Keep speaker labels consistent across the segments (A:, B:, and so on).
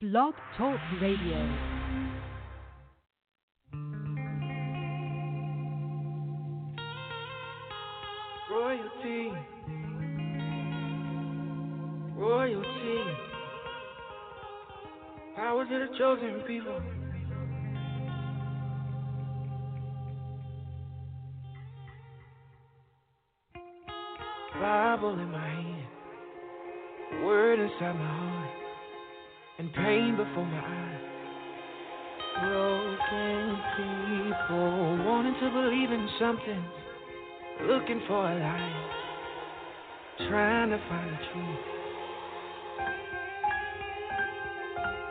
A: Blog Talk Radio.
B: Royalty. Royalty. Power to the chosen people. Bible in my hand, word inside my heart, and pain before my eyes. Broken people wanting to believe in something, looking for a light, trying to find the truth.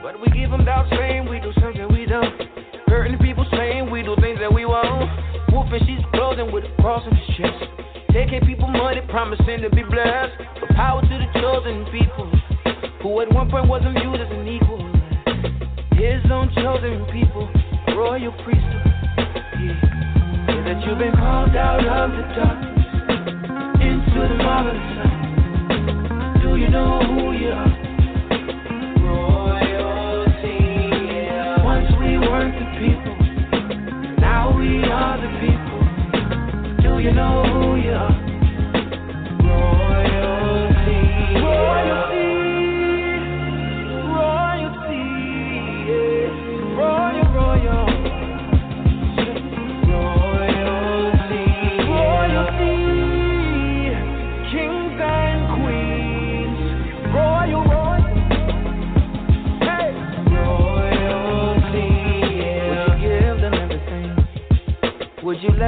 B: But we give them doubt, saying we do something we don't. Hurting people, saying we do things that we won't. Wolfing she's clothing with a cross on his chest. Taking people money, promising to be blessed. But power to the chosen people, who at one point wasn't viewed as an equal. His own chosen people, royal priesthood. Yeah. That you've been called out of the darkness into the marvelous light. Do you know who you are? Royalty. Yeah. Once we weren't the people, now we are the people. Do you know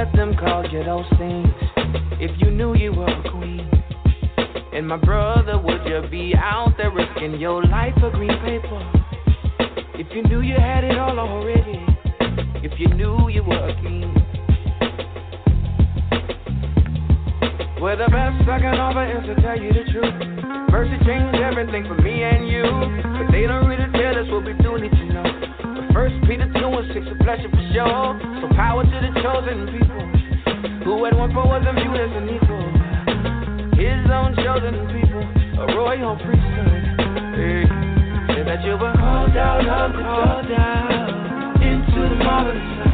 B: let them call you those things? If you knew you were a queen. And my brother, would you be out there risking your life for green paper? If you knew you had it all already. If you knew you were a king. Well, the best I can offer is to tell you the truth. Mercy changed everything for me and you. But they don't really tell us what we do first Peter 2 and 6 a pleasure for sure. So power to the chosen people. Who at one point wasn't viewed as an equal. His own chosen people, a royal priesthood. Hey. Say that you were called out called out into the marvelous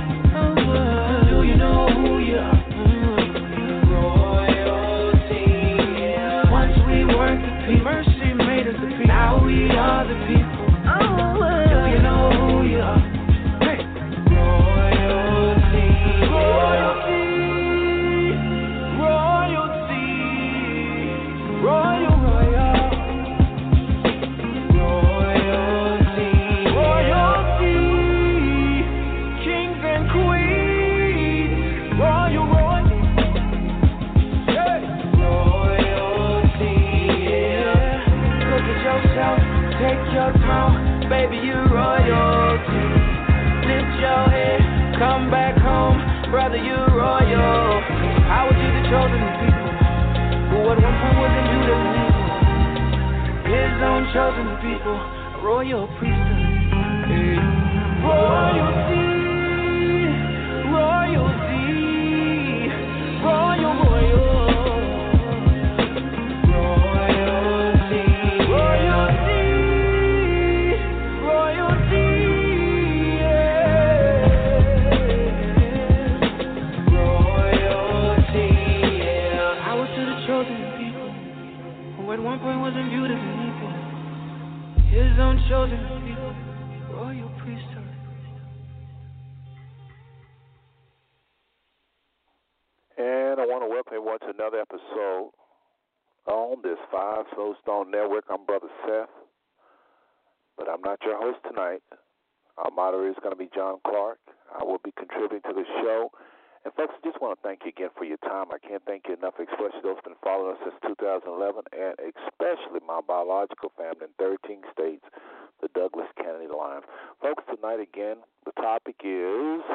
B: chosen people, a royal priesthood. Hey. Royalty,
C: going to be John Clark. I will be contributing to the show. And folks, I just want to thank you again for your time. I can't thank you enough, especially those who've been following us since 2011, and especially my biological family in 13 states, the Douglas Kennedy line. Folks, tonight again, the topic is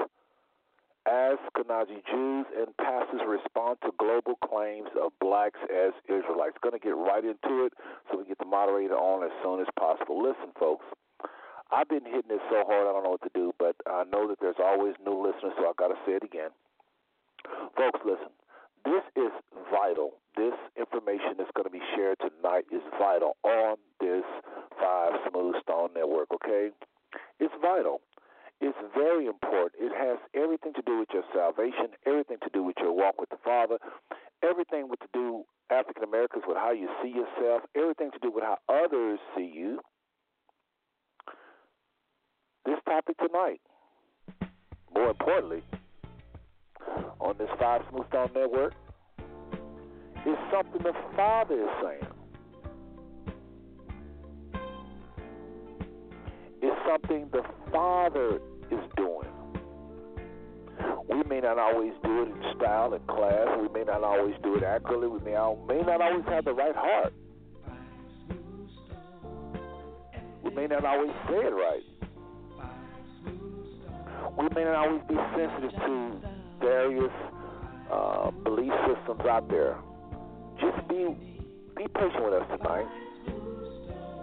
C: Ashkenazi Jews and pastors respond to global claims of blacks as Israelites. Going to get right into it so we get the moderator on as soon as possible. Listen, folks, I've been hitting this so hard I don't know what to do, but I know that there's always new listeners, so I got to say it again. Folks, listen, this is vital. This information that's going to be shared tonight is vital on this Five Smooth Stone Network. okay? It's vital. It's very important. It has everything to do with your salvation, everything to do with your walk with the Father, everything with to do African Americans with how you see yourself, everything to do with how others see you. This topic tonight, more importantly, on this Five Smooth Stone Network, is something the Father is saying. It's something the Father is doing. We may not always do it in style and class. We may not always do it accurately. We may, may not always have the right heart. We may not always say it right. We may not always be sensitive to various uh, belief systems out there. Just be be patient with us tonight.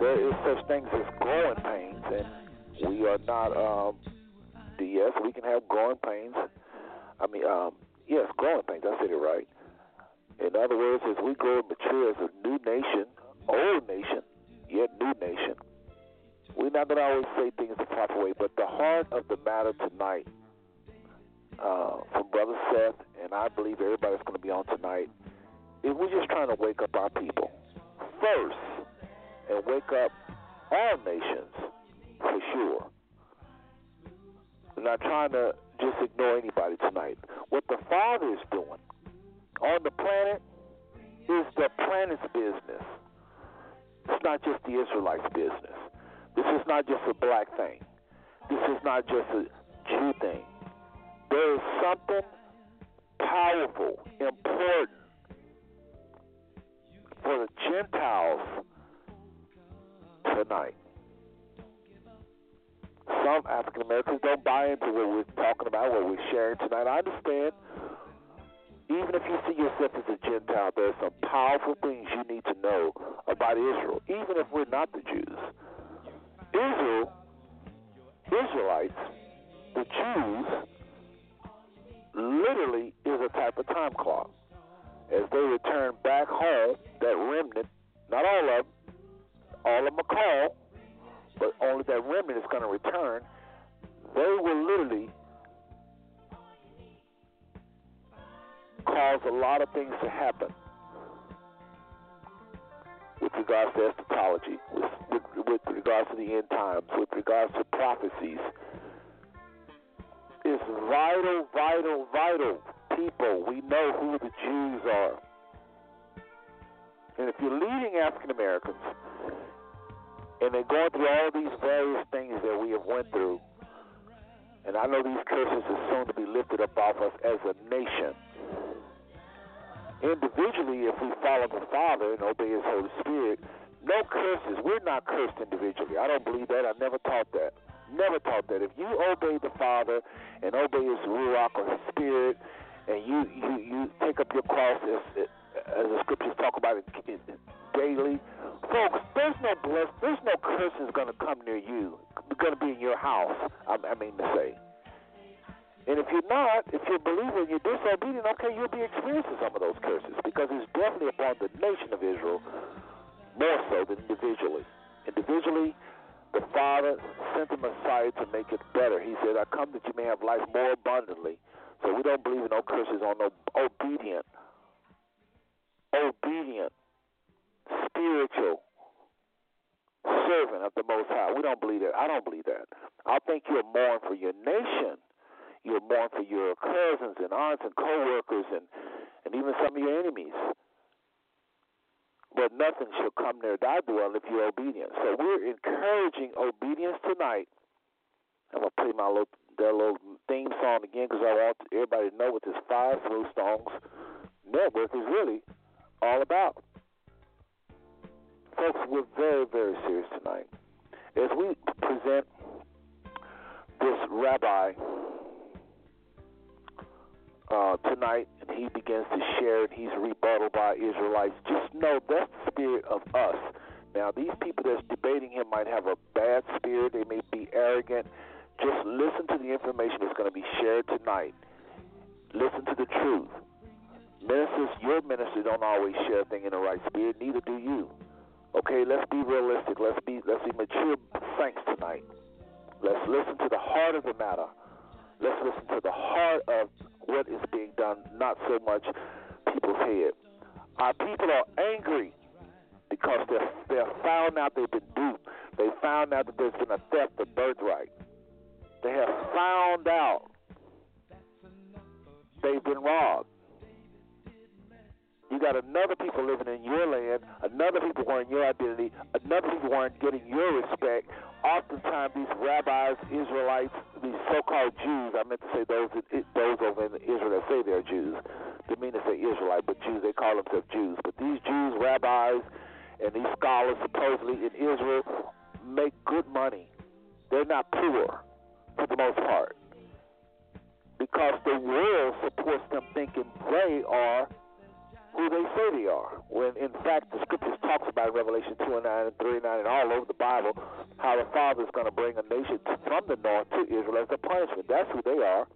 C: There is such things as growing pains, and we are not. Um, yes, we can have growing pains. I mean, um, yes, growing pains. I said it right. In other words, as we grow and mature as a new nation, old nation, yet new nation, we're not going to always say things the proper way. But the heart of the matter tonight, uh, from Brother Seth, and I believe everybody's going to be on tonight, is we're just trying to wake up our people first and wake up all nations for sure. We're not trying to just ignore anybody tonight. What the Father is doing on the planet is the planet's business. It's not just the Israelites' business. This is not just a black thing. This is not just a Jew thing. There is something powerful, important for the Gentiles tonight. Some African Americans don't buy into what we're talking about, what we're sharing tonight. I understand. Even if you see yourself as a Gentile, there are some powerful things you need to know about Israel, even if we're not the Jews. Israel, Israelites, the Jews, literally is a type of time clock. As they return back home, that remnant, not all of them, all of them are called, but only that remnant is going to return. They will literally cause a lot of things to happen with regards to eschatology, with, with, with regards to the end times, with regards to prophecies. It's vital, vital, vital. People, we know who the Jews are. And if you're leading African Americans, and they're going through all these various things that we have went through. And I know these curses are soon to be lifted up off us as a nation. Individually, if we follow the Father and obey His Holy Spirit, no curses. We're not cursed individually. I don't believe that. I never taught that. Never taught that. If you obey the Father and obey His Ruach or His Spirit, and you you you take up your cross as, as the scriptures talk about it daily, folks, there's no bless, there's no curses going to come near you. Going to be in your house. I, I mean to say. And if you're not, if you're a believer and you're disobedient, okay, you'll be experiencing some of those curses because it's definitely upon the nation of Israel more so than individually. Individually, the Father sent the Messiah to make it better. He said, I come that you may have life more abundantly. So we don't believe in no curses on no obedient, obedient, spiritual servant of the Most High. We don't believe that. I don't believe that. I think you're mourn for your nation. You're mourn for your cousins and aunts and co-workers and, and even some of your enemies. But nothing shall come near thy dwelling if you're obedient. So we're encouraging obedience tonight. I'm to play my little, that little theme song again because I want everybody to know what this Five Smooth Stones network is really all about. Folks, we're very, very serious tonight. As we present this rabbi uh, tonight, and he begins to share, and he's rebutted by Israelites, just know that's the spirit of us. Now, these people that's debating him might have a bad spirit, they may be arrogant. Just listen to the information that's going to be shared tonight. Listen to the truth. Ministers, your ministers don't always share a thing in the right spirit, neither do you. Okay, let's be realistic. Let's be let's be mature saints tonight. Let's listen to the heart of the matter. Let's listen to the heart of what is being done, not so much people's head. Our people are angry because they're, they're found out they've been duped. They found out that there's been a theft of birthright. They have found out they've been robbed. You got another people living in your land, another people wearing your identity, another people wearing getting your respect. Oftentimes, these rabbis, Israelites, these so-called Jews, I meant to say those those over in Israel that say they're Jews. Didn't mean to say Israelite, but Jews, they call themselves Jews. But these Jews, rabbis, and these scholars supposedly in Israel make good money. They're not poor for the most part because the world supports them thinking they are who they say they are. When in fact the scriptures talks about Revelation two and nine and three and nine and all over the Bible how the Father is going to bring a nation from the north to Israel as a punishment. That's who they are.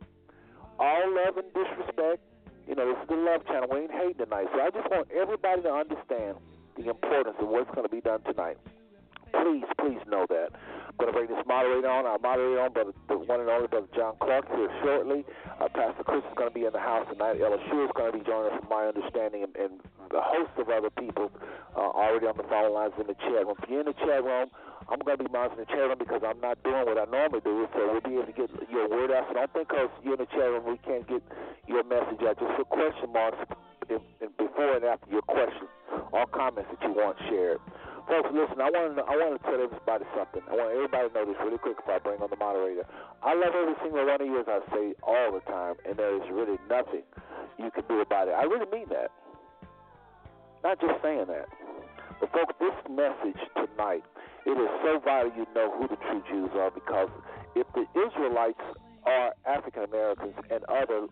C: All love and disrespect. You know, this is the Love Channel. We ain't hating tonight. So I just want everybody to understand the importance of what's going to be done tonight. Please, please know that. I'm going to bring this moderator on. Our moderator on, brother, the one and only Brother John Clark, here shortly. Uh, Pastor Chris is going to be in the house tonight. Ella Shue is going to be joining us, from my understanding, and, and a host of other people uh, already on the phone lines in the chat room. If you're in the chat room, I'm going to be monitoring the chat room because I'm not doing what I normally do, so we'll be able to get your word out. So don't think because you're in the chat room we can't get your message out. Just put question marks in, in before and after your question or comments that you want shared. Folks, listen, I want to I want to tell everybody something. I want everybody to know this really quick before I bring on the moderator. I love every single one of you, as I say all the time, and there is really nothing you can do about it. I really mean that. Not just saying that. But folks, this message tonight, it is so vital you know who the true Jews are because if the Israelites are African Americans and other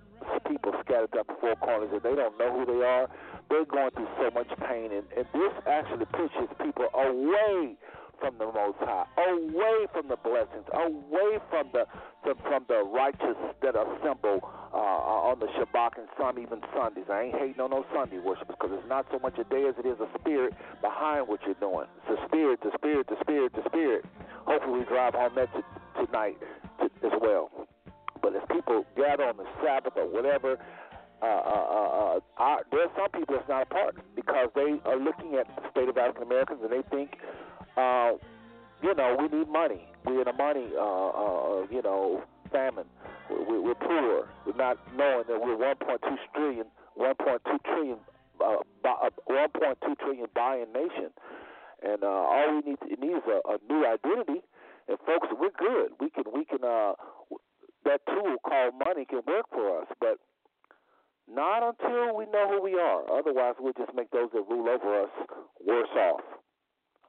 C: people scattered up the four corners and they don't know who they are, they're going through so much pain, and, and this actually pushes people away from the Most High, away from the blessings, away from the, the from the righteous that assemble uh, on the Shabbat and some even Sundays. I ain't hating on no Sunday worship because it's not so much a day as it is a spirit behind what you're doing. It's a spirit, the spirit, the spirit, the spirit. Hopefully, we drive home that to, tonight to, as well. But as people gather on the Sabbath or whatever, uh, uh, uh, uh there are some people that's not a part because they are looking at the state of African Americans and they think, uh, you know, we need money. We're in a money, uh, uh, you know, famine. We're, we're poor. We're not knowing that we're 1.2 trillion, 1.2 trillion, uh, 1.2 trillion buying nation, and uh, all we need to, it needs a, a new identity. And folks, we're good. We can we can uh, that tool called money can work for us, but not until we know who we are. Otherwise, we'll just make those that rule over us worse off.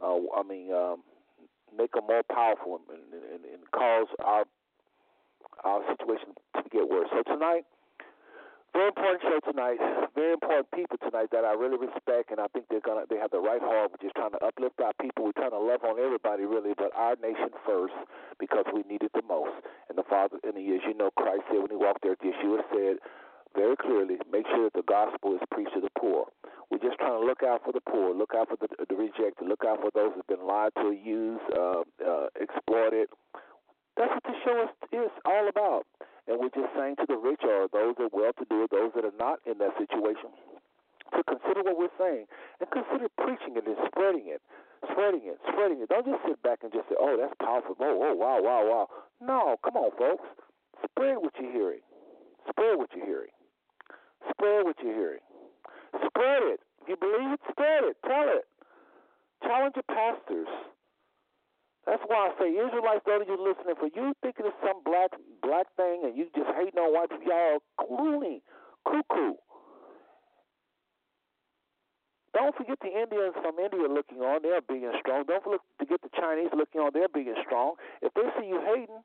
C: Uh, I mean, um, make them more powerful and, and, and cause our our situation to get worse. So tonight, very important show tonight. Very important people tonight that I really respect, and I think they're gonna they have the right heart. We're just trying to uplift our people. We're trying to love on everybody really, but our nation first because we need it the most. And the Father, in the years, you know, Christ said when He walked there, the Yeshua said very clearly, make sure that the gospel is preached to the poor. We're just trying to look out for the poor, look out for the, the rejected, look out for those who've been lied to, used, uh, uh, exploited. That's what this show is, is all about. And we're just saying to the rich or those that are well-to-do or those that are not in that situation to consider what we're saying and consider preaching it and spreading it, spreading it, spreading it. Don't just sit back and just say, "Oh, that's powerful." Oh, oh, wow, wow, wow. No, come on, folks. Spread what you're hearing. Spread what you're hearing. Spread what you're hearing. Spread it. If you believe it, spread it. Tell it. Challenge your pastors. That's why I say Israelites, those of you listening, for you thinking it's some black black thing and you just hating on white people, y'all loony, cuckoo. Don't forget the Indians from India looking on, they're being strong. Don't forget the Chinese looking on, they're being strong. If they see you hating,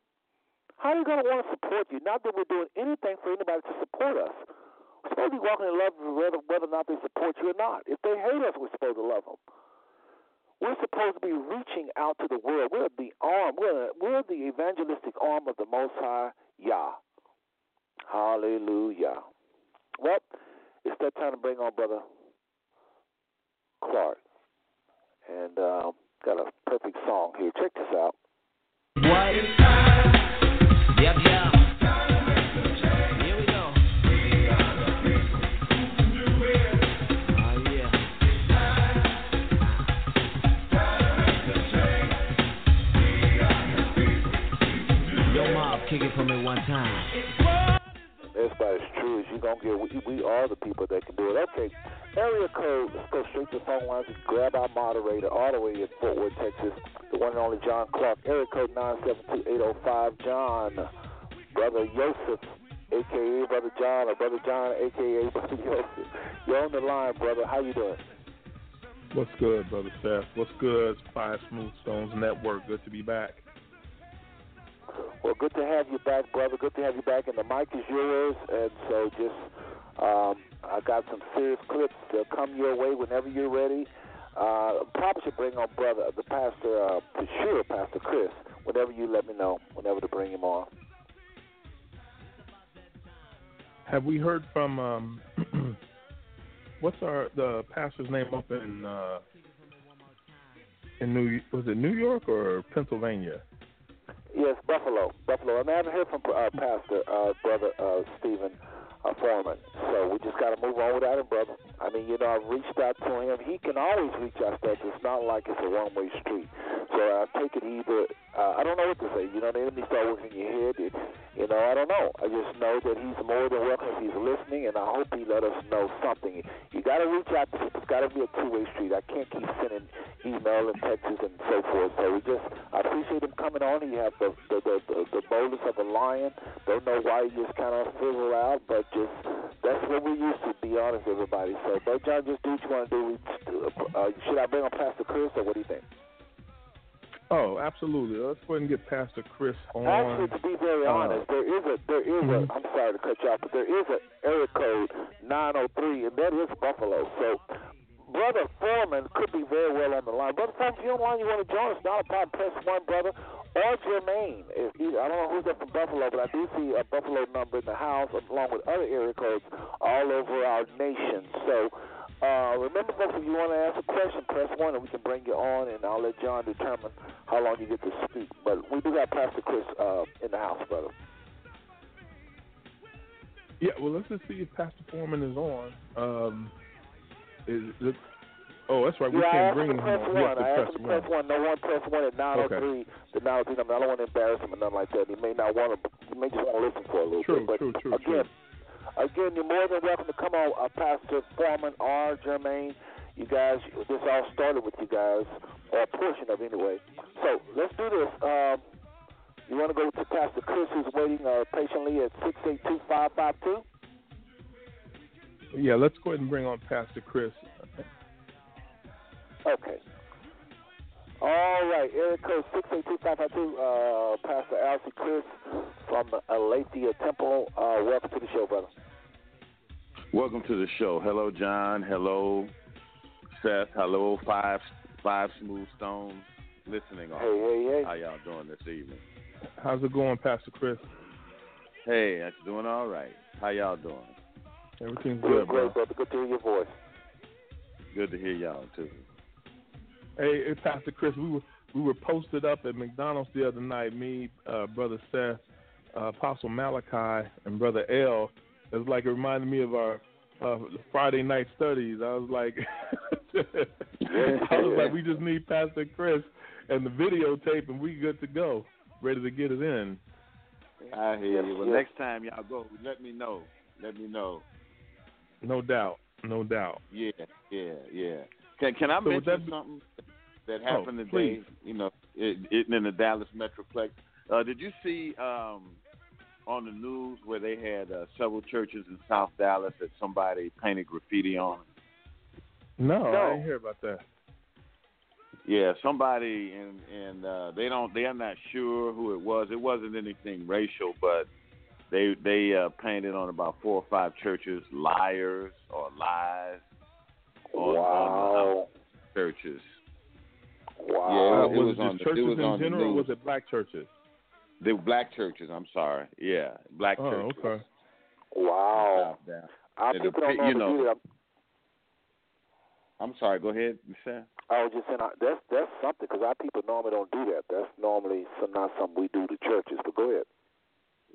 C: how are you going to want to support you? Not that we're doing anything for anybody to support us. We're supposed to be walking in love whether, whether or not they support you or not. If they hate us, we're supposed to love them. We're supposed to be reaching out to the world. We're the arm. We're, we're the evangelistic arm of the Most High Yah. Hallelujah. Well, it's that time to bring on Brother Clark. And uh, got a perfect song here. Check this out.
D: What?
B: Kick it for me one time.
C: That's about as true as you're going to get. We, we are the people that can do it. Okay, area code. Let's go straight to the phone lines and grab our moderator all the way in Fort Worth, Texas, the one and only John Clark. Area code 972-805. John, Brother Joseph, a.k.a. Brother John, or Brother John, a.k.a. Brother Joseph. You're on the line, brother. How you doing?
D: What's good, Brother Seth? What's good, Five Smooth Stones Network? Good to be back.
C: Well, good to have you back, brother. Good to have you back, and the mic is yours. And so, just um, I got some serious clips to come your way whenever you're ready. Uh, probably should bring on brother the pastor uh, for sure, Pastor Chris. Whenever you let me know, whenever to bring him on.
D: Have we heard from um, what's our the pastor's name up in uh, in New was it New York or Pennsylvania?
C: Yes, Buffalo, Buffalo. I haven't heard from uh, Pastor uh, Brother uh, Stephen uh, Foreman, so we just got to move on without him, brother. I mean, you know, I've reached out to him. He can always reach out to us. It's not like it's a one-way street. So I take it either. Uh, I don't know what to say. You know, the enemy start working in your head. It, you know, I don't know. I just know that he's more than welcome he's listening, and I hope he let us know something. You got to reach out to. It's got to be a two-way street. I can't keep sending email and texts and so forth. So we just, I appreciate him coming on. He has the the, the the the boldness of a lion. Don't know why he just kind of fizzle out, but just that's what we used to. Be honest, everybody. So, but John, just do what you want to do. Uh, should I bring on Pastor Chris, or what do you think?
D: Oh, absolutely. Let's go ahead and get Pastor Chris on.
C: Actually, to be very
D: uh,
C: honest, there is a there is
D: mhm.
C: a. I'm sorry to cut you off, but there is a area code 903, and that is Buffalo. So Brother Foreman could be very well on the line. Brother Foreman, if you don't line, you want to join us, not a problem. Press one, brother. Or Jermaine. If either, I don't know who's up from Buffalo, but I do see a Buffalo number in the house along with other area codes all over our nation. So uh, remember, folks, if you want to ask a question, press one, and we can bring you on, and I'll let John determine how long you get to speak. But we do have Pastor Chris uh, in the house, brother.
D: Yeah, well, let's just see if Pastor Foreman is on. Um, is it, oh, that's right. We
C: yeah,
D: can't bring
C: him
D: on.
C: One. I
D: press
C: asked him to
D: one.
C: press one. No one press one at 903. Okay. The 903 number. I don't want to embarrass him or nothing like that. He may not want to. He may just want to listen for a little
D: True,
C: bit. But
D: true, true,
C: again, again, you're more than welcome to come on, uh, Pastor Foreman or Jermaine. You guys, this all started with you guys, or a portion of it anyway. So let's do this. Um, you want to go to Pastor Chris, who's waiting uh, patiently at six eight two five five two.
D: Yeah, let's go ahead and bring on Pastor Chris.
C: Okay. All right, area code six eight two five five two. Uh, Pastor Alcy Chris from Aletheia Temple. Uh, welcome to the show, brother.
E: Welcome to the show. Hello, John. Hello, Seth. Hello, Five Five Smooth Stones. Listening on.
C: Hey, hey, hey.
E: How y'all doing this evening?
D: How's it going, Pastor Chris?
E: Hey, that's doing all right. How y'all doing?
D: Everything's
C: Doing
D: good, bro.
C: great, brother. Good to hear your voice.
E: Good to hear y'all too.
D: Hey, hey, Pastor Chris, we were we were posted up at McDonald's the other night. Me, uh, brother Seth, uh, Apostle Malachi, and brother L. It was like it reminded me of our uh, Friday night studies. I was like, I was like, we just need Pastor Chris and the videotape, and we good to go, ready to get it in.
E: I hear you. Well, next time y'all go, let me know. Let me know.
D: No doubt, no doubt.
E: Yeah, yeah, yeah. Can Can I
D: So
E: mention
D: that be-
E: something that
D: Oh,
E: happened today?
D: please.
E: You know, it, it in the Dallas Metroplex. Uh, did you see um, on the news where they had uh, several churches in South Dallas that somebody painted graffiti on?
D: No,
C: No.
D: I didn't hear about that.
E: Yeah, somebody and and uh, they don't they are not sure who it was. It wasn't anything racial, but they they uh, painted on about four or five churches liars or lies on, on
C: Wow.
E: the churches.
C: Wow.
E: Yeah, it
D: was
E: was
D: it
E: on
D: just
E: the-
D: churches
E: it was
D: in
E: on the
D: general, or was it black churches?
E: They were black churches. I'm sorry. Yeah, black
D: Oh,
E: churches.
D: okay.
C: Wow.
E: South Dallas.
C: Our people
E: the-
C: don't know
E: you
C: to
E: know-
C: do that.
E: I'm sorry. Go ahead, Michelle.
C: I was just saying uh, that's that's something because our people normally don't do that. That's normally some, not something we do to churches. But go ahead.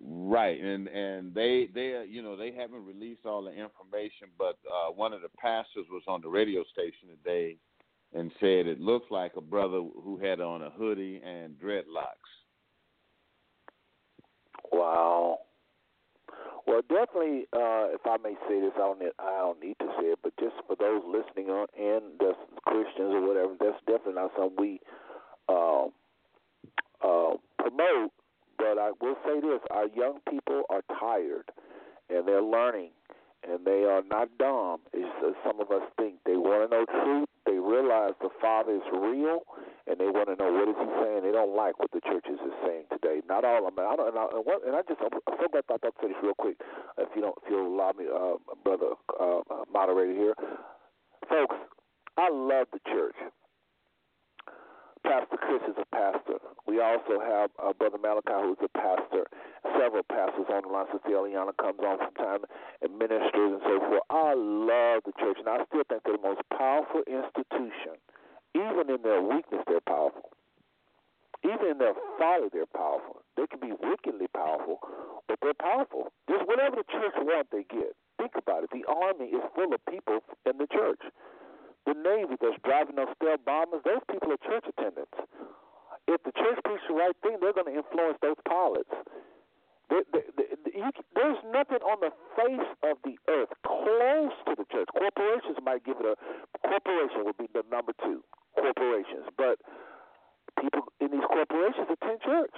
E: Right, and and they they uh, you know they haven't released all the information, but uh, one of the pastors was on the radio station today and said it looks like a brother who had on a hoodie and dreadlocks.
C: Wow. Well, definitely, uh, if I may say this, I don't, I don't need to say it, but just for those listening on and the Christians or whatever, that's definitely not something we uh, uh, promote. But I will say this: our young people are tired, and they're learning, and they are not dumb. As, some of us think, they want to know truth. They realize the Father is real, and they want to know what is He saying. They don't like what the churches is saying today. Not all of them. I don't. And I, and, what, and I just I'm so glad I thought finish real quick. If you don't, if you'll allow me, uh, brother uh, moderator here, folks. I love the church. Pastor Chris is a pastor. We also have uh, Brother Malachi, who's a pastor. Several pastors on the line. Sister Eliana comes on from time and ministers and so forth. I love the church, and I still think they're the most powerful institution. Even in their weakness, they're powerful. Even in their folly, they're powerful. They can be wickedly powerful, but they're powerful. Just whatever the church wants, they get. Think about it. The army is full of people in the church the Navy that's driving those stealth bombers, those people are church attendants. If the church preaches the right thing, they're going to influence those pilots. They, they, they, you, there's nothing on the face of the earth close to the church. Corporations might give it a corporation would be the number two corporations, but people in these corporations attend church.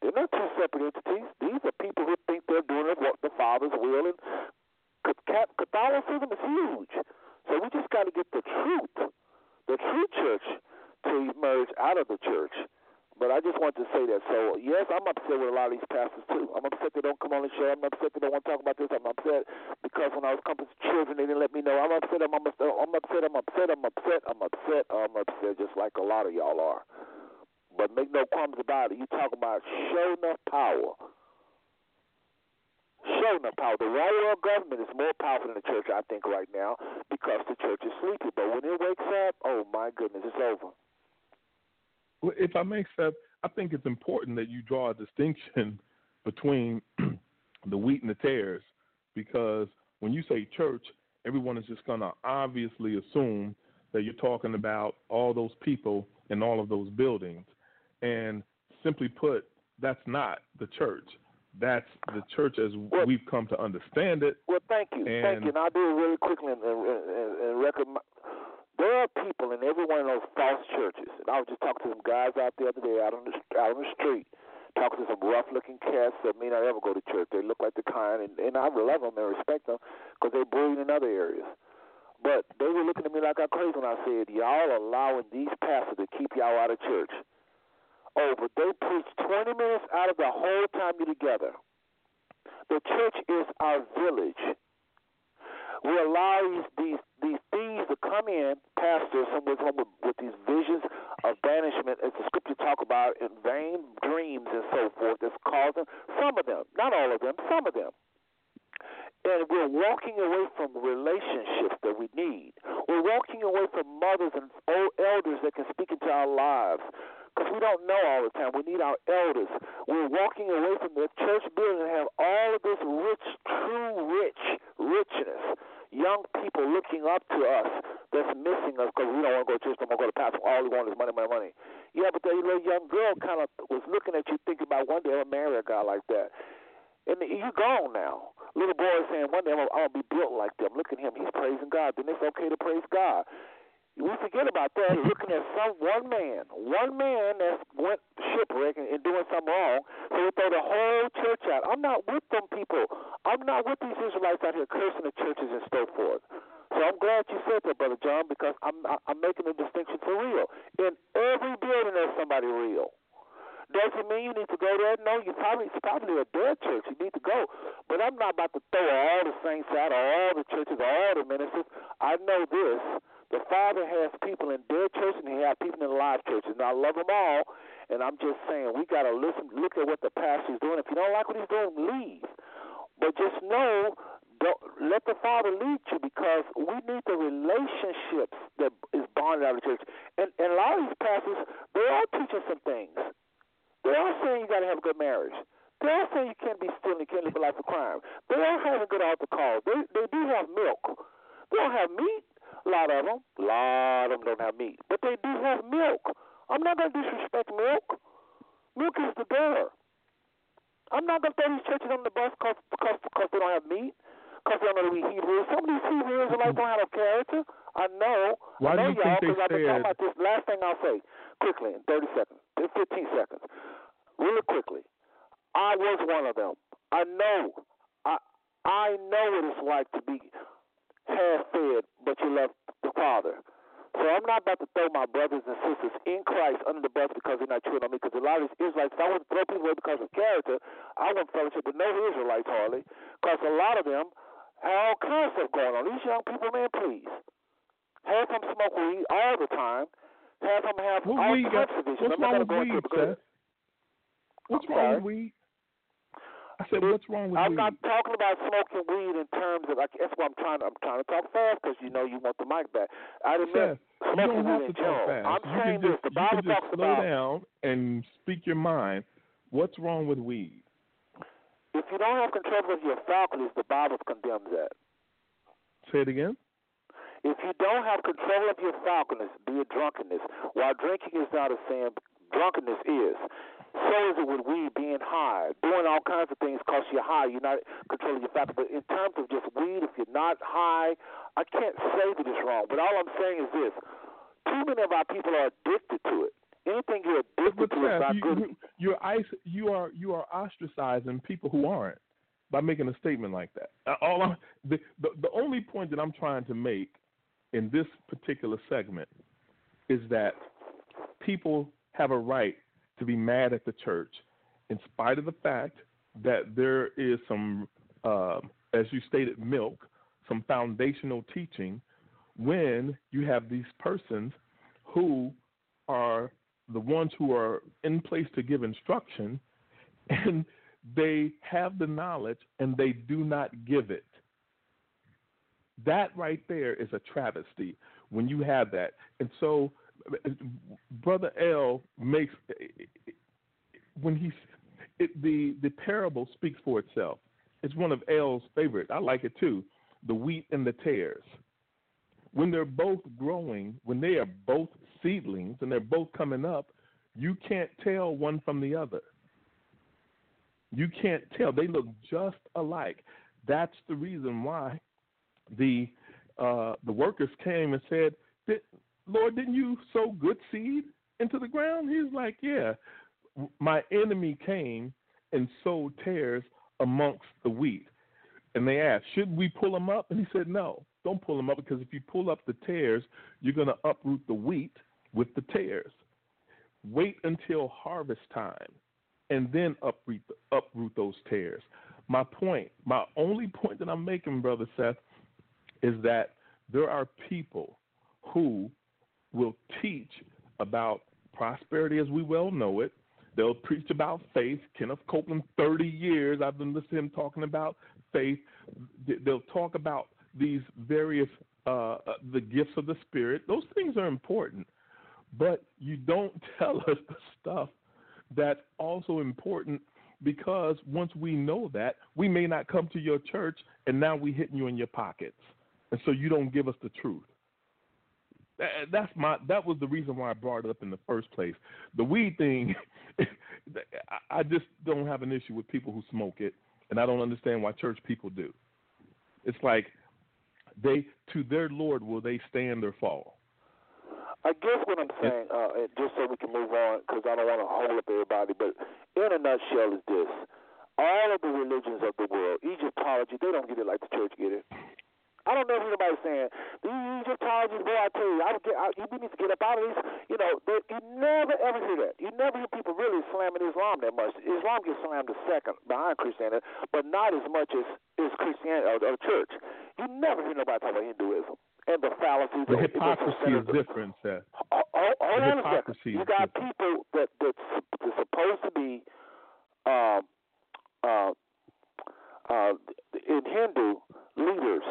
C: They're not two separate entities. These are people who think they're doing what the Father's will, and Catholicism is huge. So we just got to get the truth, the true church, to emerge out of the church. But I just want to say that. So yes, I'm upset with a lot of these pastors too. I'm upset they don't come on the show. I'm upset they don't want to talk about this. I'm upset because when I was coming to children, they didn't let me know. I'm upset. I'm, upset. I'm upset. I'm upset. I'm upset. I'm upset. I'm upset. Just like a lot of y'all are. But make no qualms about it. You talk about show enough power show enough power. The world government is more powerful than the church, I think, right now, because the church is sleepy. But when it wakes up, oh my goodness, it's over.
D: Well, if I may, Seth, I think it's important that you draw a distinction between the wheat and the tares, because when you say church, everyone is just going to obviously assume that you're talking about all those people in all of those buildings. And simply put, that's not the church that's the church as well, we've come to understand it.
C: Well, thank you,
D: and,
C: thank you. And I'll do it really quickly and, and, and record. My, there are people in every one of those false churches. And I was just talking to some guys out the other day out on the out on the street, talking to some rough-looking cats that may not ever go to church. They look like the kind, and, and I love them and respect them because they're brilliant in other areas. But they were looking at me like I'm crazy when I said, "Y'all allowing these pastors to keep y'all out of church." Over. They preach 20 minutes out of the whole time you're together. The church is our village. We allow these these, these thieves to come in, pastors, some with, with, with these visions of banishment, as the scripture talk about, in vain dreams and so forth, that's causing some of them, not all of them, some of them. And we're walking away from relationships that we need. We're walking away from mothers and old elders that can speak into our lives because we don't know all the time. We need our elders. We're walking away from the church building and have all of this rich, true rich richness. Young people looking up to us that's missing us because we don't want to go to church, don't want to go to pastor. All we want is money, money, money. Yeah, but the little young girl kind of was looking at you thinking about one day I'll marry a guy like that. And you're gone now. Little boy saying, one day I'm going to be built like them. Look at him. He's praising God. Then it's okay to praise God. We forget about that, looking at some one man, one man that went shipwreck and, and doing something wrong, so we throw the whole church out. I'm not with them people. I'm not with these Israelites out here cursing the churches and so forth. So I'm glad you said that, brother John, because I'm I'm making a distinction for real. In every building, there's somebody real. Does it mean you need to go there? No, you probably it's probably a dead church. You need to go. But I'm not about to throw all the saints out, or all the churches, or all the ministers. I know this the Father has people in dead churches and He has people in live churches. And I love them all. And I'm just saying, we got to listen, look at what the pastor's doing. If you don't like what he's doing, leave. But just know, don't, let the Father lead you because we need the relationships that is bonded out of the church. And, and a lot of these pastors, they are teaching some things. They are saying you got to have a good marriage. They are saying you can't be stealing, you can't live a life of crime. They are having good altar calls. They, they do have milk. They don't have meat. A lot of them, a lot of them don't have meat, but they do have milk. I'm not going to disrespect milk. Milk is the better. I'm not going to throw these churches on the bus because because because they don't have meat, because they don't know to read Hebrew. Some of these Hebrew Israelites don't have a character. I know.
D: Why
C: I know
D: do you
C: y'all because I've been talking about this. Last thing I'll say, quickly, in 30 seconds, in 15 seconds, really quickly. I was one of them. I know. I I know what it's like to be half fed, but you love the Father. So I'm not about to throw my brothers and sisters in Christ under the bus because they're not chewing on me. Because a lot of these Israelites, if I to throw people away because of character, I want fellowship with no Israelites hardly. Because a lot of them have all kinds of stuff going on. These young people, man, please. Half of them smoke weed all the time. Half of them have
D: What
C: all types of issues. I'm not going to go into
D: weed,
C: it because
D: Seth? What's wrong with weed? I said, what's wrong with weed.
C: I'm not talking about smoking weed in terms of like that's what I'm trying. To, I'm trying to talk fast because you know you want the mic back. I didn't mean
D: Seth, you don't have
C: weed
D: to talk fast.
C: I'm
D: you
C: saying
D: can
C: this.
D: just,
C: The Bible talks
D: slow
C: about
D: down and speak your mind. What's wrong with weed?
C: if you don't have control of your faculties, the Bible condemns that.
D: Say it again.
C: If you don't have control of your faculties, be it drunkenness, while drinking is not a sin, drunkenness is. So is it with weed, being high, doing all kinds of things because you're high. You're not controlling your faculties. But in terms of just weed, if you're not high, I can't say that it's wrong. But all I'm saying is this: too many of our people are addicted to it. Anything you're addicted to is not
D: you,
C: good.
D: you, you're ice, you are you are ostracizing people who aren't by making a statement like that. Uh, All I'm, the, the the only point that I'm trying to make in this particular segment is that people have a right to be mad at the church, in spite of the fact that there is some, uh, as you stated, milk, some foundational teaching, when you have these persons who are the ones who are in place to give instruction, and they have the knowledge and they do not give it. That right there is a travesty when you have that. And so, Brother L makes when he it, the the parable speaks for itself. It's one of L's favorite. I like it too. The wheat and the tares. When they're both growing, when they are both seedlings and they're both coming up, you can't tell one from the other. You can't tell. They look just alike. That's the reason why the uh, the workers came and said, "Lord, didn't you sow good seed into the ground?" He's like, "Yeah." My enemy came and sowed tares amongst the wheat. And they asked, "Should we pull them up?" And he said, "No, don't pull them up because if you pull up the tares, you're going to uproot the wheat with the tares. Wait until harvest time, and then uproot uproot those tares." My point, my only point that I'm making, brother Seth, is that there are people who will teach about prosperity as we well know it. They'll preach about faith. Kenneth Copeland, 30 years, I've been listening to him talking about faith. They'll talk about these various, uh, the gifts of the Spirit. Those things are important, but you don't tell us the stuff that's also important because once we know that, we may not come to your church and now we're hitting you in your pockets. And so you don't give us the truth. That's my that was the reason why I brought it up in the first place. The weed thing, I just don't have an issue with people who smoke it, and I don't understand why church people do. It's like they to their Lord will they stand or fall.
C: I guess what I'm saying, uh, and just so we can move on, because I don't want to hold up everybody, but in a nutshell is this. All of the religions of the world, Egyptology, they don't get it like the church get it. I don't know if anybody's saying, these Egyptologists, boy, I tell you, I would get, I, you need to get up out of these. You know, they, you never ever hear that. You never hear people really slamming Islam that much. Islam gets slammed a second behind Christianity, but not as much as, as Christianity or, or church. You never hear nobody talk about Hinduism and the fallacies.
D: The hypocrisy is different, Seth.
C: Hold, hold on a second.
D: hypocrisy
C: You got
D: different.
C: people that that's, that's supposed to be um, uh, uh, in Hindu leaders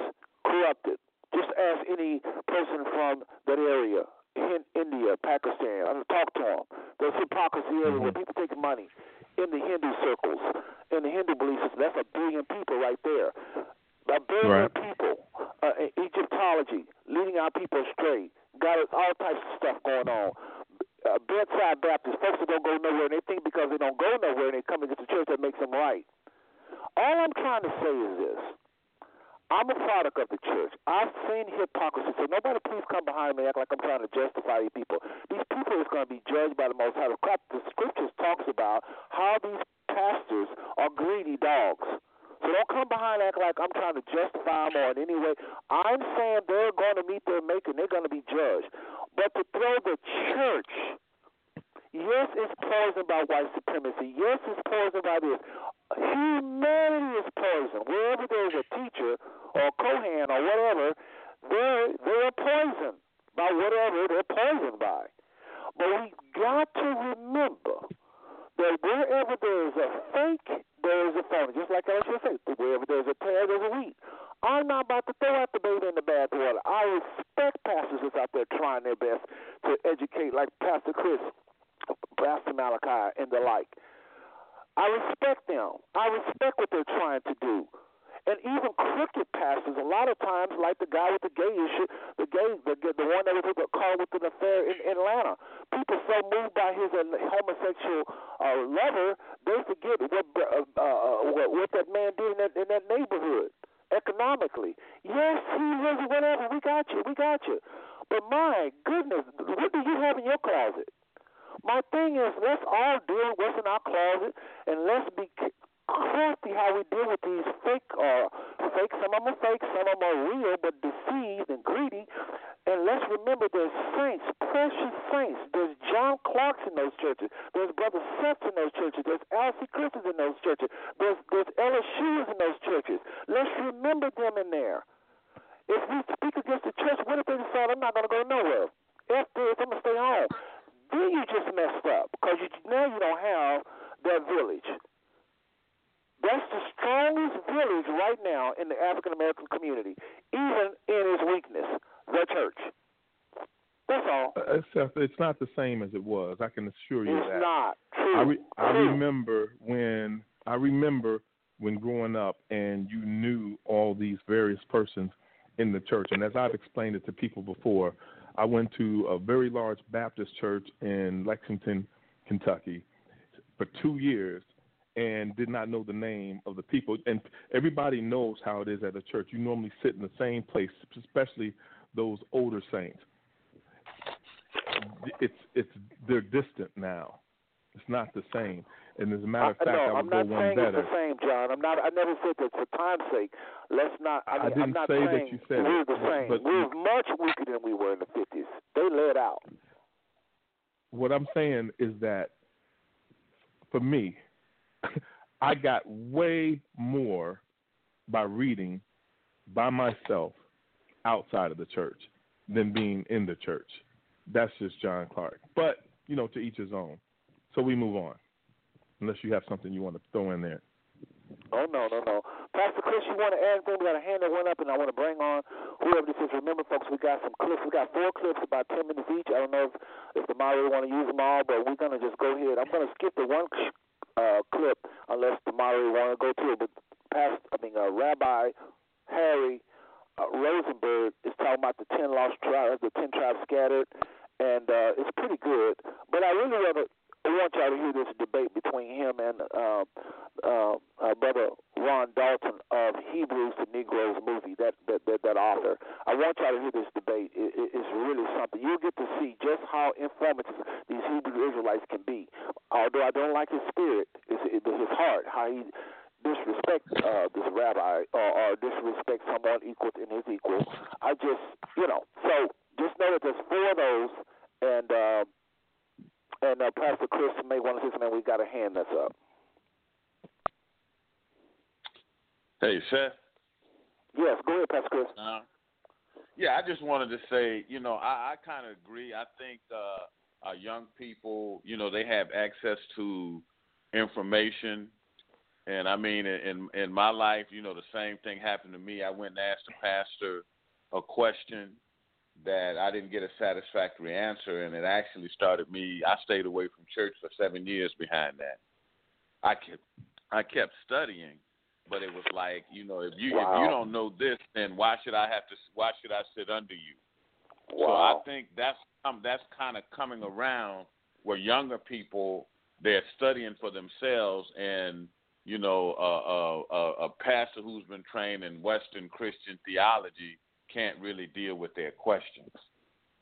C: corrupted. Just ask any person from that area, in India, Pakistan. I'm gonna talk to them. There's hypocrisy everywhere.
D: Mhm.
C: People take money in the Hindu circles, in the Hindu belief system. That's a billion people right there. A billion
D: Right.
C: people. Uh, Egyptology, leading our people astray. Got all types of stuff going on. Uh, bedside Baptist, folks that don't go nowhere, and they think because they don't go nowhere and they come into the church that makes them right. All I'm trying to say is this. I'm a product of the church. I've seen hypocrisy. So nobody please come behind me and act like I'm trying to justify these people. These people is going to be judged by the Most High. The scriptures talks about how these pastors are greedy dogs. So don't come behind and act like I'm trying to justify them or in any way. I'm saying they're going to meet their maker they're going to be judged. But to throw the church Yes, it's poisoned by white supremacy. Yes, it's poisoned by this. Humanity is poisoned. Wherever there's a teacher or Kohan or whatever, they're they're poisoned by whatever they're poisoned by. But we got to remember that wherever there is a fake, there is a phony. Just like I should say, wherever there's a tare, there's a wheat. I'm not about to throw out the baby in the bathwater. I respect pastors that's out there trying their best to educate, like Pastor Chris, Pastor Malachi, and the like. I respect them. I respect what they're trying to do. And even crooked pastors, a lot of times, like the guy with the gay issue, the gay, the the one that was caught with an affair in, in Atlanta. People so moved by his uh, homosexual uh, lover, they forget what, uh, uh, what what that man did in that in that neighborhood economically. Yes, he was whatever. We got you. We got you. But my goodness, what do you have in your closet? My thing is, let's all deal with what's in our closet, and let's be crafty how we deal with these fake uh fake some of them are fake, some of them are real but deceived and greedy. And let's remember there's saints, precious saints. There's John Clarks in those churches. There's Brother Seth in those churches. There's Alcee Christians in those churches. There's there's Ella Shoes in those churches. Let's remember them in there. If we speak against the church, what if they decide I'm not going to go nowhere? F this, I'm going to stay home. Then you just messed up because you, now you don't have that village. Strongest village right now in the African American community, even in its weakness, the church. That's all.
D: Uh, Seth, it's not the same as it was. I can assure you
C: it's
D: that.
C: It's not true.
D: I, re- I remember when I remember when growing up, and you knew all these various persons in the church. And as I've explained it to people before, I went to a very large Baptist church in Lexington, Kentucky, for two years, and did not know the name of the people. And everybody knows how it is at a church. You normally sit in the same place, especially those older saints. It's it's they're distant now. It's not the same. And as a matter of fact,
C: no,
D: I would
C: I'm not
D: go one
C: saying
D: better.
C: it's the same, John. I'm not. I never said that for time's sake. Let's not. I, mean,
D: I didn't
C: am not
D: say
C: saying
D: that you said
C: we're the same.
D: but
C: we're
D: you-
C: much weaker than we were in the 50s. They let out.
D: what I'm saying is that for me, I got way more by reading by myself outside of the church than being in the church. That's just John Clark. But, you know, to each his own. So we move on. Unless you have something you want to throw in there.
C: Oh no, no, no. Pastor Chris, you want to add anything? We got a hand that went up, and I want to bring on whoever this is. Remember, folks, we got some clips. We got four clips, about ten minutes each. I don't know if if the moderator want to use them all, but we're gonna just go ahead. I'm gonna skip the one uh, clip unless moderator want to go to it. But Pastor, I mean, uh, Rabbi Harry uh, Rosenberg is talking about the ten lost tribes, the ten tribes scattered, and uh, it's pretty good. But I really want to I want y'all to hear this debate between him and uh, uh, uh, brother Ron Dalton of Hebrews to Negroes movie. That that that, that author. I want y'all to hear this debate. It, it, it's really something. You'll get to see just how informative these Hebrew Israelites can be. Although I don't like his spirit, it's, it, his heart, how he disrespect uh, this rabbi or, or disrespect someone equal in his equal. I just, you know, so just know that there's four of those, and uh, and uh, Pastor Chris may want to say something. We got a hand that's up.
E: Hey, Seth.
C: Yes, go ahead, Pastor Chris.
E: Uh, yeah, I just wanted to say, you know, I, I kind of agree. I think uh, our young people, you know, they have access to information, and I mean, in in my life, you know, the same thing happened to me. I went and asked the pastor a question that I didn't get a satisfactory answer, and it actually started me. I stayed away from church for seven years behind that. I kept I kept studying, but it was like, you know, if you
C: Wow.
E: if you don't know this, then why should I have to? Why should I sit under you? So I think that's um, that's kind of coming around where younger people they're studying for themselves, and you know, uh, uh, a pastor who's been trained in Western Christian theology can't really deal with their questions.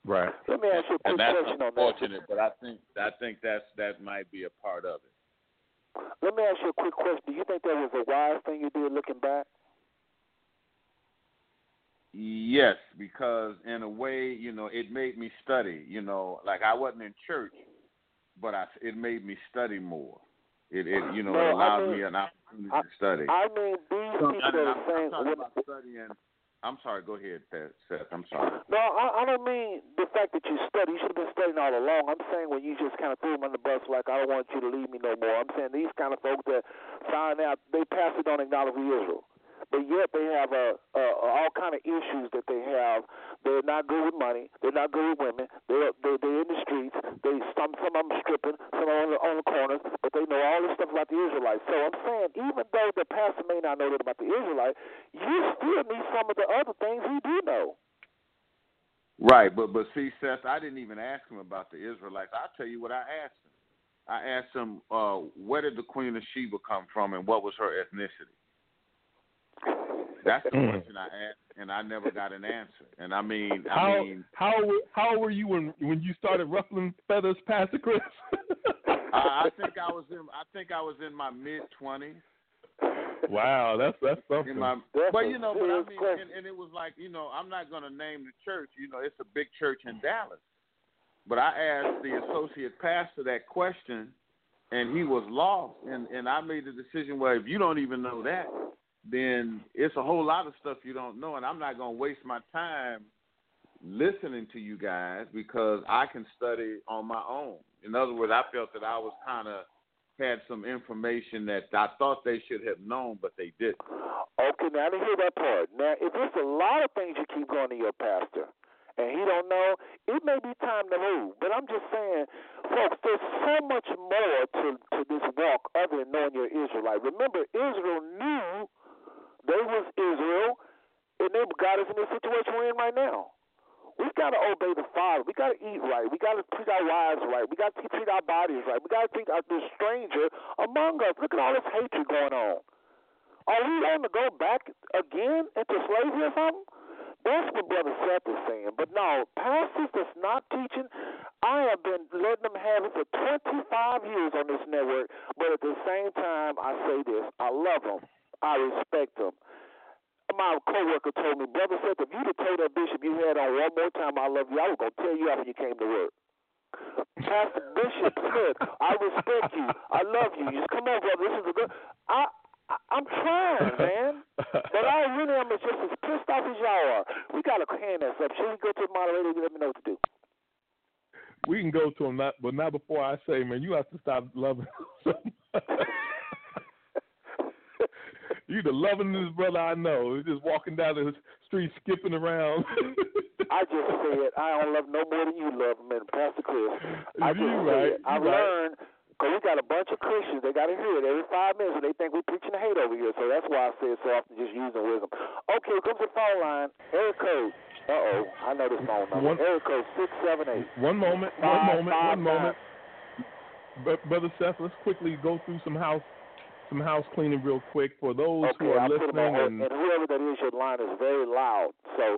D: Right.
C: Let me ask you a quick
E: and that's
C: question on that.
E: unfortunate, but I think I think that's that might be a part of it.
C: Let me ask you a quick question. Do you think that was a wise thing you did looking back?
E: Yes, because in a way, you know, it made me study. You know, like I wasn't in church, but I it made me study more. It, it you know,
C: No,
E: it
C: I
E: allowed
C: mean-
E: me an opportunity
C: I-
E: to study.
C: I mean, these
E: So,
C: people
E: and
C: that
E: I'm,
C: are saying.
E: I'm talking about studying. I'm sorry. Go ahead, Seth. I'm sorry.
C: No, I, I don't mean the fact that you study. You should have been studying all along. I'm saying when you just kind of threw them on the bus, like I don't want you to leave me no more. I'm saying these kind of folks that find out they pastor don't acknowledge Israel, but yet they have uh, uh, all kind of issues that they have. They're not good with money. They're not good with women. They're they're, they're in the streets. They some some of them stripping, some on the, on the corners, but they know all this stuff about the Israelites. So I'm saying even though the pastor may not know that about the Israelite, you still need some of the other things he do know.
E: Right, but but see, Seth, I didn't even ask him about the Israelites. I'll tell you what I asked him. I asked him, uh, where did the Queen of Sheba come from, and what was her ethnicity? That's the
D: Mm.
E: question I asked, and I never got an answer. And I mean, I
D: How
E: mean,
D: how were- how were you when when you started ruffling feathers, Pastor Chris?
E: I, I think I was in, I think I was in my mid twenties.
D: wow, that's that's something.
E: My,
C: That's
E: but you know, but I mean, and, and it was like, you know, I'm not going to name the church. You know, it's a big church in Dallas. But I asked the associate pastor that question, and he was lost. And and I made the decision. Well, if you don't even know that, then it's a whole lot of stuff you don't know, and I'm not going to waste my time listening to you guys because I can study on my own. In other words, I felt that I was kind of had some information that I thought they should have known, but they didn't.
C: Okay, now didn't hear that part. Now, if there's a lot of things you keep going to your pastor, and he don't know, it may be time to move. But I'm just saying, folks, there's so much more to to this walk other than knowing you're Israelite. Remember, Israel knew they was Israel, and they got us in the situation we're in right now. We got to obey the Father. We got to eat right. We got to treat our wives right. We got to treat our bodies right. We got to treat the stranger among us. Look at all this hatred going on. Are we going to go back again into slavery or something? That's what Brother Seth is saying. But no, pastors that's not teaching, I have been letting them have it for 25 years on this network. But at the same time, I say this I love them, I respect them. My coworker told me, Brother Seth, if you'd have told that bishop you had on one more time, I love you, I was going to tell you after you came to work. Pastor Bishop Smith, I respect you. I love you. Just come on, brother. This is a good. I, I I'm trying, man. But I really am just as pissed off as y'all are. We got to hand us up. Should we go to the moderator? Let me know what to do.
D: we can go to him, not, but not before I say, man, you have to stop loving. you the lovingest brother I know. He's just walking down the street, skipping around.
C: I just said I don't love no more than you love him, and Pastor Chris. I just
D: You right, right.
C: learned because we got a bunch of Christians. They got to hear it every five minutes, and they think we're preaching hate over here. So that's why I say it so often, just using wisdom. Okay, comes the phone line. area code. Uh oh, I know this phone number.
D: One-
C: area code six seven eight.
D: One moment,
C: Five,
D: one moment,
C: five,
D: one moment. But brother Seth, let's quickly go through some house some house cleaning real quick for those
C: Okay,
D: who are
C: I'll
D: listening and
C: and whoever that is, your line is very loud. So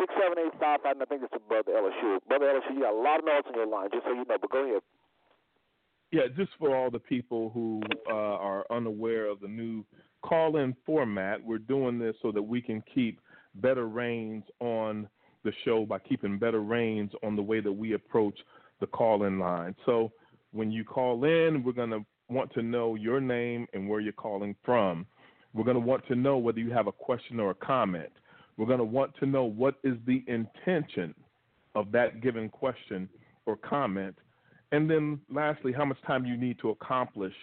C: six seven eight five five. I think it's Brother LSU. Brother LSU, you got a lot of notes on your line, just so you know. But go ahead.
D: Yeah, just for all the people who uh, are unaware of the new call in format, we're doing this so that we can keep better reins on the show by keeping better reins on the way that we approach the call in line. So when you call in, we're going to want to know your name and where you're calling from. We're going to want to know whether you have a question or a comment. We're going to want to know what is the intention of that given question or comment. And then lastly, how much time you need to accomplish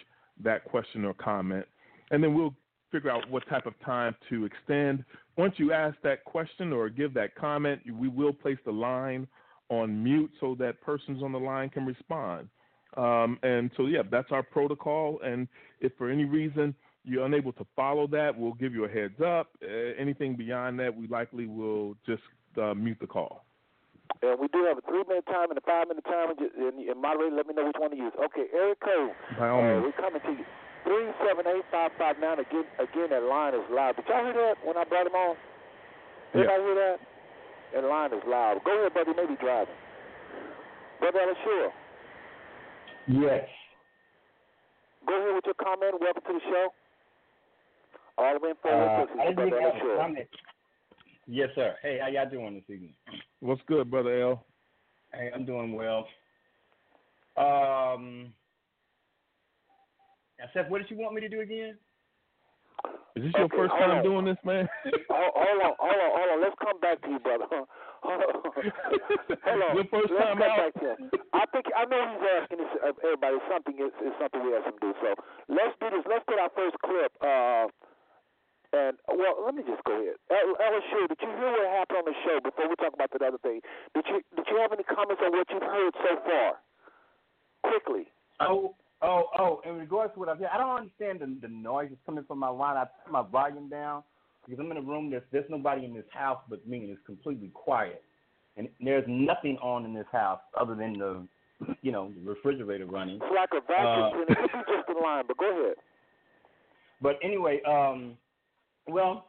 D: that question or comment. And then we'll figure out what type of time to extend. Once you ask that question or give that comment, we will place the line on mute so that persons on the line can respond. Um, and so, yeah, that's our protocol. And if for any reason you're unable to follow that, we'll give you a heads up. Uh, anything beyond that, we likely will just uh, mute the call.
C: And we do have a three minute time and a five minute time, and, and, moderator, let me know which one to use. Okay, area code.
D: By all
C: uh,
D: means.
C: we're coming to you. Three seven eight five five nine. Again, again, that line is loud. Did y'all hear that when I brought him on? Did
D: Yeah.
C: I hear that? That line is loud. Go ahead, buddy. Maybe driving. Brother Alashua,
F: Yes.
C: go ahead with your comment. Welcome to the show. All the way in
F: Uh,
C: forward,
F: I
C: Brother
F: didn't have a comment. Yes, sir. Hey, how y'all doing this evening?
D: What's good, brother L?
F: Hey, I'm doing well. Um, now, Seth, what did you want me to do again?
D: Is this your first time
C: on.
D: doing this, man?
C: Hold, hold on, hold on, hold on. Let's come back to you, brother. Hold on. Hold on.
D: Your first
C: Let's
D: time out?
C: back to. I think I know he's asking this, uh, everybody something is, is something we ask him to do. So let's do this. Let's put our first clip. Uh, and well, let me just go ahead. El- LSU, did you hear what happened on the show before we talk about that other thing? Did you did you have any comments on what you've heard so far? Quickly.
F: Oh, oh, oh! In regards to what I've heard, I don't understand the the noise that's coming from my line. I put my volume down because I'm in a room that's there's nobody in this house but me, and it's completely quiet. And there's nothing on in this house other than the, you know, the refrigerator running.
C: It's like a vacuum
F: Uh,
C: cleaner. Be just the line, but go ahead.
F: But anyway, um, well,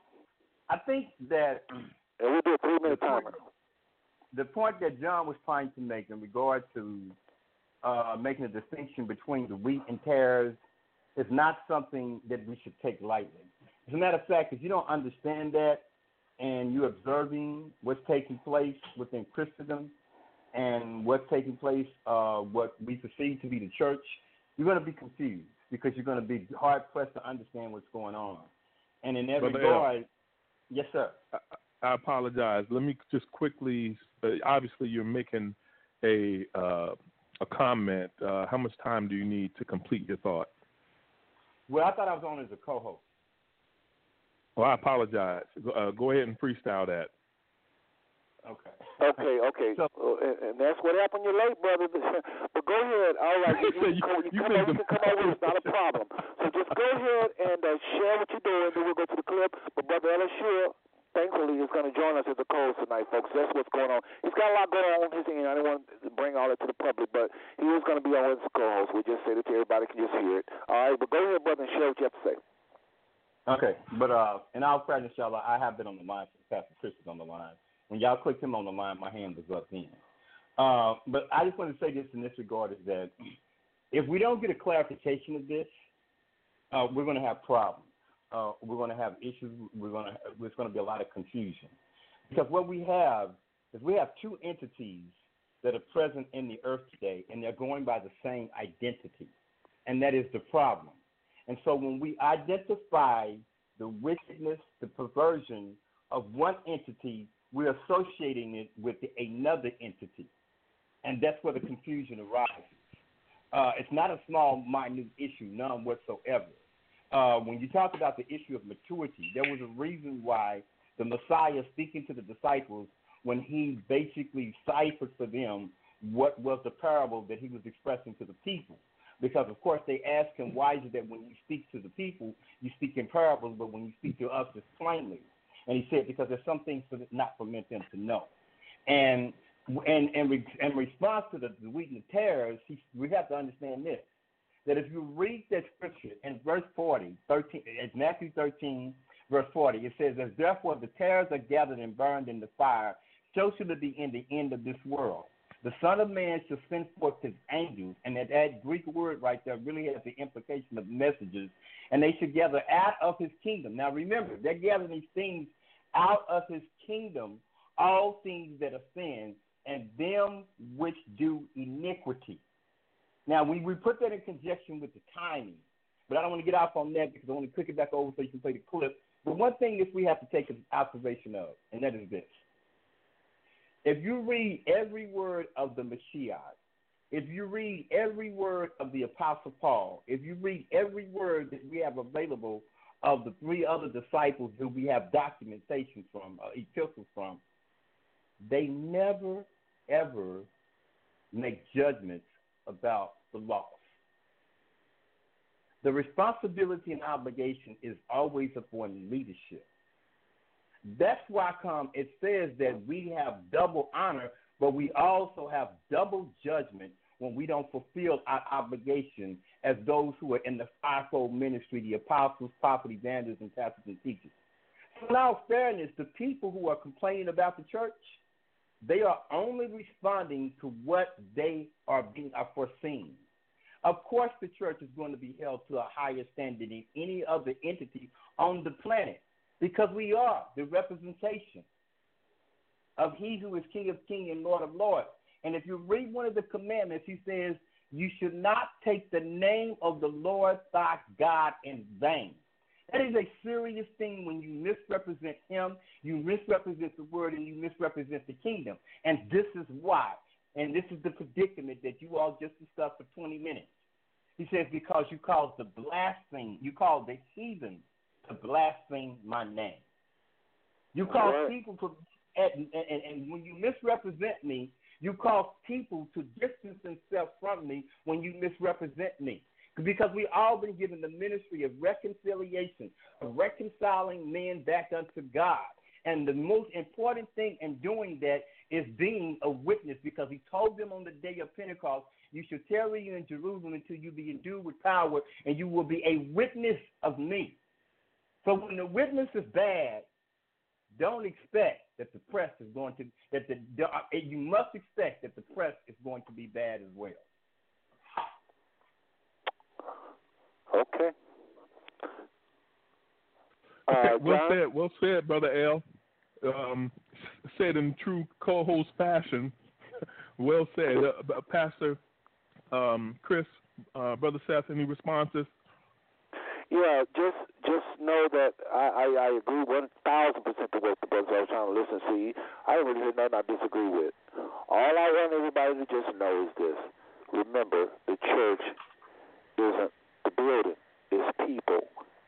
F: I think that
C: And we'll do a three minute
F: The point-
C: timer.
F: the point that John was trying to make in regard to uh, making a distinction between the wheat and tares is not something that we should take lightly. As a matter of fact, if you don't understand that and you're observing what's taking place within Christendom and what's taking place, uh, what we perceive to be the church, you're going to be confused because you're going to be hard pressed to understand what's going on. And in that
D: Brother L.
F: regard, yes, sir.
D: I apologize. Let me just quickly. Uh, obviously, you're making a uh, a comment. Uh, how much time do you need to complete your thought?
F: Well, I thought I was on as a co-host.
D: Well, I apologize. Go, uh, go ahead and freestyle that.
F: Okay.
C: Okay, okay.
F: So-
C: Uh, and, and that's what happened. You're late, brother. but go ahead. All right, you, you,
D: You-
C: can, come, you,
D: you
C: come you can come on with us. Not a problem. So just go ahead and uh, share what you're doing. Then we'll go to the clip. But brother Elishua, thankfully, is going to join us at the close tonight, folks. That's what's going on. He's got a lot going on on his end. I didn't want to bring all that to the public, but he is going to be on as co-host. We just said it to everybody can just hear it. All right, but go ahead, brother, and share what you have to say.
F: Okay, but uh, in all fairness, y'all, I have been on the line since Pastor Chris is on the line. When y'all clicked him on the line, my hand was up then. Uh, but I just want to say this in this regard is that if we don't get a clarification of this, uh, we're going to have problems. Uh, we're going to have issues. We're going to there's going to be a lot of confusion because what we have is we have two entities that are present in the earth today, and they're going by the same identity, and that is the problem. And so when we identify the wickedness, the perversion of one entity, we're associating it with another entity. And that's where the confusion arises. Uh, it's not a small, minute issue, none whatsoever. Uh, when you talk about the issue of maturity, there was a reason why the Messiah speaking to the disciples when he basically ciphered for them what was the parable that he was expressing to the people. Because of course they ask him, why is it that when you speak to the people, you speak in parables, but when you speak to us, it's plainly? And he said, because there's some things for, not for them to know. And and and re, in response to the, the wheat and the tares, he, we have to understand this: that if you read that scripture in verse 40, 13, it's Matthew 13, verse 40, it says, "As therefore the tares are gathered and burned in the fire, so shall it be in the end of this world." The Son of Man shall send forth his angels, and that, that Greek word right there really has the implication of messages, and they should gather out of his kingdom. Now remember, they're gathering these things out of his kingdom, all things that offend, and them which do iniquity. Now we, we put that in conjunction with the timing, but I don't want to get off on that because I want to click it back over so you can play the clip. But one thing that we have to take an observation of, and that is this. If you read every word of the Mashiach, if you read every word of the Apostle Paul, if you read every word that we have available of the three other disciples who we have documentation from, uh, epistles from, they never, ever make judgments about the lost. The responsibility and obligation is always upon leadership. That's why come it says that we have double honor but we also have double judgment when we don't fulfill our obligation as those who are in the fivefold ministry, the apostles, prophets, evangelists, and pastors and teachers. So fairness, the people who are complaining about the church, they are only responding to what they are being are foreseen. Of course, the church is going to be held to a higher standard than any other entity on the planet because we are the representation of He who is King of Kings and Lord of Lords. And if you read one of the commandments, He says, You should not take the name of the Lord thy God in vain. That is a serious thing when you misrepresent Him, you misrepresent the Word, and you misrepresent the kingdom. And this is why. And this is the predicament that you all just discussed for 20 minutes. He says, Because you caused the blasphemy, you called the heathen to blaspheme my name. You cause right. people to, and, and, and when you misrepresent me, you cause people to distance themselves from me when you misrepresent me. Because we all been given the ministry of reconciliation, of reconciling men back unto God. And the most important thing in doing that is being a witness because he told them on the day of Pentecost, you shall tarry in Jerusalem until you be endued with power, and you will be a witness of me. So when the witness is bad, don't expect that the press is going to that the, the you must expect that the press is going to be bad as well.
C: Okay.
D: Uh, well said, well said, brother L. Um, said in true co-host fashion. well said, uh, Pastor um, Chris, uh, brother Seth. Any responses?
C: Yeah, just just know that I, I, I agree one thousand percent to what the brothers I was trying to listen. See, I didn't really hear nothing I disagree with. All I want everybody to just know is this: remember, the church isn't the building; it's people,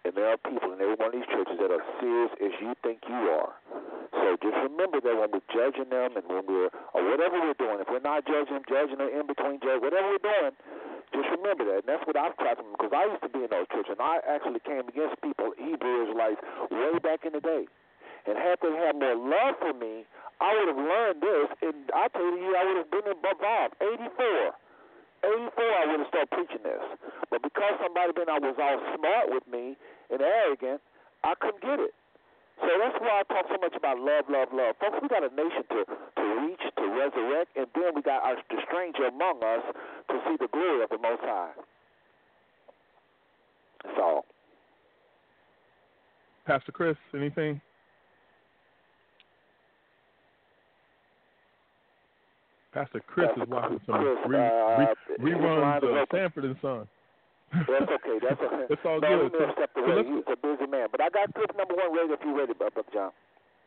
C: and there are people in every one of these churches that are serious as you think you are. So just remember that when we're judging them and when we're or whatever we're doing, if we're not judging judging them in between judge, whatever we're doing just remember that. And that's what I've tried to because I used to be in those churches, and I actually came against people, Hebrew Israelites, way back in the day. And had they had more love for me, I would have learned this. And I tell you, I would have been involved. 84. 84, I would have started preaching this. But because somebody been I was all smart with me and arrogant, I couldn't get it. So that's why I talk so much about love, love, love. Folks, we got a nation to, to reach, resurrect, and then we got our, the stranger among us to see the glory of the Most High. That's all.
D: Pastor Chris, anything? Pastor Chris
C: Pastor
D: is watching
C: some Chris,
D: re,
C: uh,
D: re, reruns of Sanford and Son.
C: That's okay. That's okay.
D: it's all
C: no,
D: good.
C: So, so He's a busy man. But I got clip number one ready if you're ready, Brother John.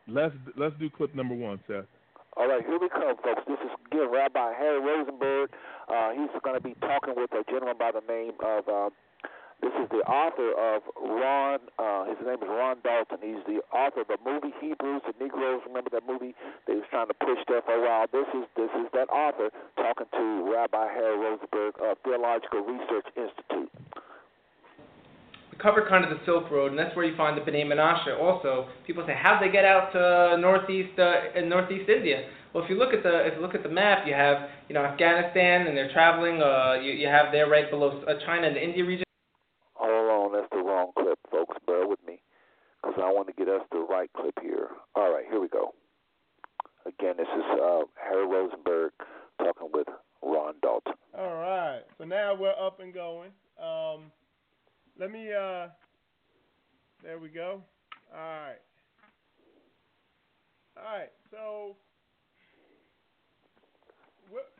D: Let's let's do clip number one, Seth.
C: All right, here we come, folks. This is again Rabbi Harry Rosenberg. Uh, he's going to be talking with a gentleman by the name of. Uh, this is the author of Ron. Uh, his name is Ron Dalton. He's the author of the movie Hebrews to Negroes remember that movie? They was trying to push that for a while. This is this is that author talking to Rabbi Harry Rosenberg of Theological Research Institute
G: covered kind of the Silk Road, and that's where you find the Bnei Menashe. Also, people say, how do they get out to northeast uh, in northeast India? Well, if you look at the if you look at the map, you have you know Afghanistan, and they're traveling. Uh, you you have there right below uh, China and the India region.
C: Hold on, that's the wrong clip, folks. Bear with me, because I want to get us the right clip here. All right, here we go. Again, this is uh, Harry Rosenberg talking with Ron Dalton.
H: All right, so now we're up and going. Um, let me, uh, there we go. All right. All right, so what,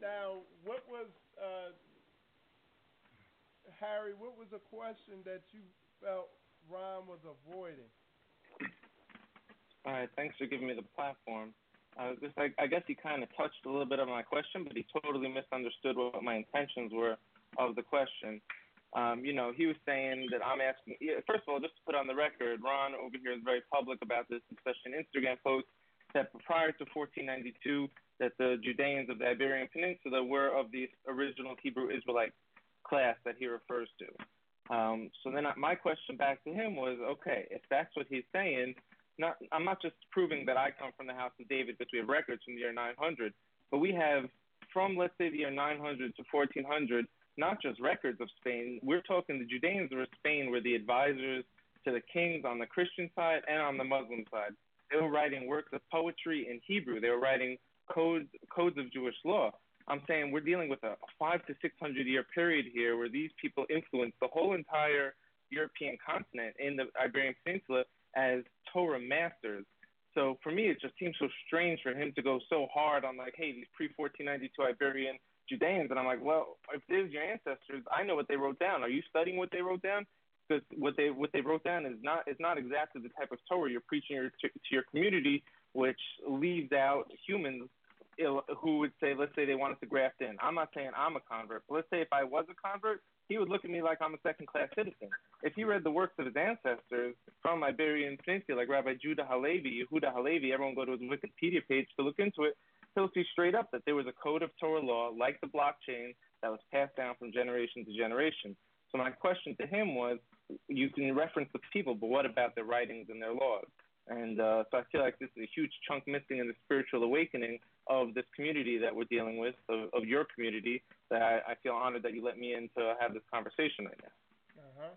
H: now, what was, uh, Harry, what was a question that you felt Ron was avoiding?
I: All right, thanks for giving me the platform. Uh, just, I, I guess he kind of touched a little bit on my question, but he totally misunderstood what my intentions were of the question. Um, you know, he was saying that I'm asking. First of all, just to put on the record, Ron over here is very public about this, especially in Instagram posts. That prior to 1492, that the Judeans of the Iberian Peninsula were of the original Hebrew Israelite class that he refers to. Um, so then my question back to him was, okay, if that's what he's saying, not I'm not just proving that I come from the house of David because we have records from the year 900, but we have from let's say the year 900 to 1400 not just records of Spain. We're talking the Judeans of Spain were the advisors to the kings on the Christian side and on the Muslim side. They were writing works of poetry in Hebrew. They were writing codes codes of Jewish law. I'm saying we're dealing with a five to six hundred year period here where these people influenced the whole entire European continent in the Iberian Peninsula as Torah masters. So for me, it just seems so strange for him to go so hard on like, hey, these pre 1492 Iberian Judeans, and I'm like, well, if there's your ancestors, I know what they wrote down. Are you studying what they wrote down? Because what they what they wrote down is not is not exactly the type of Torah you're preaching your, to, to your community, which leaves out humans who would say, let's say they wanted to graft in. I'm not saying I'm a convert, but let's say if I was a convert, he would look at me like I'm a second class citizen. If he read the works of his ancestors from Iberian Peninsula, like Rabbi Judah Halevi, Yehuda Halevi, everyone go to his Wikipedia page to look into it, he'll see straight up that there was a code of Torah law, like the blockchain, that was passed down from generation to generation. So my question to him was, you can reference the people, but what about their writings and their laws? And uh, so I feel like this is a huge chunk missing in the spiritual awakening of this community that we're dealing with, of, of your community, that I, I feel honored that you let me in to have this conversation right now.
H: Uh huh.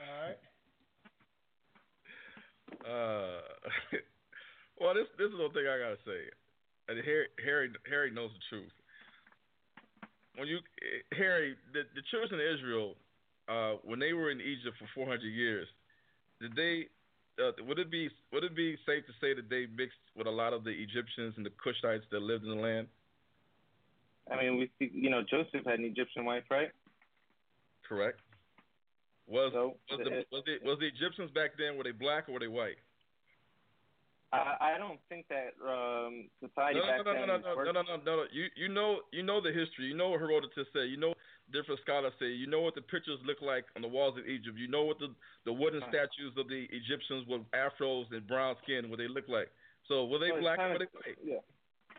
H: All right.
J: Uh, well, this this is the thing I gotta say. And Harry Harry Harry knows the truth. When you Harry, the the children of Israel, uh, when they were in Egypt for 400 years, did they uh, would it be would it be safe to say that they mixed with a lot of the Egyptians and the Cushites that lived in the land?
I: I mean, we see, you know, Joseph had an Egyptian wife, right?
J: Correct. Was
I: so,
J: was the, was the was the Egyptians back then were they black or were they white?
I: I, I don't think that um, society
J: no,
I: back
J: no, no,
I: then
J: no, no, no, no, no, no, no. You you know you know the history. You know what Herodotus said. You know different scholars say. You know what the pictures look like on the walls of Egypt. You know what the the wooden
I: Right.
J: statues of the Egyptians with afros and brown skin what they look like. So were they
I: Well,
J: black
I: kind
J: were they white?
I: Yeah.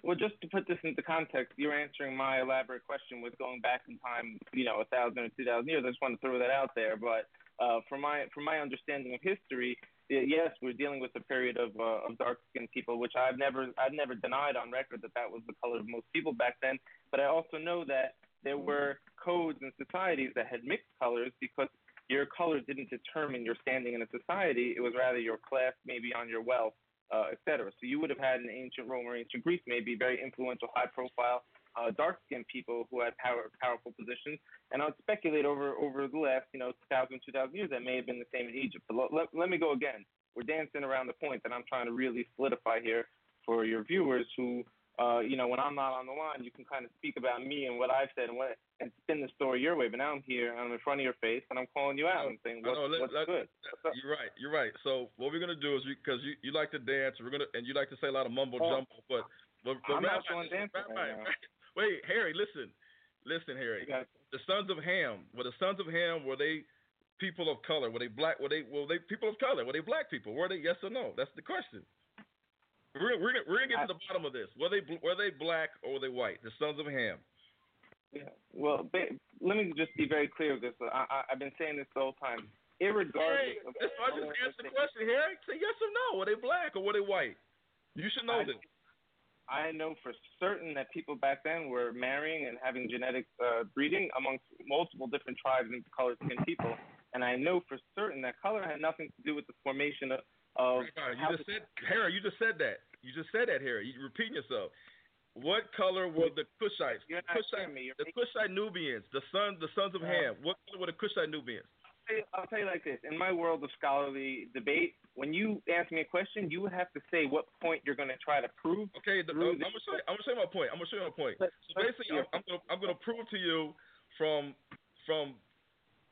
I: Well, just to put this into context, you're answering my elaborate question with going back in time, you know, a thousand or two thousand years. I just want to throw that out there. But uh, from my from my understanding of history, yes, we're dealing with a period of uh, of dark skinned people, which I've never I've never denied on record that that was the color of most people back then. But I also know that there were codes and societies that had mixed colors because your color didn't determine your standing in a society. It was rather your class, maybe on your wealth, uh, et cetera. So you would have had in ancient Rome or ancient Greece maybe very influential, high profile, uh, dark skinned people who had power, powerful positions. And I would speculate over, over the last, you know, 2,000, 2,000 years that may have been the same in Egypt. But let, let, let me go again. We're dancing around the point that I'm trying to really solidify here for your viewers who, uh, you know, when I'm not on the line, you can kind of speak about me and what I've said and what and spin the story your way. But now I'm here, I'm in front of your face, and I'm calling you out and saying what's,
J: know, let-
I: what's
J: let-
I: good.
J: You're right. You're right. So what we're gonna do is because you, you like to dance, we're gonna and you like to say a lot of mumbo
I: Oh.
J: jumbo, but but, but
I: I'm not
J: Rabbi-
I: doing dancing right.
J: Wait, Harry, listen, listen, Harry. The sons of Ham were the sons of Ham. Were they people of color? Were they black? Were they were they people of color? Were they black people? Were they yes or no? That's the question. We're we're, gonna- we're gonna get to the bottom of this. Were they were they black or were they white? The sons of Ham.
I: Yeah. Well, ba- let me just be very clear with this. I, I, I've been saying this the whole time.
J: Hey,
I: of
J: I just answer the question, Harry. Say yes or no. Were they black or were they white? You should know
I: I-
J: this.
I: I know for certain that people back then were marrying and having genetic uh, breeding amongst multiple different tribes and colored skinned people. And I know for certain that color had nothing to do with the formation of. of
J: you just said, Harry. You just said that. You just said that, Harry. You repeating yourself. What color were the Cushites?
I: You're
J: The
I: not
J: Cushite, the Cushite Nubians, the sons, the sons of Ham. What color were the Cushite Nubians?
I: I'll tell you- I'll tell you like this. In my world of scholarly debate, when you ask me a question, you would have to say what point you're going to try to prove.
J: Okay, the, I'm gonna show you. I'm gonna show my point. I'm gonna show you my point. So basically, I'm, I'm gonna I'm gonna prove to you from from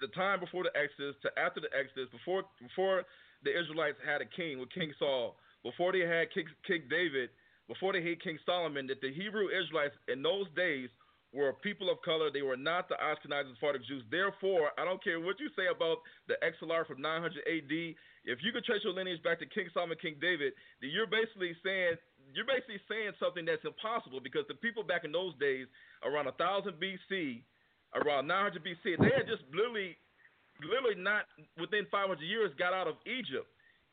J: the time before the Exodus to after the Exodus, before before the Israelites had a king with King Saul, before they had King, king David, before they had King Solomon, that the Hebrew Israelites in those days were people of color. They were not the Ashkenazi Sephardic Jews. Therefore, I don't care what you say about the exilarch from 900 AD. If you could trace your lineage back to King Solomon, King David, then you're basically saying you're basically saying something that's impossible because the people back in those days, around 1000 BC, around 900 BC, they had just literally, literally not within 500 years got out of Egypt.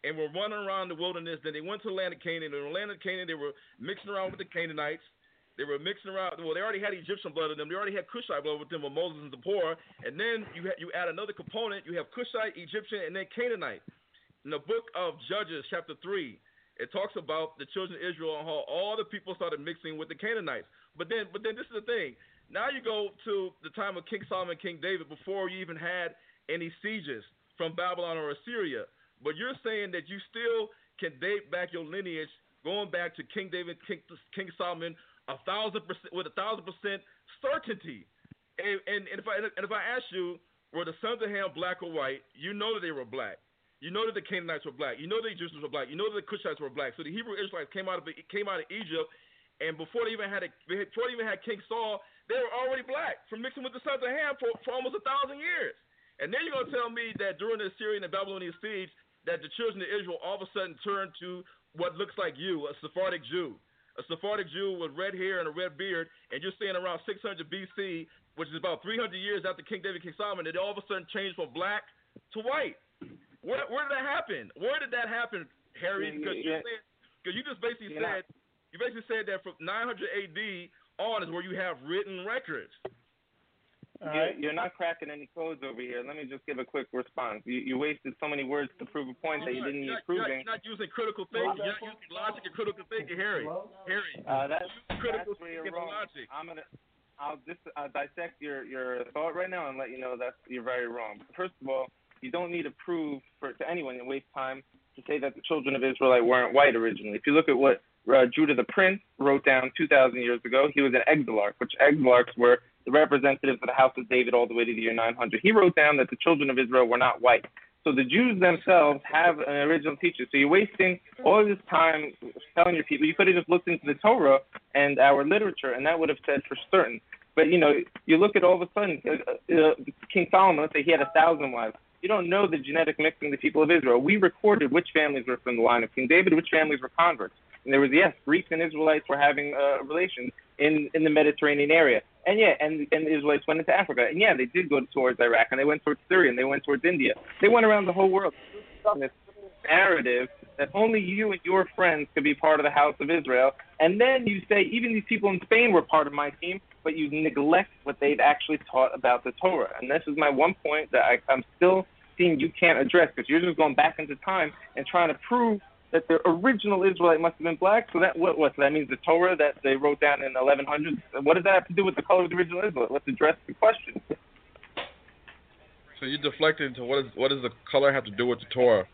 J: and were running around the wilderness. Then they went to the land of Canaan. In the land of Canaan, they were mixing around with the Canaanites. They were mixing around. Well, they already had Egyptian blood in them. They already had Cushite blood with them with Moses and Zipporah. And then you ha- you add another component. You have Cushite, Egyptian, and then Canaanite. In the book of Judges, chapter three, it talks about the children of Israel and how all the people started mixing with the Canaanites. But then, but then this is the thing. Now you go to the time of King Solomon, King David, before you even had any sieges from Babylon or Assyria. But you're saying that you still can date back your lineage going back to King David, King, King Solomon, a thousand percent with a thousand percent certainty. And, and, and if I and if I ask you, were the sons of Ham black or white? You know that they were black. You know that the Canaanites were black. You know that the Egyptians were black. You know that the Cushites were black. So the Hebrew Israelites came out of came out of Egypt, and before they even had a before they even had King Saul, they were already black from mixing with the sons of Ham for, for almost a thousand years. And then you're gonna tell me that during the Assyrian and Babylonian siege, that the children of Israel all of a sudden turned to what looks like you, a Sephardic Jew a Sephardic Jew with red hair and a red beard, and you're saying around 600 BC, which is about 300 years after King David, King Solomon, that all of a sudden changed from black to white. Where, where did that happen? Where did that happen, Harry? Because yeah, yeah. you, you just basically said you basically said that from 900 AD on is where you have written records.
I: You're, you're, not cracking any codes over here. Let me just give a quick response. You, you wasted so many words to prove a point that you didn't need proving.
J: You're not using critical thinking. You're not using logic and critical thinking, Harry. Harry.
I: Uh, that's,
J: critical
I: that's where you're
J: thinking
I: wrong.
J: logic.
I: I'm gonna. I'll just uh, dissect your your thought right now and let you know that you're very wrong. First of all, you don't need to prove for to anyone and waste time to say that the children of Israelite weren't white originally. If you look at what uh, Judah the Prince wrote down 2,000 years ago, he was an exilarch, which exilarchs were the representatives of the house of David all the way to the year 900. He wrote down that the children of Israel were not white. So the Jews themselves have an original teacher. So you're wasting all this time telling your people. You could have just looked into the Torah and our literature, and that would have said for certain. But you know, you look at all of a sudden, uh, uh, King Solomon. Let's say he had a thousand wives. You don't know the genetic mixing of the people of Israel. We recorded which families were from the line of King David, which families were converts. And there was yes, Greeks and Israelites were having uh, relations in in the Mediterranean area. And yeah, and and the Israelites went into Africa. And yeah, they did go towards Iraq and they went towards Syria and they went towards India. They went around the whole world. This narrative that only you and your friends could be part of the house of Israel. And then you say even these people in Spain were part of my team, but you neglect what they've actually taught about the Torah. And this is my one point that I, I'm still seeing you can't address because you're just going back into time and trying to prove that the original Israelite must have been black. So that what what so that means the Torah that they wrote down in 1100. What does that have to do with the color of the original Israelite? Let's address the question.
J: So you deflected into what is what does the color have to do with the Torah?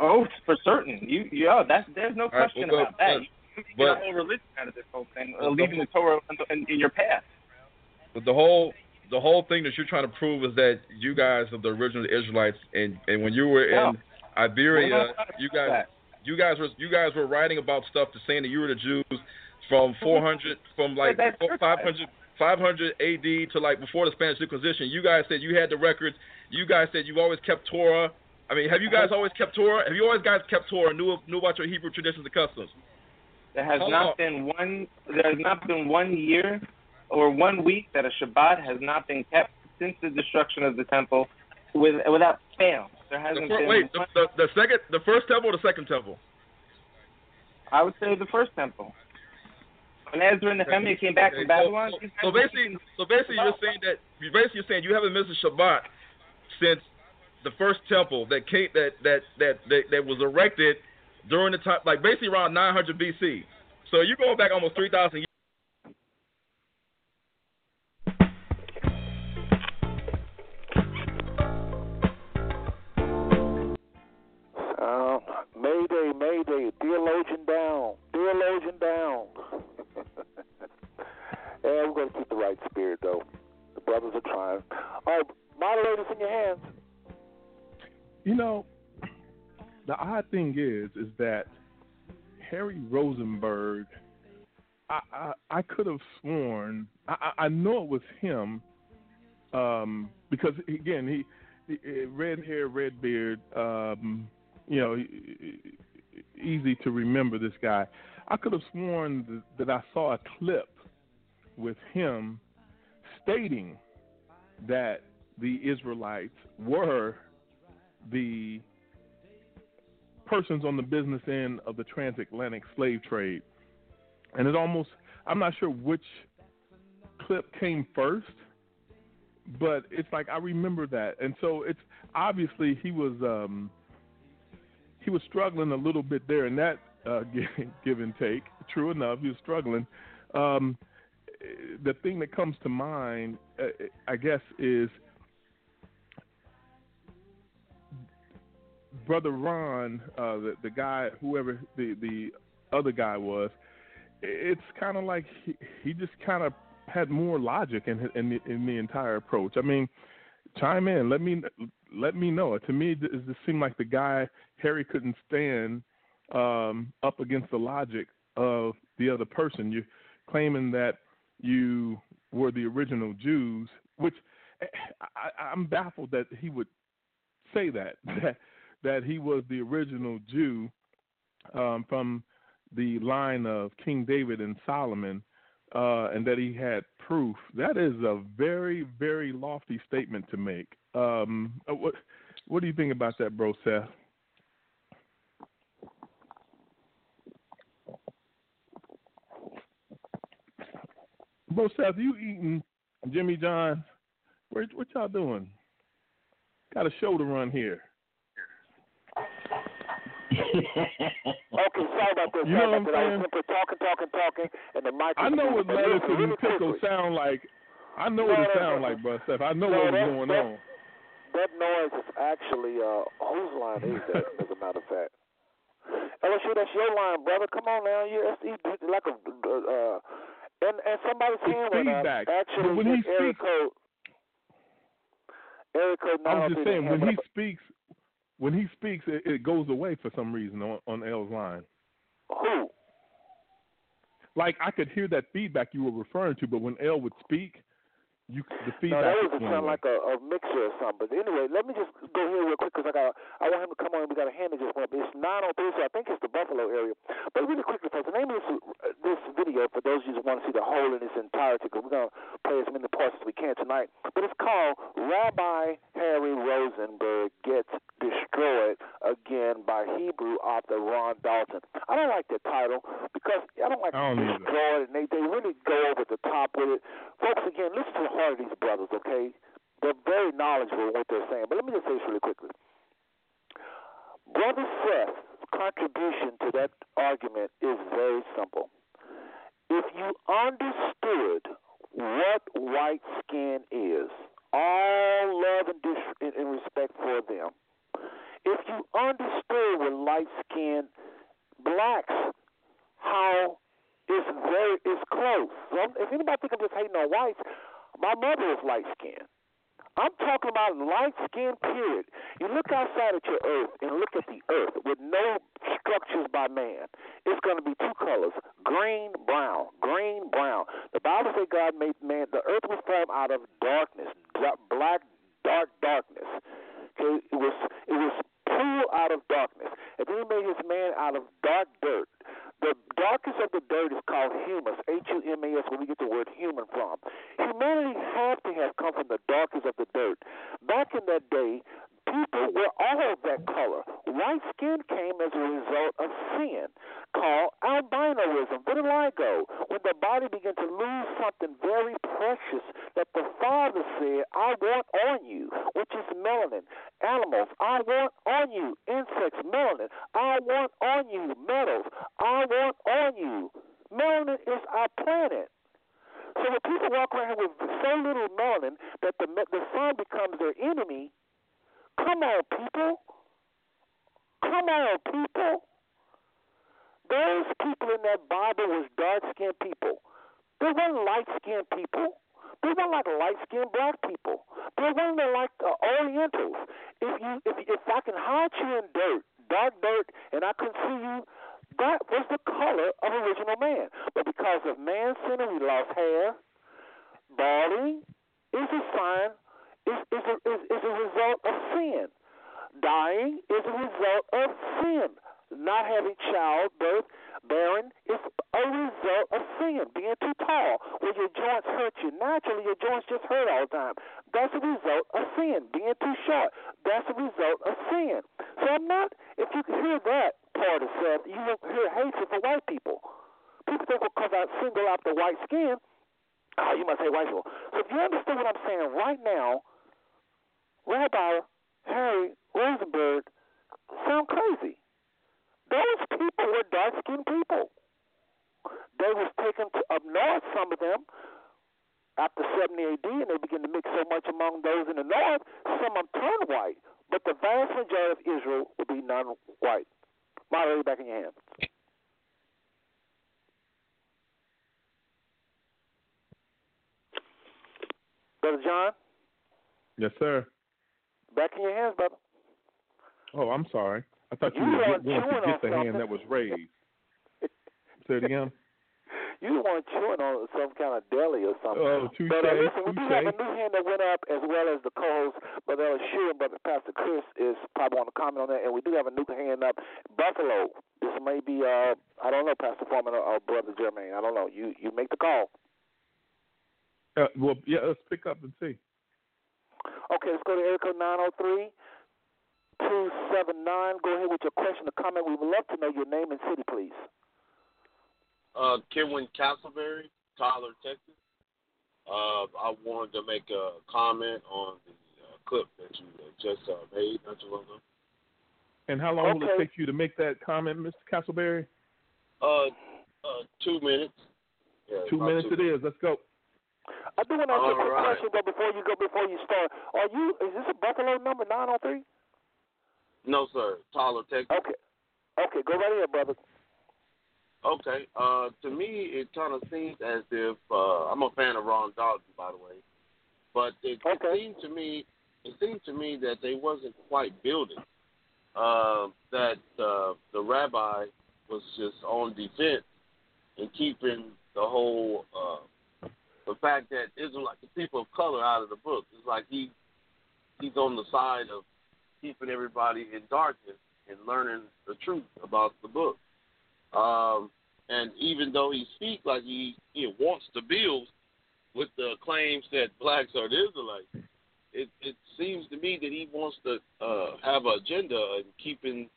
I: Oh, for certain. You yeah, that's there's no question
J: right, well,
I: about that.
J: But,
I: you get a whole religion out of this whole thing, uh, leaving the Torah in, in, in your past.
J: But the whole the whole thing that you're trying to prove is that you guys are the original Israelites, and and when you were in Iberia, you guys, you guys were you guys were writing about stuff to saying that you were the Jews from mm-hmm. 400, from like 500, 500 AD to like before the Spanish Inquisition. You guys said you had the records. You guys said you always kept Torah. I mean, have you guys uh-huh. always kept Torah? Have you always guys kept Torah? Knew knew about your Hebrew traditions and customs?
I: There has
J: Hold
I: not
J: on.
I: been one. There has not been one year or one week that a Shabbat has not been kept since the destruction of the temple, with without fail. There
J: The
I: hasn't
J: fir-
I: been.
J: wait, the, the, the second, the first temple, or the second temple?
I: I would say the first temple. When Ezra and Nehemiah came back
J: Okay,
I: from Babylon,
J: So, so, so basically, so basically, you're saying that you basically you're saying you haven't missed a Shabbat since the first temple that came that that that that, that was erected during the time, like basically around 900 BC. So you're going back almost 3,000 years.
C: Mayday, Mayday, theologian down, theologian down. and we're going to keep the right spirit, though. The brothers are trying. All right, moderators in your hands.
D: You know, the odd thing is, is that Harry Rosenberg, I I, I could have sworn, I, I I know it was him, um, because again he, he red hair, red beard, um, you know, easy to remember this guy. I could have sworn that, that I saw a clip with him stating that the Israelites were the persons on the business end of the transatlantic slave trade. And it almost, I'm not sure which clip came first, but it's like I remember that. And so it's obviously he was um, he was struggling a little bit there in that uh, give and take. True enough, he was struggling. Um, the thing that comes to mind, uh, I guess, is brother Ron, uh, the the guy, whoever the the other guy was. It's kind of like he, he just kind of had more logic in in the, in the entire approach. I mean, chime in. Let me let me know. To me, it just seemed like the guy Harry couldn't stand um, up against the logic of the other person. You claiming that you were the original Jews, which I, I'm baffled that he would say that that that he was the original Jew um, from the line of King David and Solomon, uh, and that he had proof. That is a very, very lofty statement to make. Um, uh, what What do you think about that, bro, Seth? Bro, Seth, you eating Jimmy John? Where, what y'all doing? Got a show to run here.
C: okay, sorry about this.
D: You know what I'm
C: saying? I
D: saying?
C: talking, talking, talking, and the mic.
D: I know what
C: lettuce
D: lettuce and pickle sound like. I know what it
C: no,
D: sound
C: no.
D: like, bro, Seth. I know
C: No,
D: what's going on.
C: That noise is actually uh whose line is that? as a matter of fact, LSU, that's your line, brother. Come on now, you that's like a uh, and and somebody's
D: It's
C: hand went Actually,
D: But when he
C: it's
D: speaks-
C: code. Area code
D: I was just saying when he speaks, when he speaks, it, it goes away for some reason on on L's line.
C: Who?
D: Like I could hear that feedback you were referring to, but when L would speak, you the
C: No, that was sound like a, a mixer or something. But anyway, let me just go here real quick because I got I want him to come on. We got a hand that just went up. It's nine on three, so I think it's the Buffalo area. But really quickly, folks, the name of this uh, this video for those of you who want to see the whole in its entirety, because we're gonna play as many parts as we can tonight. But it's called Rabbi Harry Rosenberg gets destroyed again by Hebrew author Ron Dalton. I don't like that title because I don't like
D: I don't either.
C: destroyed, and they they really go over the top with it. Folks, again, listen to heart of these brothers, okay? They're very knowledgeable in what they're saying. But let me just say this really quickly. Brother Seth's contribution to that argument is very simple. If you understood what white skin is, all love and, dis- and respect for them, if you understood with light skinned blacks how it's very it's close. So if anybody think I'm just hating on whites, my mother is light skinned. I'm talking about light skin period. You look outside at your earth and look at the earth with no structures by man. It's going to be two colors: green, brown, green, brown. The Bible says God made man. The earth was formed out of darkness, black, dark darkness. Okay, it was it was pulled out of darkness, and then He made His man out of dark dirt. The darkest of the dirt is called humus, H U M A S, where we get the word human from. Humanity had to have come from the darkest of the dirt. Back in that day, people were all of that color. White skin came as a result of sin called albinoism, vitiligo, when the body began to lose something very precious that the Father said, I want on you, which is melanin. Animals, I want on you. Insects, melanin. I want on you. Metals, I want on you. Melanin is our planet. So when people walk around with so little melanin that the the sun becomes their enemy, come on, people. Come on, people. Those people in that Bible was dark skinned people. They weren't light skinned people. They weren't like light skinned black people. They weren't like uh, Orientals. If you if if I can hide you in dirt, dark dirt, and I can see you, that was the color of original man. But because of man's sin, we lost hair. Balding is a sign, is is a, is, is a result of sin. Dying is a result of sin. Not having childbirth, barren is a result of sin. Being too tall, where your joints hurt you naturally, your joints just hurt all the time. That's a result of sin. Being too short, that's a result of sin. So I'm not. If you can hear that part of Seth, you will hear hatred for white people. People think because I single out the white skin, oh, you must hate white people. So if you understand what I'm saying right now, Rabbi Harry Rosenberg sound crazy. Those people were dark skinned people. They was taken to, up north, some of them, after 70 AD, and they began to mix so much among those in the north, some of them turned white. But the vast majority of Israel will be non white. Moderator, back in your hands. Brother John?
D: Yes, sir.
C: Back in your hands, brother.
D: Oh, I'm sorry. I thought you,
C: You
D: were going to get the hand that was raised. Say it again.
C: You weren't chewing on some kind of deli or something.
D: Oh, touche,
C: But uh, listen, we do have a new hand that went up as well as the co-host, Brother Ella Shear and Brother Pastor Chris is probably want to comment on that. And we do have a new hand up, Buffalo. This may be, uh, I don't know, Pastor Foreman or, or Brother Jermaine. I don't know. You you make the call.
D: Uh, well, yeah, let's pick up and see.
C: Okay, let's go to area code 903 279. Go ahead with your question or comment. We would love to know your name and city, please.
K: Uh, Kenwin Castleberry, Tyler, Texas. Uh, I wanted to make a comment on the uh, clip that you uh, just uh, made not too long ago.
D: And how long will it take you to make that comment, Mr. Castleberry?
K: Uh, uh, two minutes. Yeah,
D: Two
K: about
D: minutes it is. Let's go.
C: I do want to ask you a quick
K: right.
C: question though before you go before you start. Are you is this a Buffalo number 903?
K: No, sir. Tyler, Texas.
C: Okay. Okay, go right ahead, brother.
K: Okay. Uh, to me, it kind of seems as if uh, I'm a fan of Ron Dalton, by the way, but it, it seemed to me, it seemed to me that they wasn't quite building. Uh, that uh, the rabbi was just on defense and keeping the whole uh, the fact that Israelite the people of color out of the book. It's like he he's on the side of keeping everybody in darkness and learning the truth about the book. Um, and even though he speaks like he, he wants to build with the claims that blacks are the Israelites, it, it seems to me that he wants to uh, have an agenda in keeping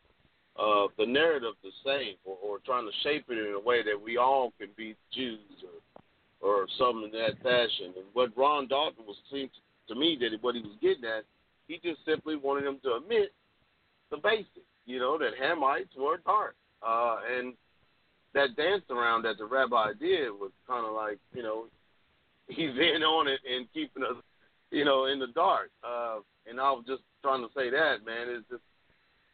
K: uh, the narrative the same or, or trying to shape it in a way that we all can be Jews or, or something in that fashion. And what Ron Dalton was seemed to me that what he was getting at, he just simply wanted them to admit the basics, you know, that Hamites were dark. Uh, and that dance around that the rabbi did was kind of like, you know, he's in on it and keeping us, you know, in the dark. Uh, and I was just trying to say that, man. It's just,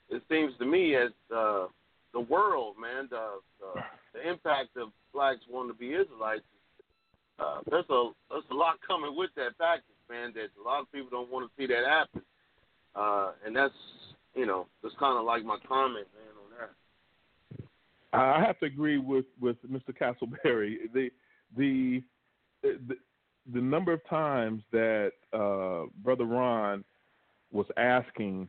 K: it seems to me as uh, the world, man, the, the the impact of blacks wanting to be Israelites. Uh, there's a there's a lot coming with that package, man. That a lot of people don't want to see that happen. Uh, and that's you know that's kind of like my comment, man, on that.
D: I have to agree with with Mr. Castleberry. The the the, the number of times that uh, Brother Ron was asking,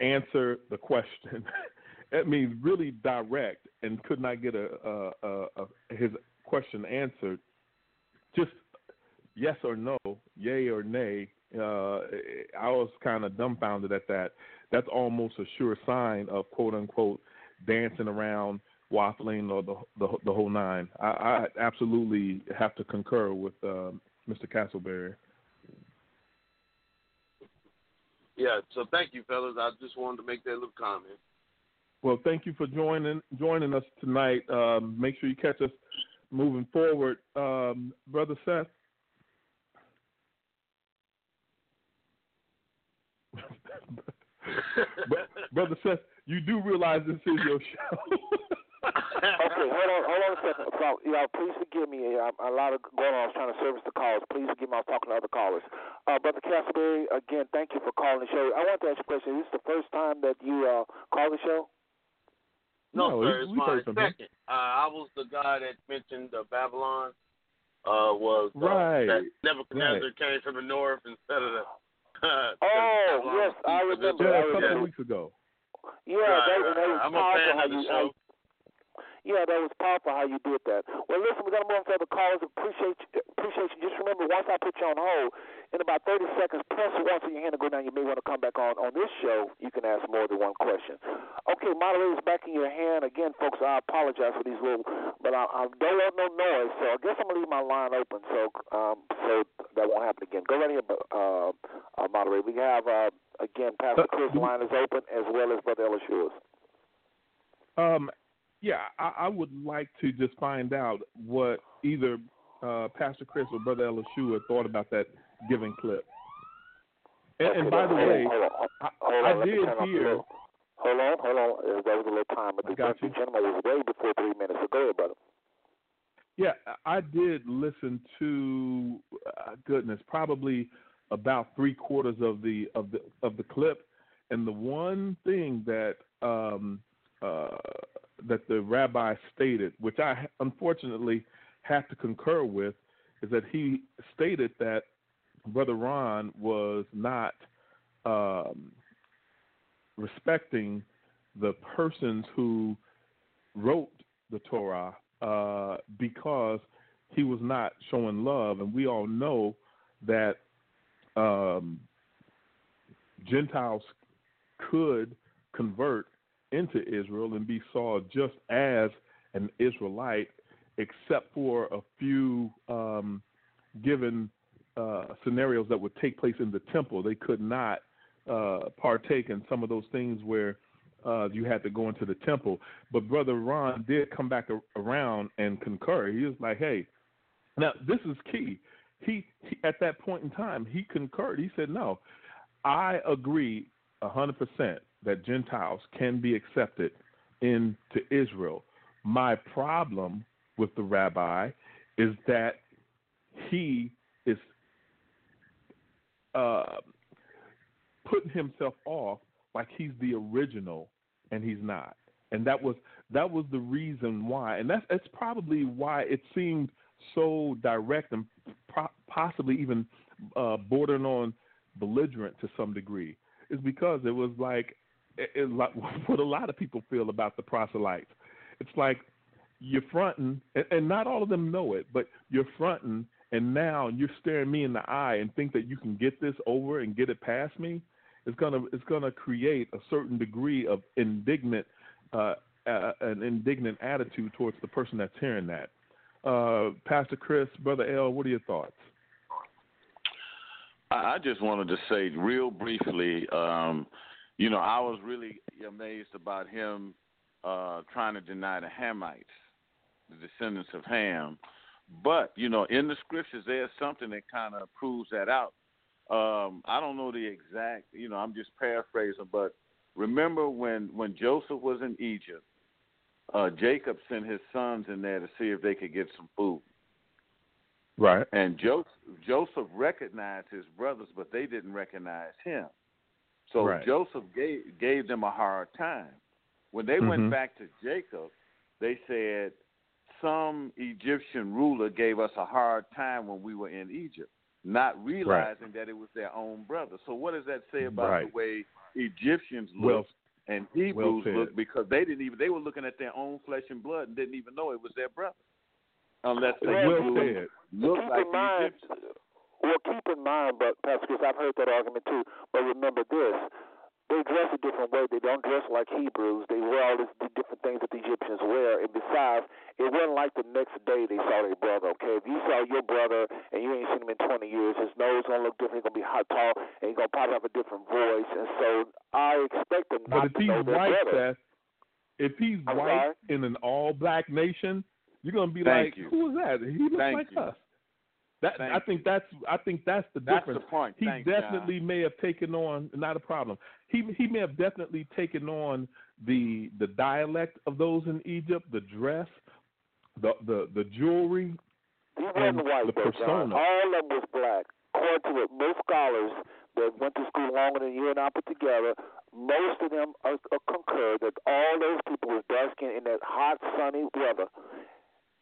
D: answer the question. that means really direct, and could not get a, a, a, a his question answered. Just yes or no, yay or nay. Uh, I was kind of dumbfounded at that. That's almost a sure sign of quote unquote dancing around waffling or the the, the whole nine. I, I absolutely have to concur with uh, Mr. Castleberry.
K: Yeah. So thank you, fellas. I just wanted to make that little comment.
D: Well, thank you for joining joining us tonight. Um, make sure you catch us moving forward, um, brother Seth. Brother Seth, you do realize this is your show.
C: okay, hold on, hold on a second. So, y'all, please forgive me. I'm, a lot of going on. I was trying to service the calls. Please forgive me. I was talking to other callers. Uh, Brother Castleberry, again, thank you for calling the show. I want to ask you a question. Is this the first time that you uh, call the show?
K: No,
D: No,
K: sir.
D: we-
K: It's
D: we've
K: my
D: heard from him.
K: second. Uh, I was the guy that mentioned uh, Babylon. Uh, was uh,
D: Right,
K: that Nebuchadnezzar
D: right.
K: came from the north instead of the. Uh,
C: Oh,
K: Babylon
C: yes, I remember.
K: Israel.
D: yeah, a couple
K: Yeah.
D: of weeks ago.
C: Yeah,
K: Right,
C: that,
K: right,
C: that was
K: right. I'm a fan of the
C: you,
K: show.
C: Yeah, that was powerful how you did that. Well, listen, we're gonna move on to other callers. Appreciate you, appreciate you. Just remember, once I put you on hold, in about 30 seconds, press once in your hand and go down. You may want to come back on on this show. You can ask more than one question. Okay, moderators, back in your hand again, folks. I apologize for these little, but I, I don't want no noise, so I guess I'm gonna leave my line open so um so that won't happen again. Go right here, uh, uh, moderator. We have uh, again, Pastor Chris line is open as well as Brother Ellis yours.
D: Um, yeah, I, I would like to just find out what either uh, Pastor Chris or Brother Elishua thought about that giving clip. And,
C: okay,
D: and by the
C: hold
D: way,
C: on, hold on,
D: I, I
C: on, let me
D: did
C: turn off the
D: hear.
C: Hold on, hold on. That was a little time, but the,
D: got
C: the
D: you.
C: gentleman was way before three minutes. So go ahead, brother.
D: Yeah, I did listen to uh, goodness, probably about three quarters of the of the of the clip, and the one thing that um, that the rabbi stated, which I unfortunately have to concur with, is that he stated that Brother Ron was not um, respecting the persons who wrote the Torah uh, because he was not showing love, and we all know that um, Gentiles could convert into Israel and be saw just as an Israelite, except for a few um, given uh, scenarios that would take place in the temple. They could not uh, partake in some of those things where uh, you had to go into the temple. But Brother Ron did come back a- around and concur. He was like, hey, now this is key. He, he at that point in time he concurred. He said, no, I agree a hundred percent that Gentiles can be accepted into Israel. My problem with the rabbi is that he is uh, putting himself off like he's the original and he's not. And that was that was the reason why, and that's that's probably why it seemed so direct and pro- possibly even uh, bordering on belligerent to some degree. Is because it was like it, what a lot of people feel about the proselytes. It's like you're fronting, and, and not all of them know it, but you're fronting, and now you're staring me in the eye and think that you can get this over and get it past me. It's gonna it's gonna create a certain degree of indignant uh, uh, an indignant attitude towards the person that's hearing that. Uh, Pastor Chris, Brother L, what are your thoughts?
E: I I just wanted to say real briefly, um, you know, I was really amazed about him uh, trying to deny the Hamites, the descendants of Ham. But, you know, in the scriptures, there's something that kind of proves that out. Um, I don't know the exact, you know, I'm just paraphrasing, but remember when, when Joseph was in Egypt, uh, Jacob sent his sons in there to see if they could get some food.
D: Right.
E: And Joseph, Joseph recognized his brothers, but they didn't recognize him. So
D: Right.
E: Joseph gave gave them a hard time. When they
D: Mhm.
E: went back to Jacob, they said, "Some Egyptian ruler gave us a hard time when we were in Egypt," not realizing that it was their own brother. So what does that say about
D: Right.
E: the way Egyptians
D: Well-
E: look and Hebrews
D: said.
E: look? Because they didn't even they were looking at their own flesh and blood and didn't even know it was their brother, unless they
C: Well
E: Hebrews looked like the Egyptians.
C: Well, keep in mind, but Pastor Chris, I've heard that argument too. But remember this: they dress a different way. They don't dress like Hebrews. They wear all these different things that the Egyptians wear. And besides, it wasn't like the next day they saw their brother. Okay, if you saw your brother and you ain't seen him in 20 years, his nose gonna look different. He's gonna be hot, tall, and he's gonna probably have a different voice. And so I expect them not
D: if
C: to
D: he's
C: know their
D: white,
C: brother.
D: Seth, if he's
C: I'm
D: white
C: sorry?
D: in an all-black nation, you're gonna be
E: Thank
D: like,
E: you.
D: "Who is that? He looks
E: Thank
D: like
E: you.
D: us." That
E: Thank
D: I think that's I think that's the
E: That's
D: difference.
E: the point.
D: He
E: Thanks, John.
D: definitely may have taken on not a problem. He he may have definitely taken on the the dialect of those in Egypt, the dress, the the the jewelry,
C: He
D: and
C: white,
D: the
C: though, John.
D: persona.
C: All of them was black. According to what most scholars that went to school longer than you and I put together, most of them are, are concur that all those people were dark skinned in that hot, sunny weather.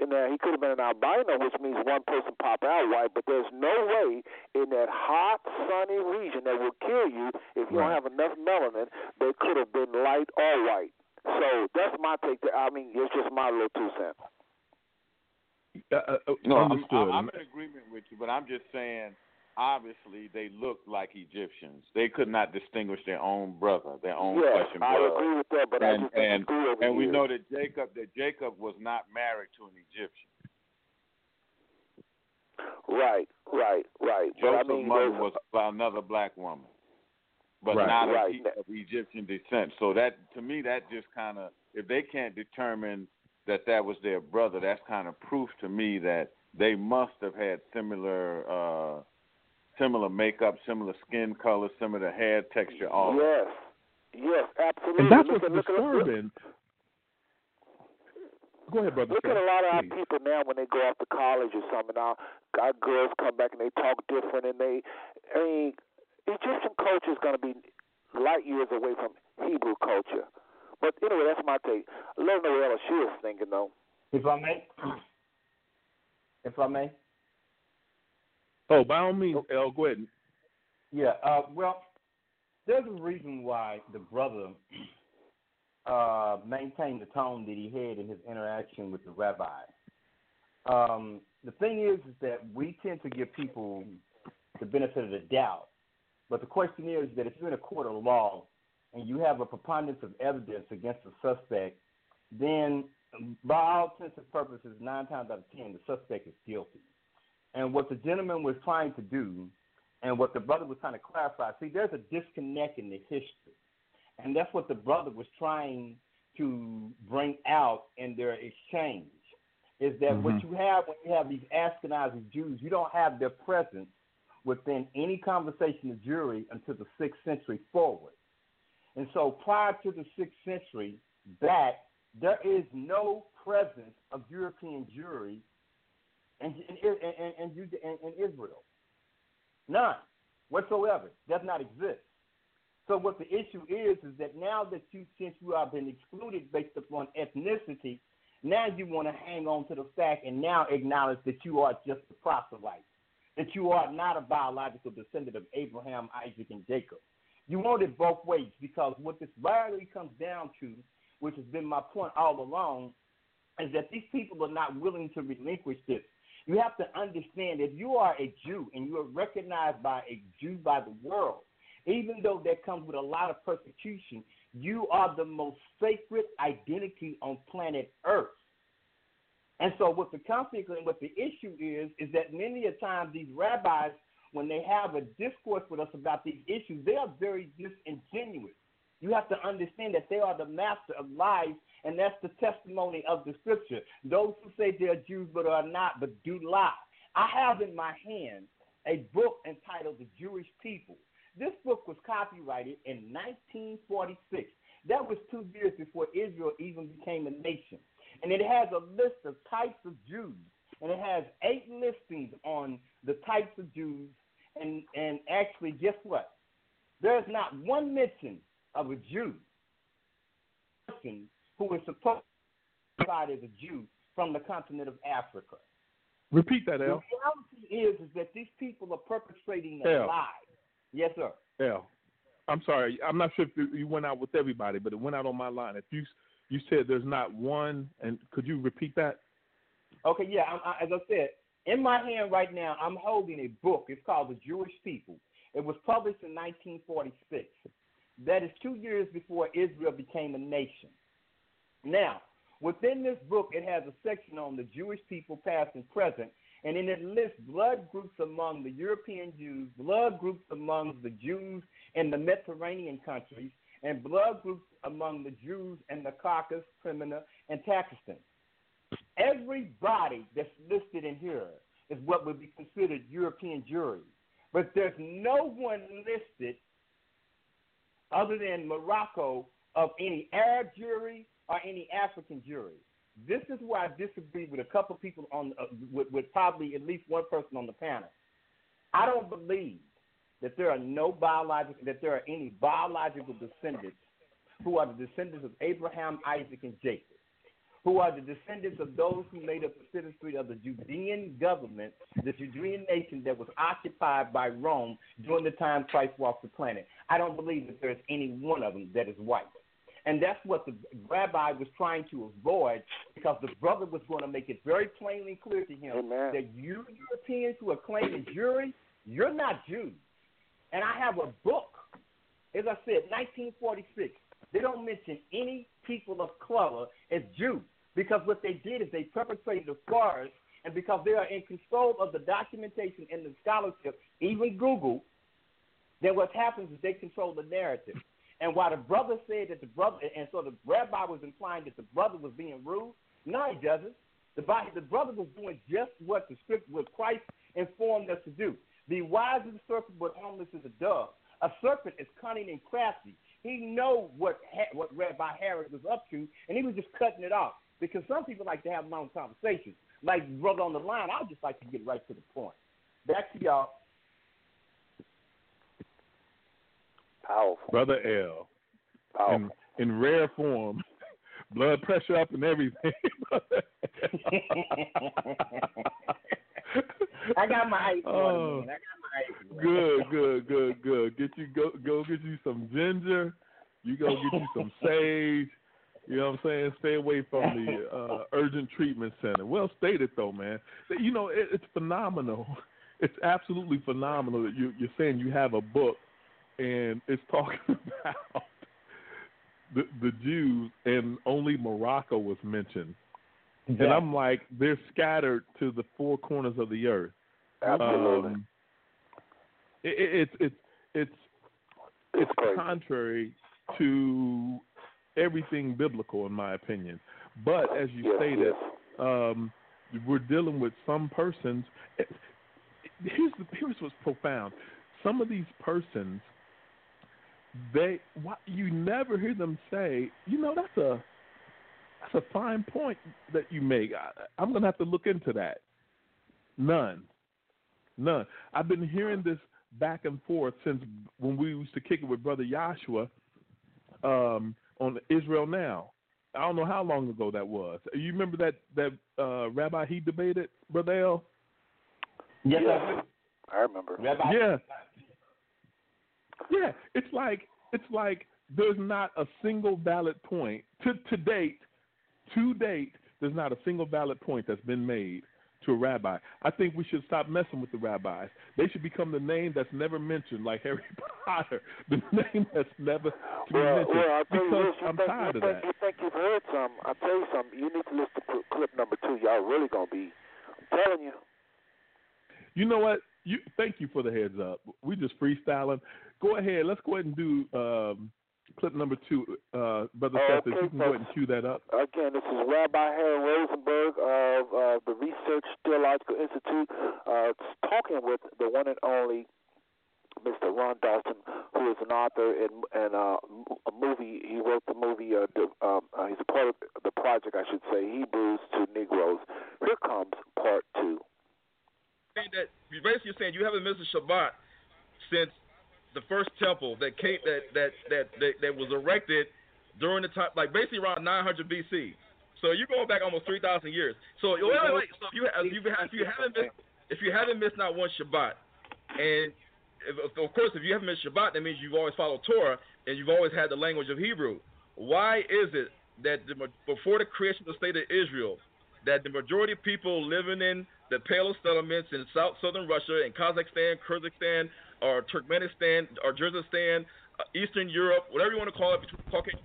C: And uh, he could have been an albino, which means one person pop out white, but there's no way in that hot, sunny region that will kill you if you
D: Right.
C: don't have enough melanin, they could have been light or white. So that's my take. I mean, it's just my little two cents.
D: Uh, uh,
E: no,
D: understood.
E: I'm, I'm in agreement with you, but I'm just saying. Obviously, they looked like Egyptians. They could not distinguish their own brother, their own
C: yes,
E: flesh and blood.
C: I agree with that, but
E: and,
C: I just
E: and,
C: disagree over
E: and we know that Jacob that Jacob was not married to an Egyptian.
C: Right, right, right.
E: Joseph's
C: but I mean,
E: mother
C: there's-
E: was another black woman, but
D: Right.
E: not
C: Right.
E: Of, of Egyptian descent. So that to me, that just kind of if they can't determine that that was their brother, that's kind of proof to me that they must have had similar uh similar makeup, similar skin color, similar hair texture, all that.
C: Yes, yes, absolutely.
D: and that's
C: look
D: what's
C: at, look at, look,
D: disturbing. Go ahead, brother.
C: Look at a lot of our people now when they go off to college or something. Our, our girls come back and they talk different, and they, I mean, Egyptian culture is going to be light years away from Hebrew culture. But anyway, that's my take. Let her know what else she is thinking, though.
F: If I may, if I may,
D: Oh, by all means, El, go ahead.
F: yeah. Uh, well, there's a reason why the brother uh, maintained the tone that he had in his interaction with the rabbi. Um, the thing is, is that we tend to give people the benefit of the doubt, but the question is that if you're in a court of law and you have a preponderance of evidence against the suspect, then by all intents and purposes, nine times out of ten, the suspect is guilty. And what the gentleman was trying to do, and what the brother was trying to clarify, see, there's a disconnect in the history. And that's what the brother was trying to bring out in their exchange. Is that what
D: Mhm.
F: you have when you have these Ashkenazi Jews? You don't have their presence within any conversation of Jewry until the sixth century forward. And so prior to the sixth century back, there is no presence of European Jewry in, in, and, in, in, in Israel. None whatsoever. Does not exist. So what the issue is is that now that you since you have been excluded based upon ethnicity, now you want to hang on to the fact and now acknowledge that you are just a proselyte, that you are not a biological descendant of Abraham, Isaac, and Jacob. You want it both ways because what this rarely comes down to, which has been my point all along, is that these people are not willing to relinquish this. You have to understand if you are a Jew and you are recognized by a Jew by the world, even though that comes with a lot of persecution, you are the most sacred identity on planet Earth. And so, what the and what the issue is, is that many a time these rabbis, when they have a discourse with us about these issues, they are very disingenuous. You have to understand that they are the master of lies, and that's the testimony of the scripture. Those who say they're Jews but are not, but do lie. I have in my hand a book entitled The Jewish People. This book was copyrighted in 1946. That was two years before Israel even became a nation. And it has a list of types of Jews. And it has eight listings on the types of Jews. And, and actually, guess what? There's not one mention of a Jew person who is supposed to be as a Jew from the continent of Africa.
D: Repeat that,
F: The reality is, is that these people are perpetrating a lie. Yes, sir.
D: El. I'm sorry. I'm not sure if you- went out with everybody, but it went out on my line. If you you said there's not one, and could you repeat that?
F: Okay, yeah. I, as I said, in my hand right now, I'm holding a book. It's called The Jewish People. It was published in 1946. That is two years before Israel became a nation. Now, within this book, it has a section on the Jewish people, past and present, and in it lists blood groups among the European Jews, blood groups among the Jews in the Mediterranean countries, and blood groups among the Jews in the Caucasus, Crimea, and Pakistan. Everybody that's listed in here is what would be considered European Jewry. But there's no one listed other than Morocco of any Arab Jewry or any African Jewry. This is where I disagree with a couple people on, uh, with, with probably at least one person on the panel. I don't believe that there are no biological, that there are any biological descendants who are the descendants of Abraham, Isaac, and Jacob, who are the descendants of those who made up the citizenry of the Judean government, the Judean nation that was occupied by Rome during the time Christ walked the planet. I don't believe that there's any one of them that is white. And that's what the rabbi was trying to avoid because the brother was going to make it very plainly clear to him
C: Amen.
F: that you Europeans who are claiming Jewry, you're not Jews. And I have a book, as I said, 1946. They don't mention any people of color as Jews because what they did is they perpetrated a farce, and because they are in control of the documentation and the scholarship, even Google, then what happens is they control the narrative. And while the brother said that the brother, and so the rabbi was implying that the brother was being rude, no, he doesn't. The, the brother was doing just what the script, what Christ informed us to do. Be wise as a serpent, but harmless as a dove. A serpent is cunning and crafty. He know what what Rabbi Harris was up to, and he was just cutting it off. Because some people like to have long conversations. Like brother on the line, I just like to get right to the point. Back to y'all.
C: Powerful.
D: Brother L.
C: Powerful.
D: In, in rare form. Blood pressure up and everything.
F: I got my ice
D: Oh.
F: water, man. I got my ice water.
D: good, good, good, good. Get you go go get you some ginger. You go get you some sage. You know what I'm saying? Stay away from the uh, urgent treatment center. Well stated though, man. You know it, it's phenomenal. It's absolutely phenomenal that you, you're saying you have a book and it's talking about the the Jews and only Morocco was mentioned.
F: Exactly.
D: And I'm like, they're scattered to the four corners of the earth.
C: Absolutely.
D: Um, it, it, it's it's it's it's contrary to everything biblical, in my opinion. But as you
C: Yes,
D: stated,
C: yes.
D: um, we're dealing with some persons. Here's the, here's what's profound. Some of these persons, they why, you never hear them say, you know, that's a that's a fine point that you make. I, I'm going to have to look into that. None, none. I've been hearing this back and forth since when we used to kick it with Brother Joshua um, on Israel Now. I don't know how long ago that was. You remember that that uh, rabbi he debated, Brother L?
F: Yes,
C: Yes.
F: I.
C: I remember.
F: Rabbi,
D: Yeah. Yeah, it's like it's like there's not a single valid point to to date. To date, there's not a single valid point that's been made to a rabbi. I think we should stop messing with the rabbis. They should become the name that's never mentioned, like Harry Potter, the name that's never to be
C: Well,
D: mentioned.
C: well, I'll tell you this. You
D: I'm
C: think,
D: tired
C: you
D: of
C: think,
D: that.
C: You think you've heard some? I'll tell you something. You need to listen to clip number two. Y'all really gonna be. I'm telling you.
D: You know what? You thank you for the heads up. We just freestyling. Go ahead. Let's go ahead and do um, clip number two, uh, brother
C: Oh,
D: Seth. If you can go ahead and cue that up.
C: Again, this is Rabbi Harry Rosenberg of uh, the Research Theological Institute, uh, talking with the one and only Mr. Ron Dalton, who is an author and and uh, a movie. He wrote the movie. Uh, the, um, uh, he's a part of the project, I should say, Hebrews to Negroes. Here comes part two.
J: saying that you're basically saying you haven't missed a Shabbat since the first temple that came that that that that, that was erected during the time, like basically around 900 BC. So you're going back almost 3,000 years. So wait, wait, wait. So if you if you, if you haven't missed if you haven't missed not one Shabbat, and if, of course if you haven't missed Shabbat, that means you've always followed Torah and you've always had the language of Hebrew. Why is it that the, before the creation of the state of Israel, that the majority of people living in the Pale settlements in South Southern Russia, and Kazakhstan, Kyrgyzstan, or Turkmenistan, or Kyrgyzstan, uh, Eastern Europe, whatever you want to call it, between Caucasian,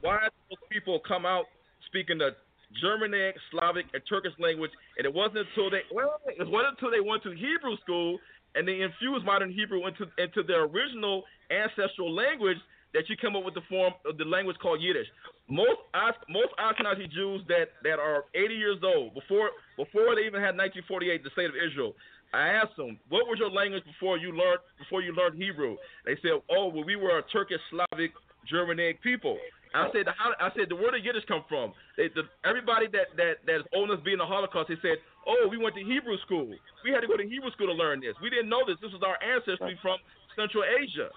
J: why those people come out speaking the Germanic, Slavic, and Turkish language, and it wasn't until they well, it wasn't until they went to Hebrew school and they infused modern Hebrew into into their original ancestral language that you come up with the form of the language called Yiddish. Most most Ashkenazi Jews that, that are 80 years old before before they even had 1948, the state of Israel. I asked them, what was your language before you learned before you learned Hebrew? They said, oh, well, we were a Turkish, Slavic, Germanic people. I said, how, I said, the word of Yiddish come from? They, the, everybody that that that is old enough to be in the Holocaust, they said, oh, we went to Hebrew school. We had to go to Hebrew school to learn this. We didn't know this. This was our ancestry from Central Asia.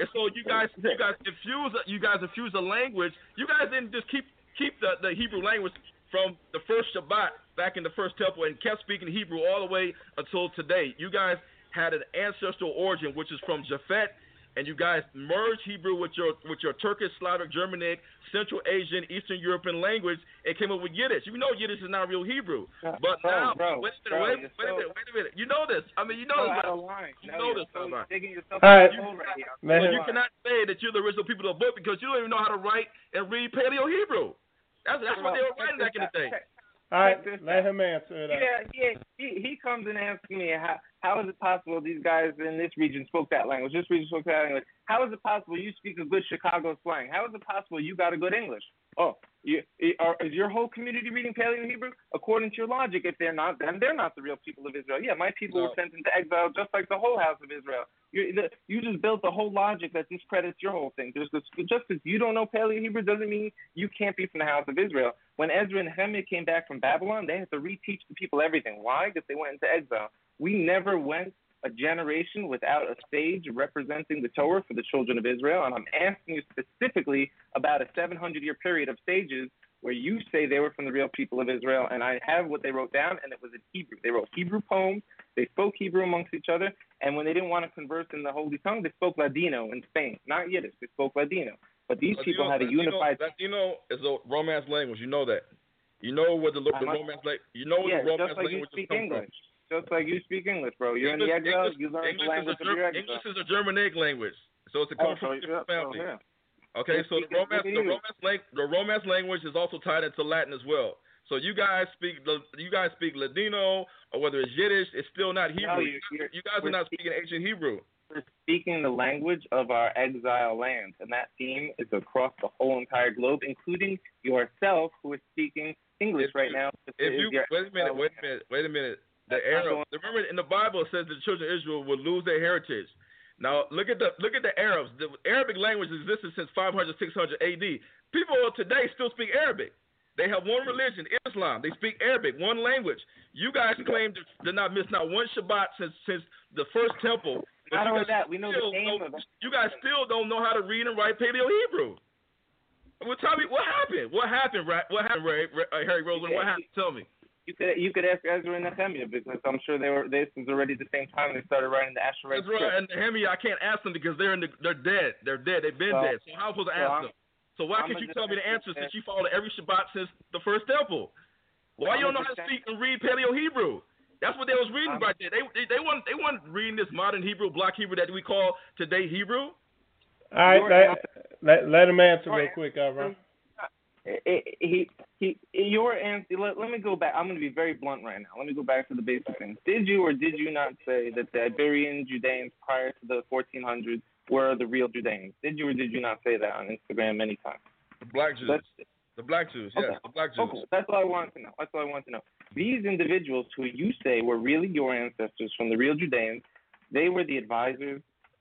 J: And so you guys, you guys infuse, you guys infuse the language. You guys didn't just keep keep the, the Hebrew language from the first Shabbat back in the first temple and kept speaking Hebrew all the way until today. You guys had an ancestral origin, which is from Japhet and you guys merged Hebrew with your with your Turkish, Slavic, Germanic, Central Asian, Eastern European language, and came up with Yiddish. You know Yiddish is not real Hebrew, but
I: bro,
J: now
I: bro,
J: wait a minute,
I: bro,
J: wait,
I: you're
J: wait a minute, wait a minute. You know this. I mean, you know
I: so
J: this.
I: out of line.
J: You
I: No,
J: know this,
I: so
J: right?
I: digging yourself
H: All right.
I: in the right here.
J: Well,
H: him-
J: you cannot say that you're the original people of the book because you don't even know how to write and read Paleo Hebrew. That's that's what they were writing back in the day.
H: All right, let him answer it.
I: Yeah, yeah. He he comes and asks me how how is it possible these guys in this region spoke that language, this region spoke that language. How is it possible you speak a good Chicago slang? How is it possible you got a good English? Oh, you, are, is your whole community reading Paleo Hebrew? According to your logic, if they're not, then they're not the real people of Israel. Yeah, my people
J: No.
I: were sent into exile just like the whole house of Israel. You, the, you just built the whole logic that discredits your whole thing. Just just because you don't know Paleo Hebrew doesn't mean you can't be from the house of Israel. When Ezra and Nehemiah came back from Babylon, they had to reteach the people everything. Why? Because they went into exile. We never went a generation without a sage representing the Torah for the children of Israel. And I'm asking you specifically about a 700 year period of sages where you say they were from the real people of Israel. And I have what they wrote down, and it was in Hebrew. They wrote Hebrew poems, they spoke Hebrew amongst each other. And when they didn't want to converse in the Holy Tongue, they spoke Ladino in Spain, not Yiddish. They spoke Ladino. But these people had a
J: Latino,
I: unified.
J: Latino is a Romance language. You know that. You know what the, the
I: uh-huh.
J: Romance like. You know what
I: yeah,
J: the Romance
I: just like you speak English. Just like you speak English, bro. You're in the
J: English,
I: exile.
J: English,
I: you learn
J: English
I: the language
J: is a,
I: of your exile.
J: English is a Germanic language, so it's a
I: Oh,
J: from
I: so
J: a
I: yeah,
J: different
I: so
J: family.
I: yeah.
J: Okay, so the romance, the romance, lang- the romance language is also tied into Latin as well. So you guys speak, you guys speak Ladino, or whether it's Yiddish, it's still not Hebrew.
I: No,
J: you,
I: you're- you're-
J: you guys are not speaking ancient Hebrew.
I: We're speaking the language of our exile lands, and that theme is across the whole entire globe, including yourself, who is speaking English
J: If
I: right
J: you-
I: now.
J: If you wait a minute, wait a minute, wait a minute. The Arabs. Remember in the Bible it says the children of Israel will lose their heritage. Now look at the look at the Arabs. The Arabic language existed since 500, 600 A.D. People today still speak Arabic. They have one religion, Islam. They speak Arabic, one language. You guys claim to, to not miss not one Shabbat since since the first temple.
I: Not only that, we know the name
J: don't-
I: of it.
J: You guys still don't know how to read and write Paleo Hebrew. Well, tell me what happened. What happened, Ra- What happened, Ray, Ray, uh, Harry Roseman? What happened? Tell me.
I: You could you could ask Ezra and Nehemiah because I'm sure they were this was already the same time they started writing the Ashurit
J: Ezra
I: script.
J: and Nehemiah, I can't ask them because they're in the, they're dead. They're dead. They've been
I: Well,
J: dead. So how am I supposed to
I: well,
J: ask
I: I'm-
J: them? So why
I: I'm
J: can't you tell me the
I: defense-
J: answer since you followed every Shabbat since the first temple? Why you don't know how to speak and read Paleo Hebrew? That's what they was reading
I: I'm-
J: right there. They they, they want they want reading this modern Hebrew, block Hebrew that we call today Hebrew.
H: All right, let, let, let him answer real quick, Avram.
I: he he your answer. Let, let me go back. I'm going to be very blunt right now. Let me go back to the basic things. Did you or did you not say that the Iberian Judeans prior to the 1400s were the real Judeans? Did you or did you not say that on Instagram many times?
J: The black Jews.
I: That's-
J: the black Jews. Yes,
I: Okay.
J: the black Jews.
I: Okay, that's all I want to know. That's all I want to know. These individuals who you say were really your ancestors from the real Judeans, they were the advisors.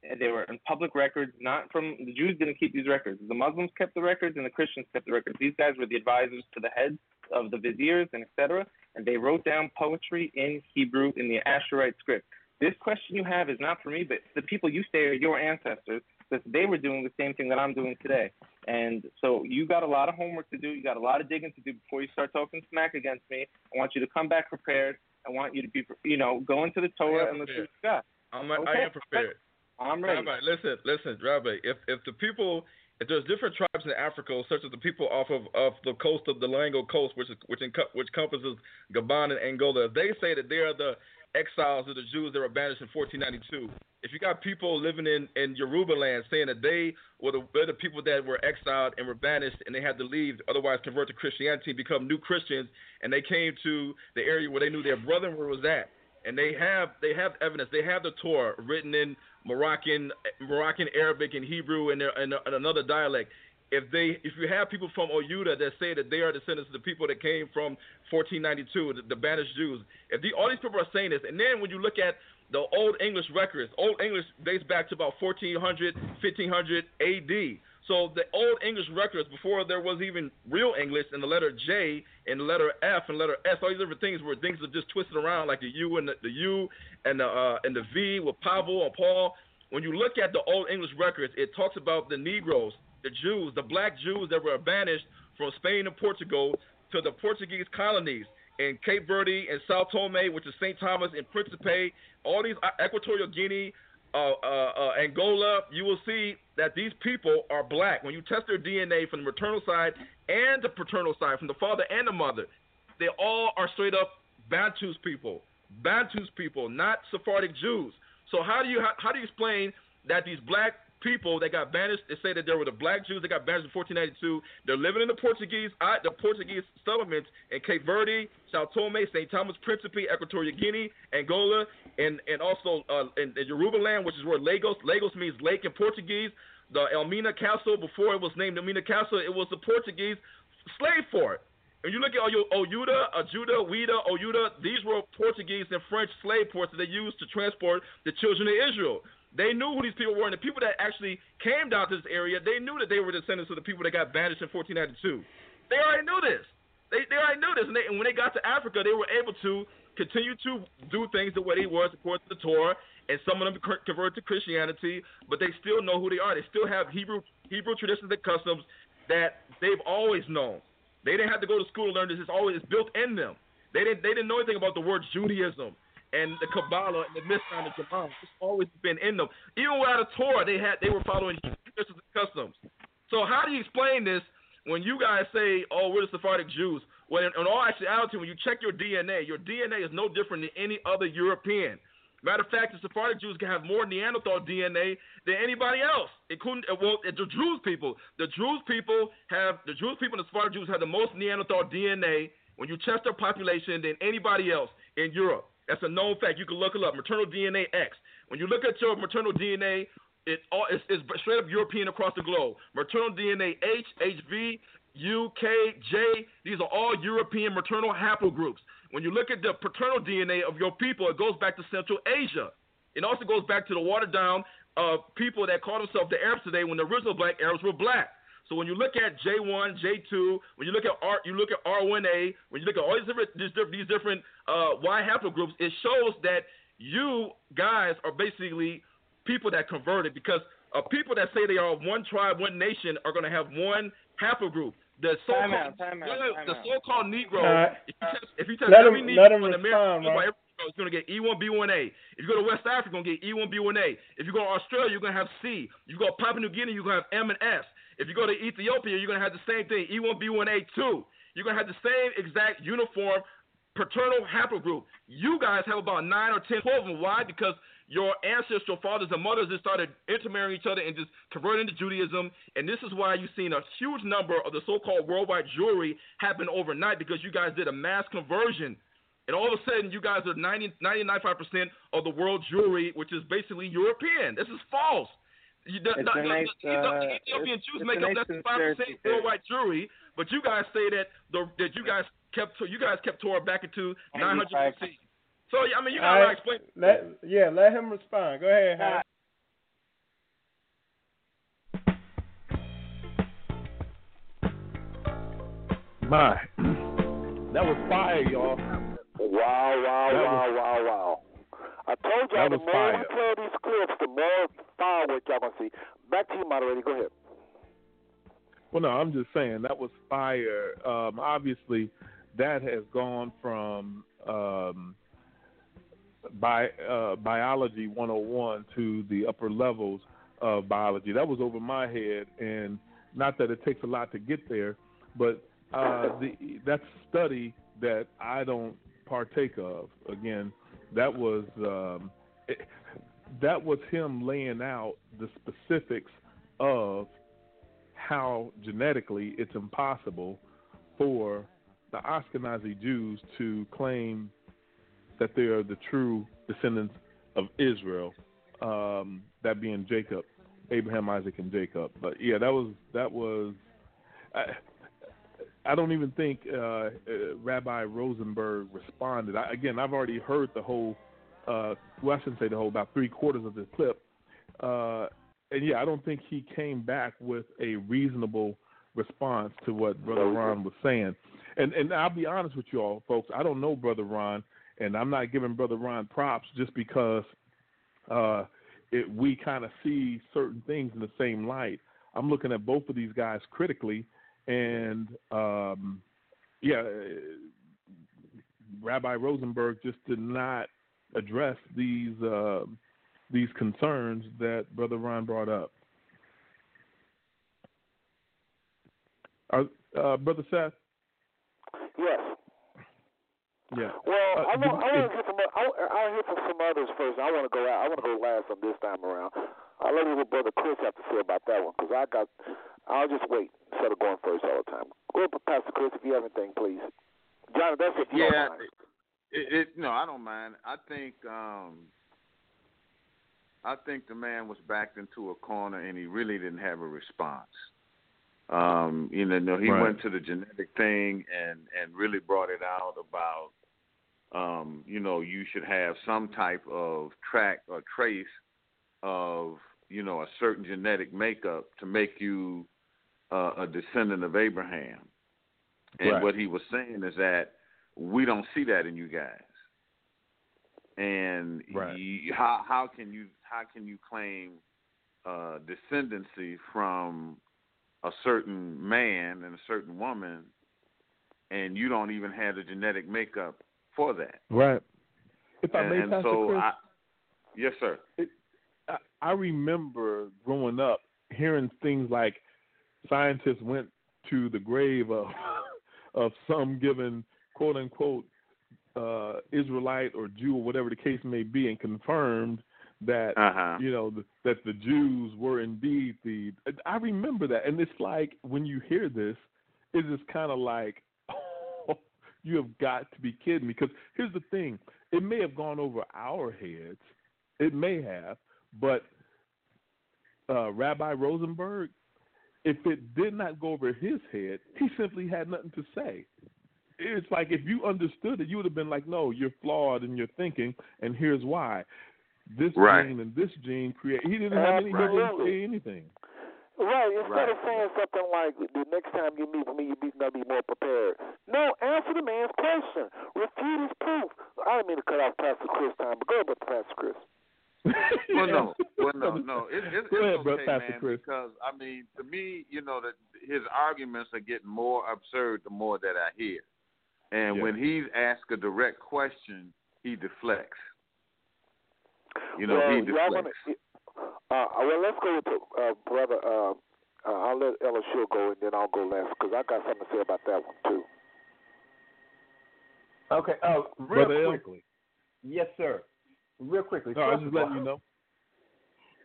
I: And They were in public records, not from the Jews. Didn't keep these records. The Muslims kept the records, and the Christians kept the records. These guys were the advisors to the heads of the viziers and etc. And they wrote down poetry in Hebrew in the Ashurit script. This question you have is not for me, but the people you say are your ancestors, because they were doing the same thing that I'm doing today. And so you got a lot of homework to do. You got a lot of digging to do before you start talking smack against me. I want you to come back prepared. I want you to be, you know, go into the Torah and what you got.
J: I'm, I am prepared.
I: I'm ready.
J: Rabbi, listen, listen, Rabbi. If if the people, if there's different tribes in Africa, such as the people off of off the coast of the Loango Coast, which is which enco- which encompasses Gabon and Angola, they say that they are the exiles of the Jews that were banished in 1492. If you got people living in in Yoruba land saying that they were the, the people that were exiled and were banished and they had to leave, otherwise convert to Christianity, become new Christians, and they came to the area where they knew their brother was at, and they have they have evidence, they have the Torah written in Moroccan Moroccan Arabic and Hebrew and, uh, and, uh, and another dialect. If they if you have people from Oyuda that say that they are descendants of the people that came from 1492, the, the banished Jews, if the, all these people are saying this, and then when you look at the Old English records, Old English dates back to about 1400, 1500 AD. So the Old English records, before there was even real English, and the letter J and the letter F and letter S, all these different things where things are just twisted around, like the U and the, the U and the uh, and the V with Pavel and Paul. When you look at the Old English records, it talks about the Negroes, the Jews, the black Jews that were banished from Spain and Portugal to the Portuguese colonies in Cape Verde and Sao Tome, which is St. Thomas and Principe, all these uh, Equatorial Guinea, uh, uh, uh, Angola, you will see that these people are black. When you test their DNA from the maternal side and the paternal side, from the father and the mother, they all are straight up Bantus people. Bantus people, not Sephardic Jews. So how do you how, how do you explain that these black people that got banished. They say that there were the black Jews that got banished in 1492. They're living in the Portuguese, uh, the Portuguese settlements in Cape Verde, Sao Tome, St. Thomas Principe, Equatorial Guinea, Angola, and and also uh, in, in Yoruba land, which is where Lagos. Lagos means lake in Portuguese. The Elmina Castle, before it was named Elmina Castle, it was the Portuguese slave fort. And you look at all your Oyuda, Ajuda, Ouida, Oyuda, these were Portuguese and French slave ports that they used to transport the children of Israel. They knew who these people were, and the people that actually came down to this area, they knew that they were descendants of the people that got banished in 1492. They already knew this. They, they already knew this, and, they, and when they got to Africa, they were able to continue to do things the way they was according to the Torah, and some of them converted to Christianity, but they still know who they are. They still have Hebrew Hebrew traditions and customs that they've always known. They didn't have to go to school to learn this. It's always it's built in them. They didn't they didn't know anything about the word Judaism and the Kabbalah and the Mishkan and Jamam. It's always been in them. Even without a Torah, they had they were following and customs. So how do you explain this when you guys say, "Oh, we're the Sephardic Jews"? When in, in all actuality, when you check your DNA, your DNA is no different than any other European. Matter of fact, the Sephardic Jews can have more Neanderthal DNA than anybody else, including uh, well, the Jews people. The Jews people have the Jews people and the Sephardic Jews have the most Neanderthal DNA when you check their population than anybody else in Europe. That's a known fact. You can look it up. Maternal DNA X. When you look at your maternal DNA, it's all it's, it's straight up European across the globe. Maternal DNA H, HV, U, K, J. These are all European maternal haplogroups. When you look at the paternal DNA of your people, it goes back to Central Asia. It also goes back to the watered down uh, people that call themselves the Arabs today when the original black Arabs were black. So when you look at J1, J2, when you look at R, you look at R1A, when you look at all these different these, these different uh, Y haplogroups, it shows that you guys are basically people that converted because uh, people that say they are one tribe, one nation are going to have one haplogroup. The so-called,
I: time out, time out, time
J: the so-called Negro,
H: right.
J: if you test, if you test
H: let
J: every
H: him,
J: Negro
H: let him
J: in
H: respond,
J: America,
H: right?
J: is going to get E1, B1A. If you go to West Africa, you're going to get E1, B1A. If you go to Australia, you're going to have C. If you go to Papua New Guinea, you're going to have M and S. If you go to Ethiopia, you're going to have the same thing, E1, B1A, 2. You're going to have the same exact uniform paternal haplogroup. You guys have about 9 or 10, 12 of them. Why? Because your ancestral fathers and mothers just started intermarrying each other and just converting to Judaism. And this is why you've seen a huge number of the so called worldwide Jewry happen overnight because you guys did a mass conversion. And all of a sudden, you guys are 90, 95% of the world Jewry, which is basically European. This is false. You, the,
I: It's
J: the, the,
I: nice,
J: the,
I: uh,
J: the Ethiopian Jews make up
I: nice
J: less than five percent
I: conspiracy theory.
J: worldwide Jewry, but you guys say that the that you guys kept you guys kept Torah back into 900 BC. So I mean, you
H: All
J: gotta
H: right.
J: explain.
H: Let, yeah, let him respond. Go ahead, Harry.
D: My, that was fire, y'all.
C: Wow, wow,
D: That
C: wow,
D: was-
C: wow, wow. I told y'all
D: That
C: the more
D: fire.
C: we play these clips, the more firework y'all gonna see. Back to you, moderator. Go ahead.
D: Well, no, I'm just saying that was fire. Um, obviously, that has gone from um, bi- uh, biology 101 to the upper levels of biology. That was over my head, and not that it takes a lot to get there, but uh, the, that study that I don't partake of. Again, that was um, it, that was him laying out the specifics of how genetically it's impossible for the Ashkenazi Jews to claim that they are the true descendants of Israel, um, that being Jacob, Abraham, Isaac, and Jacob. But yeah, that was that was. I, I don't even think uh, uh, Rabbi Rosenberg responded. I, again, I've already heard the whole. Uh, well, I shouldn't say the whole. About three quarters of the clip. Uh, and yeah, I don't think he came back with a reasonable response to what Brother Ron was saying. And and I'll be honest with you all, folks. I don't know Brother Ron, and I'm not giving Brother Ron props just because uh, it, we kind of see certain things in the same light. I'm looking at both of these guys critically, and um, yeah, Rabbi Rosenberg just did not address these uh, these concerns that Brother Ron brought up. Are, uh, Brother Seth?
C: Yes.
D: Yeah.
C: Well,
D: Uh,
C: I want I want to hear from I, hear from some others first. I want to go out. I want to go last on this time around. I'll let what Brother Chris have to say about that one because I got. I'll just wait instead of going first all the time. Go ahead, Pastor Chris, if you have anything, please. John, that's if you
E: Yeah,
C: don't mind.
E: it, it no, I don't mind. I think um I think the man was backed into a corner and he really didn't have a response. Um, you know, no, he
D: Right.
E: went to the genetic thing and and really brought it out about um, you know, you should have some type of track or trace of, you know, a certain genetic makeup to make you uh, a descendant of Abraham. And
D: Right.
E: what he was saying is that we don't see that in you guys. And
D: Right.
E: you, how how can you how can you claim uh, descendancy from a certain man and a certain woman, and you don't even have the genetic makeup for that?
D: Right. If I
E: and,
D: may,
E: and
D: Pastor
E: so
D: Chris,
E: I, yes, sir.
D: I remember growing up hearing things like scientists went to the grave of of some given quote unquote uh, Israelite or Jew or whatever the case may be, and confirmed that
E: Uh-huh.
D: you know th- that the Jews were indeed the. I remember that, and it's like when you hear this, it is kind of like. oh, you have got to be kidding me. Because here's the thing: it may have gone over our heads, it may have, but uh, Rabbi Rosenberg, if it did not go over his head, he simply had nothing to say. It's like if you understood it, you would have been like, "No, you're flawed in your thinking, and here's why." This
E: Right.
D: gene and this gene create. He didn't have any. He didn't say anything.
C: Right. Instead
E: Right.
C: of saying something like, "The next time you meet with me, you be gonna be more prepared." No, answer the man's question. Refute his proof. I didn't mean to cut off Pastor Chris time, but go ahead, Pastor Chris.
E: well, no, well, no, no. It, it,
D: Go
E: it's
D: ahead,
E: okay,
D: brother, Pastor
E: man.
D: Chris.
E: Because I mean, to me, you know, that his arguments are getting more absurd the more that I hear. And
D: Yeah.
E: when he's asked a direct question, he deflects. You know,
C: well,
E: he deflects.
C: wanna, uh, well, let's go with the, uh, brother. Uh, uh, I'll let Ella Shaw go, and then I'll go last because I got something to say about that one too.
F: Okay. Uh, real
D: Brother L?
F: quickly. Yes, sir. Real quickly.
D: No, I was just
F: of
D: letting you know.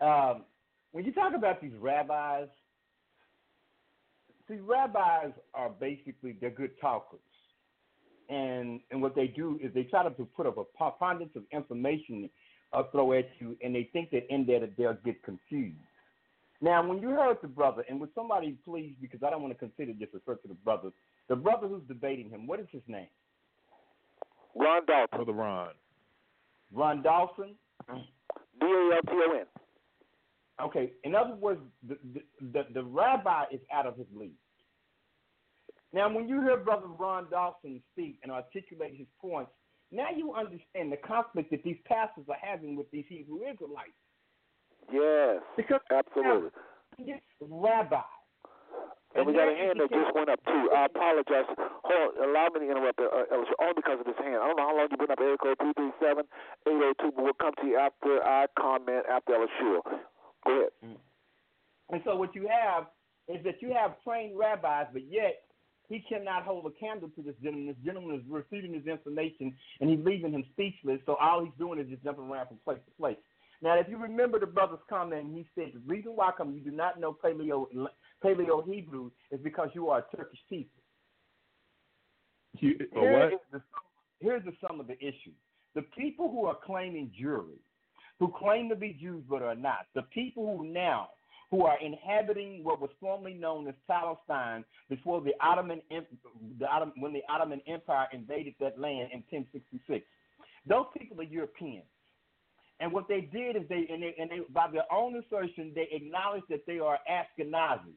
F: Um, when you talk about these rabbis, see, rabbis are basically they're good talkers, and and what they do is they try to put up a preponderance of information uh, throw at you, and they think that in there that they'll get confused. Now, when you heard the brother, and would somebody please, because I don't want to consider just refer to the brother, the brother who's debating him, what is his name?
C: Ron Dalton,
D: Brother Ron.
F: Ron Dalton.
C: D A L T O N.
F: Okay, in other words, the, the, the, rabbi is out of his league. Now, when you hear Brother Ron Dalton speak and articulate his points, now you understand the conflict that these pastors are having with these Hebrew Israelites.
C: Yes,
F: Because
C: absolutely.
F: this rabbi.
C: And we got a hand that just went up too. I apologize. Hold on, allow me to interrupt, uh, Ellis, only because of this hand. I don't know how long you've been up. Area code three three seven eight zero two. But we'll come to you after I comment after Ellis Shule. Go ahead.
F: And so what you have is that you have trained rabbis, but yet he cannot hold a candle to this gentleman. This gentleman is refuting his information, and he's leaving him speechless. So all he's doing is just jumping around from place to place. Now, if you remember the brother's comment, he said the reason why come you do not know Paleo Paleo Hebrew is because you are a Turkish people.
D: You,
F: Here is the, here's the sum of the issue. The people who are claiming Jewry, who claim to be Jews but are not, the people who now who are inhabiting what was formerly known as Palestine before the Ottoman, the Ottoman when the Ottoman Empire invaded that land in 1066. Those people are Europeans. And what they did is they, and they, and they, by their own assertion, they acknowledge that they are Ashkenazis.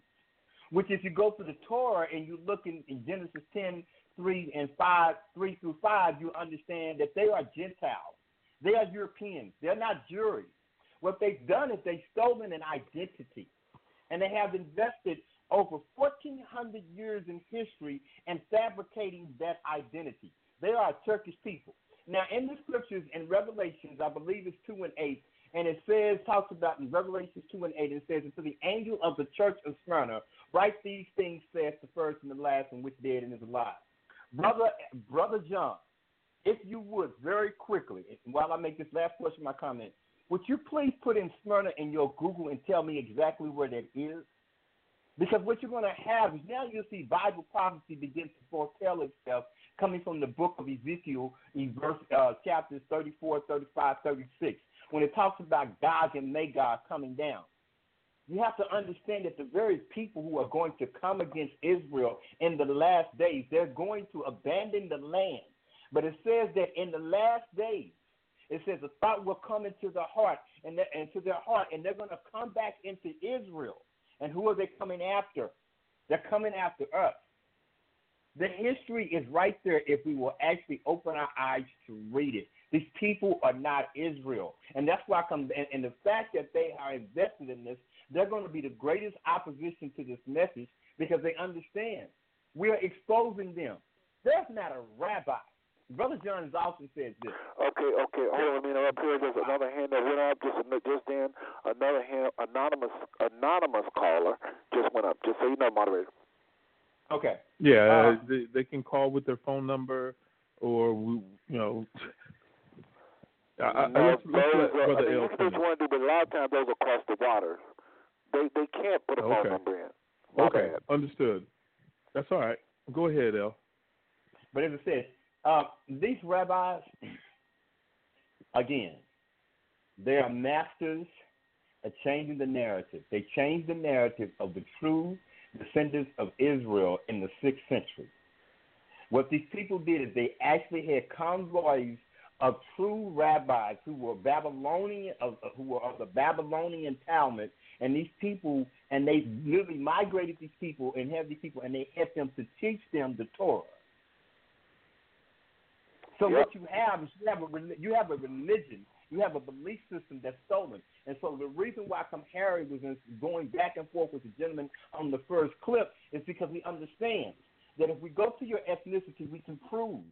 F: Which, if you go to the Torah and you look in, in Genesis 10, 3 and 5, 3 through 5, you understand that they are Gentiles. They are Europeans. They're not Jews. What they've done is they've stolen an identity. And they have invested over 1,400 years in history in fabricating that identity. They are a Turkish people. Now, in the scriptures in Revelations, I believe it's 2 and 8, And it says, talks about in Revelation 2 and 8, it says, And to the angel of the church of Smyrna, write these things, says the first and the last, and which dead and is alive. Brother, Brother John, if you would, very quickly, while I make this last of my comment, would you please put in Smyrna in your Google and tell me exactly where that is? Because what you're going to have is now you'll see Bible prophecy begin to foretell itself coming from the book of Ezekiel in verse uh, chapters 34, 35, 36, when it talks about Gog and Magog coming down. You have to understand that the very people who are going to come against Israel in the last days, they're going to abandon the land. But it says that in the last days, it says a thought will come into the heart and into their heart, and they're going to come back into Israel. And who are they coming after? They're coming after us. The history is right there if we will actually open our eyes to read it. These people are not Israel. And that's why I come and, and the fact that they are invested in this, they're going to be the greatest opposition to this message because they understand. We are exposing them. There's not a rabbi. Brother John has often said this.
C: Okay, okay. Hold on a minute. Up here, there's another hand that went up just just then. Another hand, anonymous anonymous caller just went up. Just so you know, moderator.
F: Okay.
D: Yeah, uh, they, they can call with their phone number, or we, you know. I,
C: no,
D: I, let's,
C: those,
D: let's let
C: uh,
D: Brother
C: I mean,
D: L
C: you can do what you want to do, but a lot of times those are across the water. They they can't put a phone
D: Okay.
C: number in. My
D: Okay,
C: bad.
D: understood. That's all right. Go ahead, L.
F: But as I said, uh, these rabbis, again, they are masters at changing the narrative. They changed the narrative of the true descendants of Israel in the sixth century. What these people did is they actually had convoys of true rabbis who were Babylonian, of, who were of the Babylonian Talmud, and these people, and they literally migrated these people and had these people, and they had them to teach them the Torah. So
C: Yep.
F: what you have is you have a you have a religion, you have a belief system that's stolen. And so the reason why Harry was in- going back and forth with the gentleman on the first clip is because we understand that if we go to your ethnicity, we can prove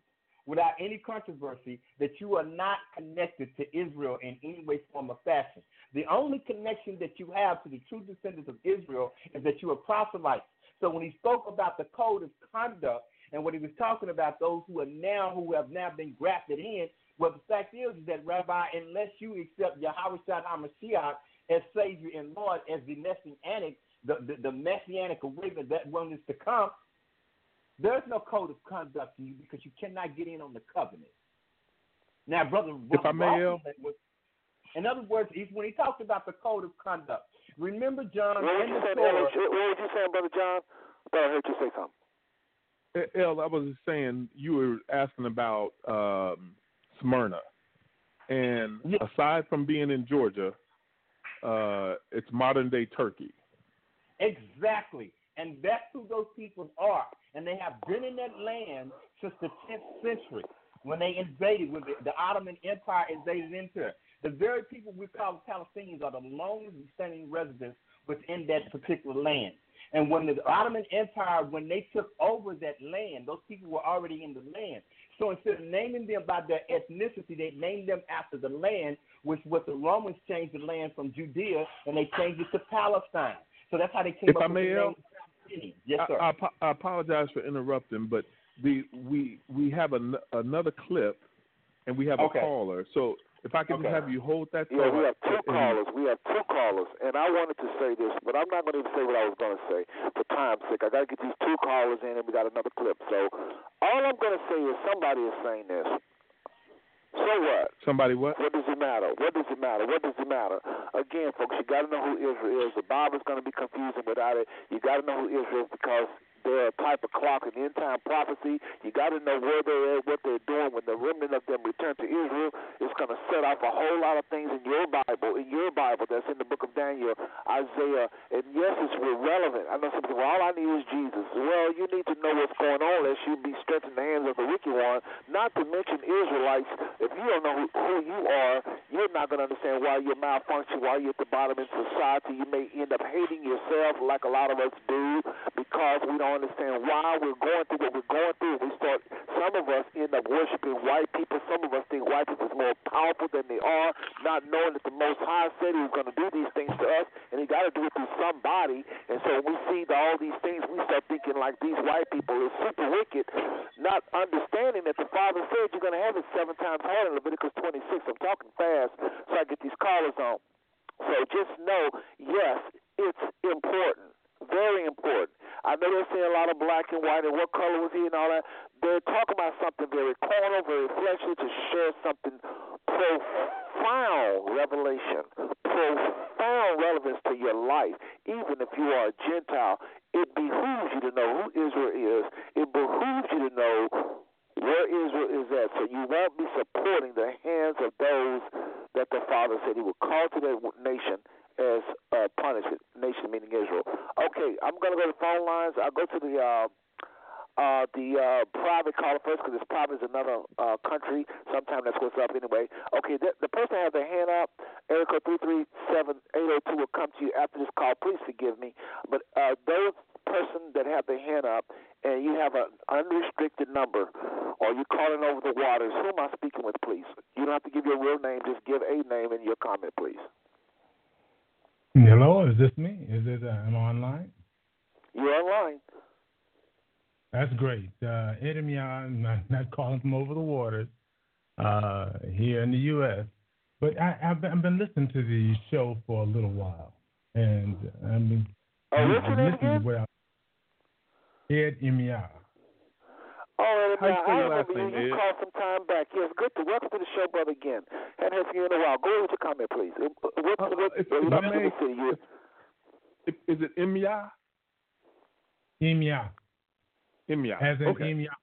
F: without any controversy that you are not connected to Israel in any way, form, or fashion. The only connection that you have to the true descendants of Israel is that you are proselytes. So when he spoke about the code of conduct and what he was talking about, those who are now who have now been grafted in, well, the fact is, is that Rabbi, unless you accept Yahweh HaMashiach as Savior and Lord, as the messianic, the, the, the messianic awakening that one is to come, there's no code of conduct to you because you cannot get in on the covenant. Now, brother,
D: If I may,
F: Rawson was- in other words, he's, when he talked about the code of conduct, remember John
C: What was
F: in
C: you
F: the
C: saying,
F: Torah.
C: What was you saying, brother John? I thought I heard you say something.
D: Eh, L, I was just saying you were asking about um, Smyrna, and aside from being in Georgia, uh, it's modern day Turkey.
F: Exactly. And that's who those people are. And they have been in that land since the 10th century when they invaded, when the, the Ottoman Empire invaded into it. The very people we call Palestinians are the longest standing residents within that particular land. And when the Ottoman Empire, when they took over that land, those people were already in the land. So instead of naming them by their ethnicity, they named them after the land, which was the Romans changed the land from Judea and they changed it to Palestine. So that's how they came
D: If
F: up
D: I
F: with
D: may,
F: the
D: uh,
F: name Palestinian. Yes, sir.
D: I, I, I apologize for interrupting, but the we we have an, another clip, and we have
F: Okay.
D: a caller. So if I can
F: Okay.
D: have you hold that
C: Yeah, we have two
D: and-
C: callers. We have two callers, and I wanted to say this, but I'm not going to even say what I was going to say for time's sake. I got to get these two callers in, and we got another clip. So all I'm going to say is somebody is saying this. So what?
D: Somebody what?
C: What does it matter? What does it matter? What does it matter? Again, folks, you got to know who Israel is. The Bible's going to be confusing without it. You got to know who Israel is because they're a type of clock in end time prophecy. You got to know where they're at, what they're doing. When the remnant of them return to Israel, it's going to set off a whole lot of things in your Bible, in your Bible that's in the book of Daniel, Isaiah. And yes, it's relevant. I know some people, all I need is Jesus. Well, you need to know what's going on lest you be stretched in the hands of the wicked one. Not to mention Israelites. If you don't know who, who you are, you're not going to understand why you're malfunctioning, why you're at the bottom in society. You may end up hating yourself like a lot of us do because we don't understand why we're going through what we're going through. We start some of us end up worshiping white people. Some of us think white people is more powerful than they are, not knowing that the Most High said He was going to do these things to us, and He got to do it through somebody. And so we see all these things, we start thinking like these white people is super wicked, not understanding that the Father said you're going to have it seven times harder in Leviticus 26. I'm talking fast so I get these callers on. So just know, yes, it's important, very important. I know they're saying a lot of black and white and what color was he and all that. They're talking about something very carnal, very fleshly to share something profound revelation, profound relevance to your life. Even if you are a Gentile, it behooves you to know who Israel is. It behooves you to know where Israel is at. So you won't be supporting the hands of those that the Father said He would call to that nation as uh, punishment, nation meaning Israel. Okay, I'm going to go to phone lines. I'll go to the uh, uh, the uh, private caller first because this private is another uh, country. Sometimes that's what's up anyway. Okay, the, the person has their hand up, area code three three seven eight zero two will come to you after this call. Please forgive me, but uh, those person that have their hand up and you have an unrestricted number or you're calling over the waters, who am I speaking with, please? You don't have to give your real name, just give a name and your comment, please.
L: Hello, is this me? Is it? Uh, am I online?
C: You're online.
L: That's great. Uh, I'm not, not calling from over the waters uh, here in the U.S., but I, have been, I've been listening to the show for a little while, and I mean,
C: oh, your name again?
L: What Ed Emia.
C: Oh, Ed Emia, I remember you. You called some time back. Yes, good to welcome to the show, brother. Again, hadn't heard from you in a while. Go ahead with your comment, please. Uh, what, uh, what,
D: if, if I may, is, is it Emia?
L: Emia.
D: Imya.
L: As in
D: okay.
L: Imya.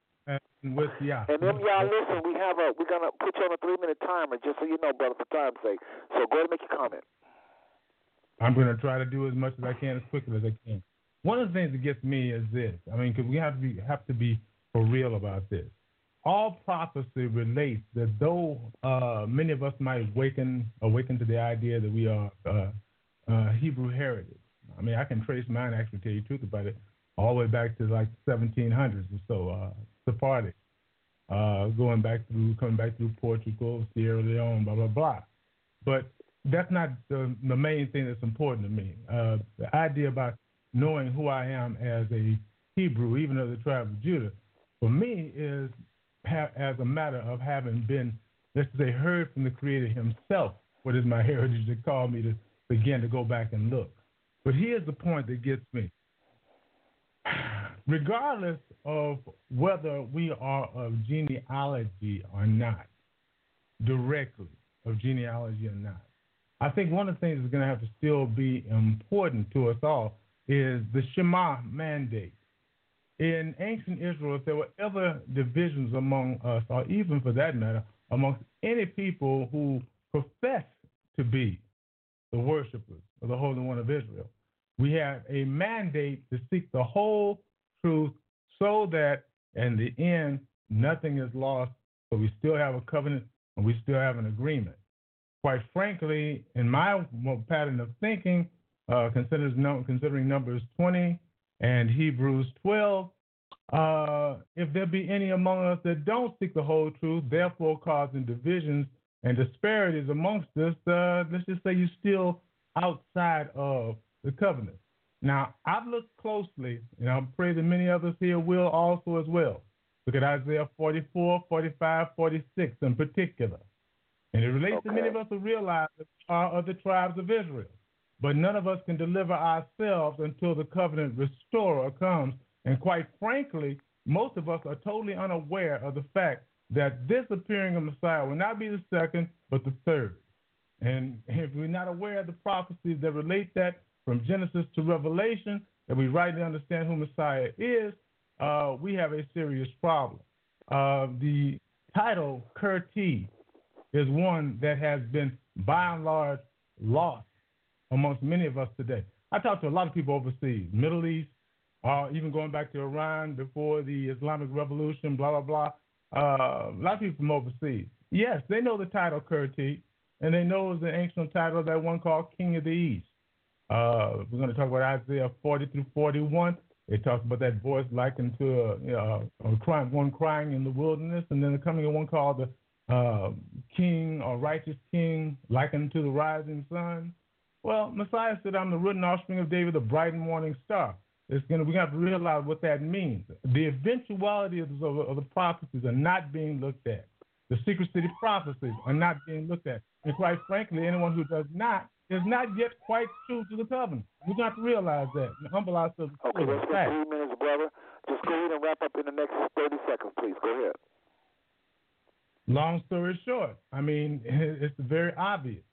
L: With yeah.
C: And then y'all listen, we have a we're gonna put you on a three minute timer just so you know, brother, for time's sake. So go ahead and make your comment.
L: I'm gonna try to do as much as I can as quickly as I can. One of the things that gets me is this. I mean, because we have to be have to be for real about this. All prophecy relates that though uh, many of us might awaken awaken to the idea that we are uh, uh, Hebrew heritage. I mean, I can trace mine actually tell you the truth about it all the way back to like 1700s or so, uh, Sephardic, uh, going back through, coming back through Portugal, Sierra Leone, blah, blah, blah. But that's not the, the main thing that's important to me. Uh, the idea about knowing who I am as a Hebrew, even of the tribe of Judah, for me is ha- as a matter of having been, let's say, heard from the Creator Himself. What is my heritage that called me to begin to go back and look? But here's the point that gets me regardless of whether we are of genealogy or not, directly of genealogy or not, I think one of the things that's going to have to still be important to us all is the Shema mandate. In ancient Israel, if there were ever divisions among us, or even for that matter, amongst any people who profess to be the worshipers of the Holy One of Israel, we have a mandate to seek the whole truth so that in the end, nothing is lost, but we still have a covenant and we still have an agreement. Quite frankly, in my pattern of thinking, uh, considering Numbers 20 and Hebrews 12, uh, if there be any among us that don't seek the whole truth, therefore causing divisions and disparities amongst us, uh, let's just say you're still outside of the covenant. Now, I've looked closely, and I pray that many others here will also as well. Look at Isaiah 44, 45, 46 in particular. And it relates okay. to many of us who realize that we are of the tribes of Israel. But none of us can deliver ourselves until the covenant restorer comes. And quite frankly, most of us are totally unaware of the fact that this appearing of Messiah will not be the second, but the third. And if we're not aware of the prophecies that relate that, from Genesis to Revelation, that we rightly understand who Messiah is, uh, we have a serious problem. Uh, the title Kurti is one that has been by and large lost amongst many of us today. I talk to a lot of people overseas, Middle East, uh, even going back to Iran before the Islamic Revolution, blah, blah, blah. Uh, a lot of people from overseas. Yes, they know the title Kurti, and they know it's the ancient title that one called King of the East. Uh, we're going to talk about Isaiah 40 through 41. It talks about that voice likened to a, you know, a crying, one crying in the wilderness, and then the coming of one called the uh, King or Righteous King, likened to the rising sun. Well, Messiah said, "I'm the root and offspring of David, the bright and morning star." It's gonna we have to realize what that means. The eventuality of the, of the prophecies are not being looked at. The secret city prophecies are not being looked at. And quite frankly, anyone who does not is not yet quite true to the covenant. We got to realize that and humble ourselves.
C: Okay, that's three minutes, brother. Just go ahead and wrap up in the next 30 seconds, please. Go ahead.
L: Long story short, I mean, it's very obvious.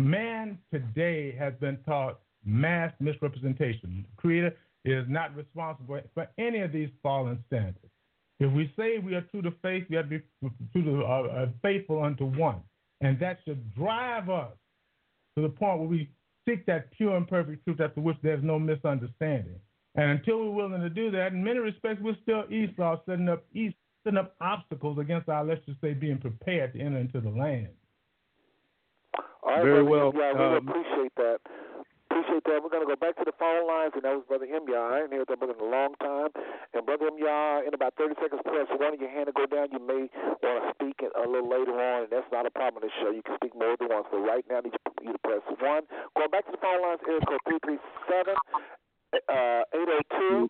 L: Man today has been taught mass misrepresentation. The Creator is not responsible for any of these fallen standards. If we say we are true to faith, we have to be true to, uh, uh, faithful unto one. And that should drive us to the point where we seek that pure and perfect truth after which there's no misunderstanding. And until we're willing to do that, in many respects, we're still Esau setting up setting up obstacles against our, let's just say, being prepared to enter into the land.
C: All right,
D: Very
C: brother,
D: well.
C: Yeah, we
D: Um,
C: appreciate that. Appreciate that. We're going to go back to the phone lines, and that was Brother Imya. I ain't heard that brother in a long time. And Brother Imya, in about 30 seconds, press one of your hand to go down. You may want to speak a little later on, and that's not a problem in the show. You can speak more than once. But right now, I need you to press one. Going back to the phone lines, area code 337 uh, 802.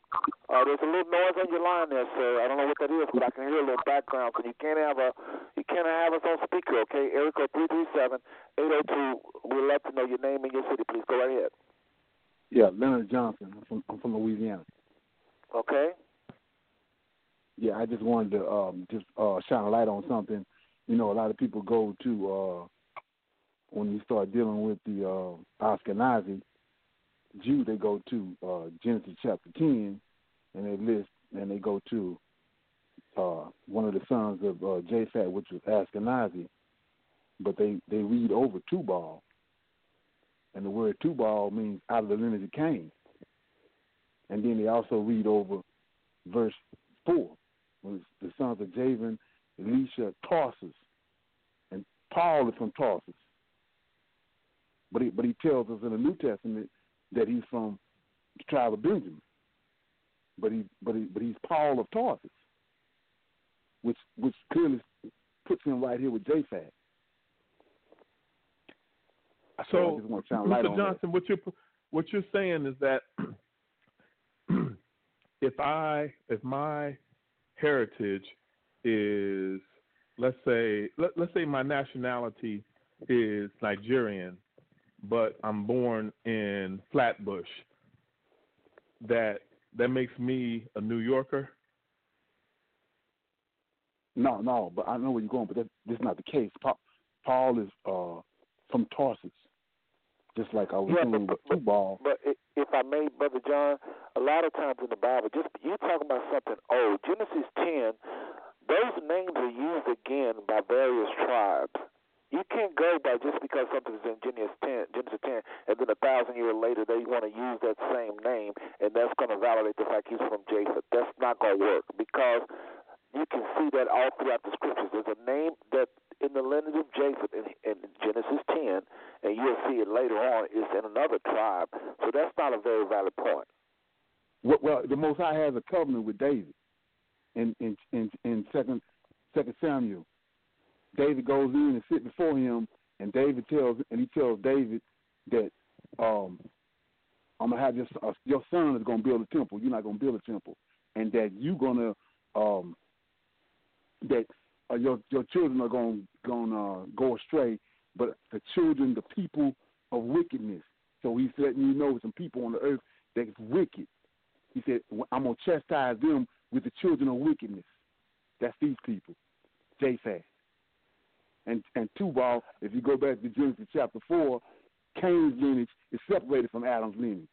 C: Uh, there's a little noise on your line there, sir. I don't know what that is, but I can hear a little background. So you can't have a you can't have us on speaker, okay? Area code 337 802. We'd love to know your name and your city, please. Go right ahead.
M: Yeah, Leonard Johnson. I'm from, I'm from Louisiana.
C: Okay.
M: Yeah, I just wanted to um, just uh, shine a light on something. You know, a lot of people go to uh, when you start dealing with the uh, Ashkenazi Jew, they go to uh, Genesis chapter ten, and they list and they go to uh, one of the sons of uh, which was Ashkenazi, but they they read over Tubal, and the word Tubal means out of the lineage of Cain. And then they also read over verse four, when it's the sons of Javan, Elisha, Tarsus, and Paul is from Tarsus. But he but he tells us in the New Testament that he's from the tribe of Benjamin. But he but he but he's Paul of Tarsus, which which clearly puts him right here with Japhet. So
D: So,
M: just want to shine light
D: Mr.
M: on
D: Johnson, what you're what you're saying is that if I if my heritage is let's say let, let's say my nationality is Nigerian, but I'm born in Flatbush, that that makes me a New Yorker.
M: No, no, but I know where you're going, but that, that's not the case. Pa- Paul is uh, from Tarsus, just like I was
C: Yeah,
M: saying with Tubal.
C: But if I may, Brother John, a lot of times in the Bible, just you talking about something old. Genesis 10, those names are used again by various tribes. You can't go by just because something's in Genesis 10, Genesis 10, and then a thousand years later they want to use that same name, and that's going to validate the fact he's from Japheth. That's not going to work because you can see that all throughout the scriptures. There's a name that in the lineage of Japheth in, in Genesis 10, and you'll see it later on, is in another tribe. So that's not a very valid point.
M: Well, well, the Most High has a covenant with David in in in, in second Second Samuel. David goes in and sit before him, and David tells and he tells David that um, I'm gonna have your uh, your son is gonna build a temple. You're not gonna build a temple, and that you're gonna um, that uh, your your children are gonna gonna uh, go astray, but the children, the people of wickedness. So he's letting you know some people on the earth that's wicked. He said, I'm to chastise them with the children of wickedness. That's these people, Japhet. And and Tubal, if you go back to Genesis chapter 4, Cain's lineage is separated from Adam's lineage.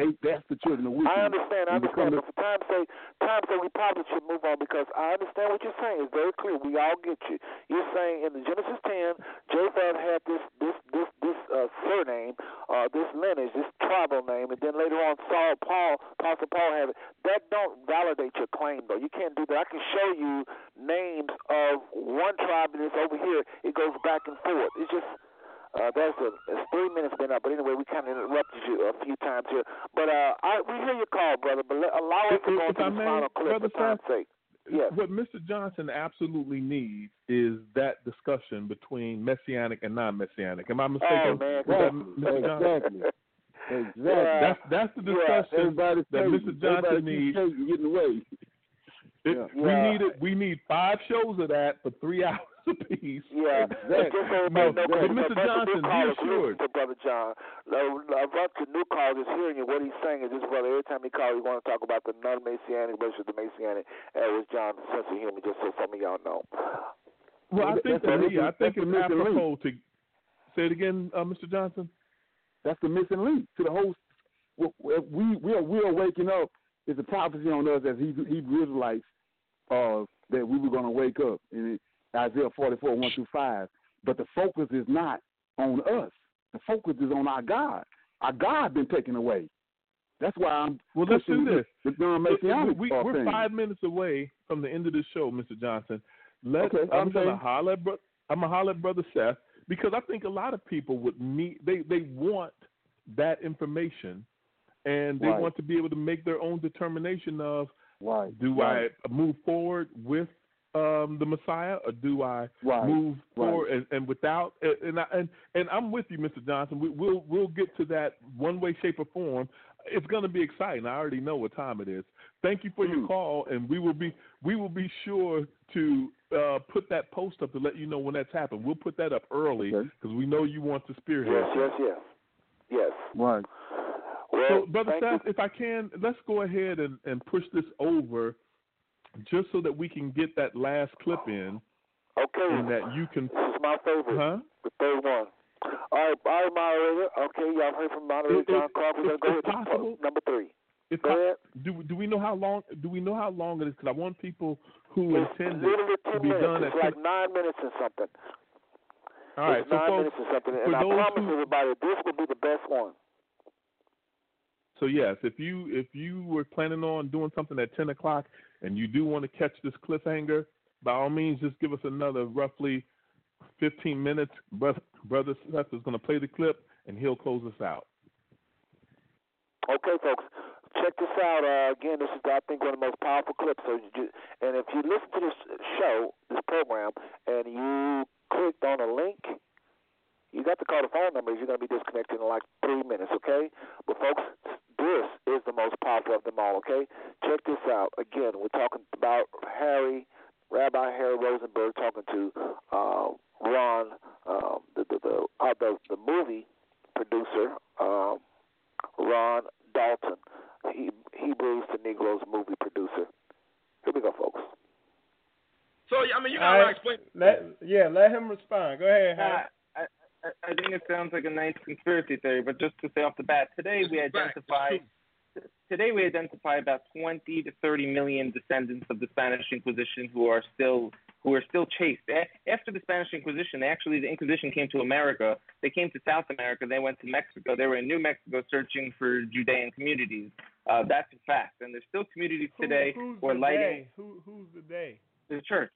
M: They, that's the children of wickedness.
C: I understand, I understand, but for time's sake, time's sake, we probably should move on because I understand what you're saying. It's very clear. We all get you. You're saying in the Genesis 10, Japheth had this this this this uh, surname, uh, this lineage, this tribal name, and then later on Saul, Paul, Apostle Paul had it. That don't validate your claim though. You can't do that. I can show you names of one tribe and it's over here. It goes back and forth. It's just Uh, that's a, it's three minutes been up, but anyway, we kind of interrupted you a few times here. But uh, I, we hear your call, brother. But let, allow us to go to
D: I
C: the final clip for time's
D: Seth,
C: sake. Yes.
D: What Mr. Johnson absolutely needs is that discussion between messianic and non-messianic. Am I mistaken?
C: Oh man,
D: Mr. Johnson?
M: Exactly. Exactly.
D: That's that's the discussion
M: everybody
D: that
M: crazy.
D: Mr. Johnson
M: Everybody keeps
D: needs.
M: chasing, getting away.
D: It,
M: Yeah.
D: We
C: Yeah.
D: need it. We need five shows of that for three hours apiece.
C: Yeah,
M: Exactly.
C: just so
D: No, but Mr.
C: a bunch of
D: Johnson,
C: new
D: be assured.
C: to Brother John. A, a bunch of new callers is hearing you. What he's saying is this brother, every time he calls, he want to talk about the non-Messianic versus the Messianic. And it was John's sense of humor, just so some of y'all know.
D: Well, I think
M: That's
D: that
M: the
D: he, I think it's
M: the missing link.
D: apropos to say it again, uh, Mr. Johnson.
M: That's the missing link to the whole. We we are we are waking up. It's a prophecy on us as Hebrew, Israelites uh, that we were going to wake up in Isaiah 44 1 through 5. But the focus is not on us. The focus is on our God. Our God been taken away. That's why I'm
D: Well, let's do this.
M: The non-messianic
D: we,
M: uh,
D: we're
M: thing.
D: five minutes away from the end of the show, Mr. Johnson. Let
M: Okay,
D: I'm gonna holler bro- I'm gonna holler at brother Seth because I think a lot of people would need they they want that information and they
M: Right.
D: want to be able to make their own determination of
M: Right.
D: do
M: right,
D: I move forward with um, the Messiah or do I
M: Right.
D: move
M: Right.
D: forward and, and without and I, and and I'm with you, Mr. Johnson. We, we'll we'll get to that one way, shape, or form. It's going to be exciting. I already know what time it is. Thank you for your
M: Mm.
D: call, and we will be we will be sure to uh, put that post up to let you know when that's happened. We'll put that up early
M: Okay.
D: because we know you want to spearhead.
C: Yes, yes, yes. Yes.
M: Right.
C: Well,
D: So, Brother Seth, if I can, let's go ahead and, and push this over just so that we can get that last clip in.
C: Okay.
D: and that you can.
C: This is my favorite.
D: Huh?
C: The third one. All right, all right, moderator. Okay, y'all heard from moderator John
D: it-
C: Clark. We're gonna
D: it's-
C: go ahead
D: possible.
C: Uh, number three.
D: If
C: Go
D: I,
C: ahead.
D: do do we know how long? Do we know how long it is? Because I want people who
C: It's
D: intend it to be
C: minutes.
D: done
C: It's
D: at
C: like
D: 10
C: nine minutes or something.
D: All right,
C: it's
D: so
C: nine
D: folks,
C: minutes and something. And I promise
D: who-
C: everybody, this will be the best one.
D: So yes, if you if you were planning on doing something at ten o'clock and you do want to catch this cliffhanger, by all means, just give us another roughly fifteen minutes. Brother Seth is going to play the clip and he'll close us out.
C: Okay, folks, check this out. Uh, again, this is, I think, one of the most powerful clips. So, you, and if you listen to this show, this program, and you clicked on a link, you got to call the phone numbers. You're going to be disconnected in like three minutes, okay? But, folks, this is the most powerful of them all, okay? Check this out. Again, we're talking about Harry, Rabbi Harry Rosenberg, talking to uh, Ron, um, the, the, the, uh, the, the movie producer, um, Ron Dalton, he, Hebrews to Negroes movie producer. Here we go, folks.
J: So I mean, you gotta explain.
H: Let, yeah, let him respond. Go ahead, Harry.
I: I, think it sounds like a nice conspiracy theory, but just to say off the bat, today we
J: It's a fact. It's
I: identify today we identify about 20 to 30 million descendants of the Spanish Inquisition who are still who are still chased. After the Spanish Inquisition, actually the Inquisition came to America. They came to South America. They went to Mexico. They were in New Mexico searching for Judean communities. Uh, that's a fact. And there's still communities today
H: who's
I: who are
H: the
I: lighting
H: day? Who, who's the day?
I: the church.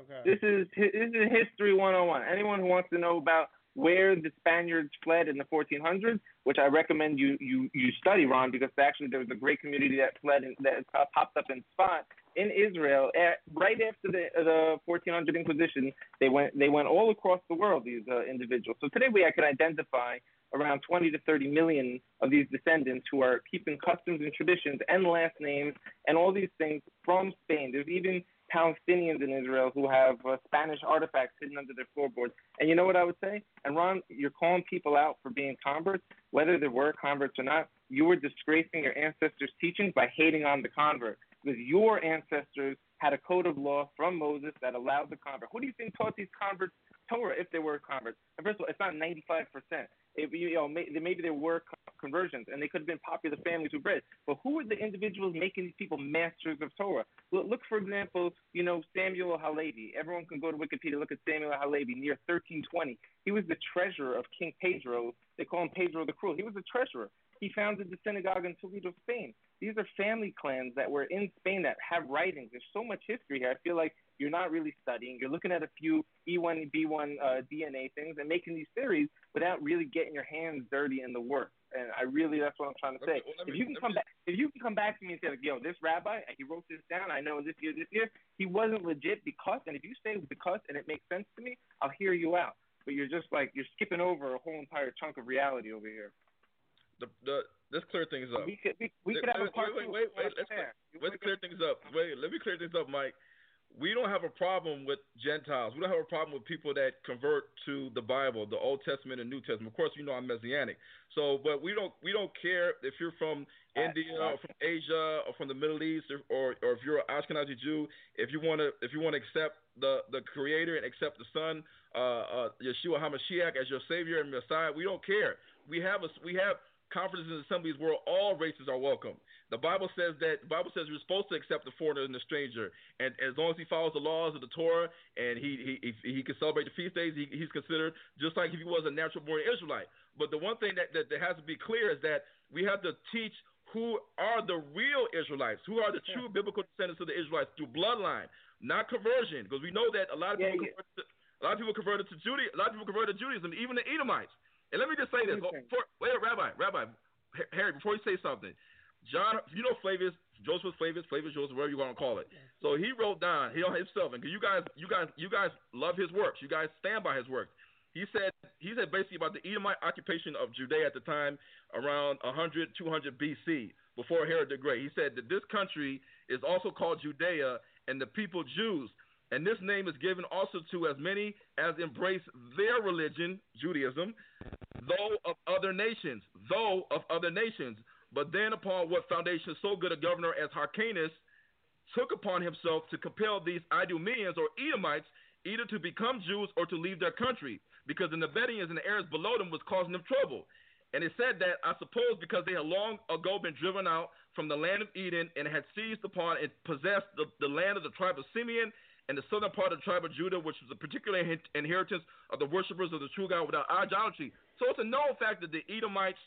H: Okay.
I: This is this is history 101. Anyone who wants to know about where the Spaniards fled in the 1400s, which I recommend you you you study, Ron, because actually there was a great community that fled and that uh, popped up in Tzfat in Israel at, right after the the 1400 Inquisition. They went they went all across the world. These uh, individuals. So today we can identify around 20 to 30 million of these descendants who are keeping customs and traditions and last names and all these things from Spain. There's even Palestinians in Israel who have uh, Spanish artifacts hidden under their floorboards. And you know what I would say? And Ron, you're calling people out for being converts, whether they were converts or not. You were disgracing your ancestors' teachings by hating on the convert because your ancestors had a code of law from Moses that allowed the convert. Who do you think taught these converts Torah if they were converts? And first of all, it's not 95 percent. You know, may, maybe there were conversions, and they could have been popular families who bred. But who were the individuals making these people masters of Torah? Look, look for example, you know Samuel Halevi. Everyone can go to Wikipedia look at Samuel Halevi near 1320. He was the treasurer of King Pedro. They call him Pedro the Cruel. He was the treasurer. He founded the synagogue in Toledo, Spain. These are family clans that were in Spain that have writings. There's so much history here. I feel like You're not really studying. You're looking at a few E1, B1 uh, DNA things and making these theories without really getting your hands dirty in the work. And I really, that's what I'm trying to say.
J: Let me-
I: if you can come
J: me-
I: back, if you can come back to me and say, like, yo, this rabbi, he wrote this down. I know this year, this year, he wasn't legit because. And if you say because and it makes sense to me, I'll hear you out. But you're just like you're skipping over a whole entire chunk of reality over here.
J: The the let's clear things up.
I: We could we, we
J: Wait,
I: could have a
J: wait,
I: part
J: wait, wait,
I: if
J: wait, let's. Let's clear things up. Wait, let me clear things up, Mike. We don't have a problem with Gentiles. We don't have a problem with people that convert to the Bible, the Old Testament and New Testament. Of course, you know I'm Messianic. So, but we don't we don't care if you're from India or from Asia or from the Middle East or or, or if you're an Ashkenazi Jew. If you want to if you want to accept the the Creator and accept the Son, uh, uh, Yeshua Hamashiach as your Savior and Messiah, we don't care. We have a we have conferences and assemblies where all races are welcome. The Bible says that the Bible says we're supposed to accept the foreigner and the stranger, and as long as he follows the laws of the Torah and he he he, he can celebrate the feast days, he, he's considered just like if he was a natural born Israelite. But the one thing that, that that has to be clear is that we have to teach who are the real Israelites, who are the true biblical descendants of the Israelites through bloodline, not conversion, because we know that a lot of
I: Yeah,
J: people
I: yeah.
J: converted to, a lot of people converted to Judaism, a lot of people converted to Judaism, even the Edomites. And let me just say this, before, wait, Rabbi, Rabbi, Harry, before you say something, John, you know Flavius, Joseph Flavius, Flavius Joseph, whatever you want to call it. So he wrote down he on himself, and you guys, you guys, you guys love his works. You guys stand by his works. He said he said basically about the Edomite occupation of Judea at the time around 100, 200 BC, before Herod the Great. He said that this country is also called Judea, and the people Jews. And this name is given also to as many as embrace their religion, Judaism, though of other nations, though of other nations. But then upon what foundation so good a governor as Hyrcanus took upon himself to compel these Idumeans or Edomites either to become Jews or to leave their country, because the Nabataeans and the Arabs below them was causing them trouble. And it said that, I suppose, because they had long ago been driven out from the land of Edom and had seized upon and possessed the, the land of the tribe of Simeon and the southern part of the tribe of Judah, which was a particular in- inheritance of the worshippers of the true God without idolatry. So it's a known fact that the Edomites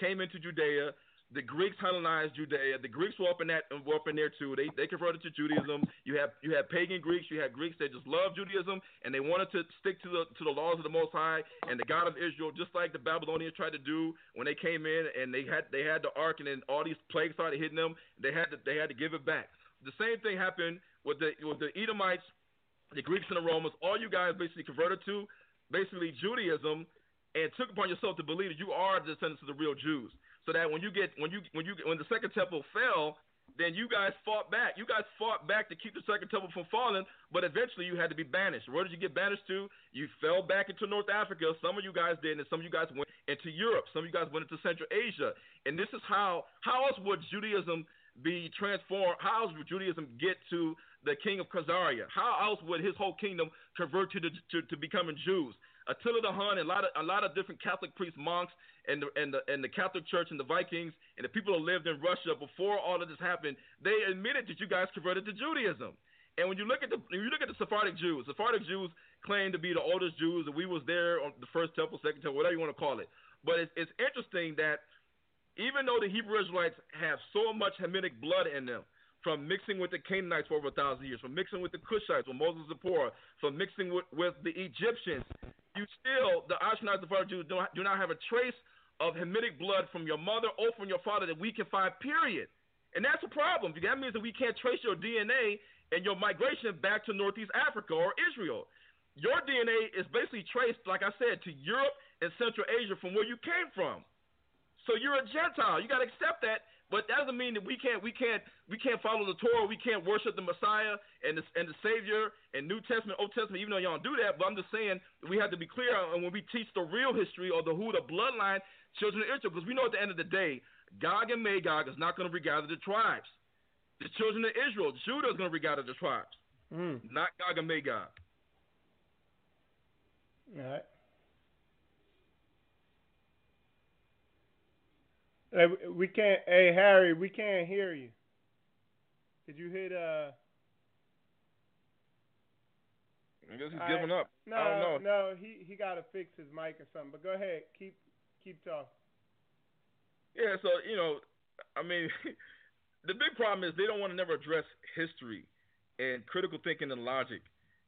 J: came into Judea. The Greeks Hellenized Judea. The Greeks were up in that were up in there too. They they converted to Judaism. You have you had pagan Greeks. You had Greeks that just loved Judaism and they wanted to stick to the to the laws of the Most High and the God of Israel, just like the Babylonians tried to do when they came in and they had they had the ark and then all these plagues started hitting them. They had to they had to give it back. The same thing happened with the with the Edomites, the Greeks and the Romans. All you guys basically converted to basically Judaism and took upon yourself to believe that you are the descendants of the real Jews. So that when you get when you when you when the second temple fell, then you guys fought back. You guys fought back to keep the second temple from falling, but eventually you had to be banished. Where did you get banished to? You fell back into North Africa. Some of you guys did, and some of you guys went into Europe. Some of you guys went into Central Asia. And this is how how else would Judaism be transformed? How else would Judaism get to the king of Khazaria? How else would his whole kingdom convert to the, to, to becoming Jews? Attila the Hun and a lot of a lot of different Catholic priests, monks, and the and the and the Catholic Church and the Vikings and the people who lived in Russia before all of this happened, they admitted that you guys converted to Judaism. And when you look at the when you look at the Sephardic Jews, Sephardic Jews claim to be the oldest Jews, and we was there on the first temple, second temple, whatever you want to call it. But it's, it's interesting that even though the Hebrew Israelites have so much Hamitic blood in them, from mixing with the Canaanites for over a thousand years, from mixing with the Cushites when Moses was poor, from mixing with, with the Egyptians, you still, the Ashkenaz Sephardic Jews, do not, do not have a trace of Hamitic blood from your mother or from your father that we can find, period. And that's a problem. That means that we can't trace your DNA and your migration back to Northeast Africa or Israel. Your DNA is basically traced, like I said, to Europe and Central Asia from where you came from. So you're a Gentile. You got to accept that. But that doesn't mean that we can't we can't we can't follow the Torah. We can't worship the Messiah and the and the Savior and New Testament, Old Testament. Even though y'all don't do that, but I'm just saying we have to be clear on when we teach the real history or the who the bloodline children of Israel, because we know at the end of the day, Gog and Magog is not going to regather the tribes. The children of Israel, Judah is going to regather the tribes, hmm. not Gog and Magog.
H: All right. We can't. Hey, Harry, we can't hear you. Did you hit uh?
J: I guess he's giving up.
H: No,
J: I don't know.
H: no, he he got to fix his mic or something. But go ahead, keep keep talking.
J: Yeah, so you know, I mean, the big problem is they don't want to never address history. and critical thinking and logic.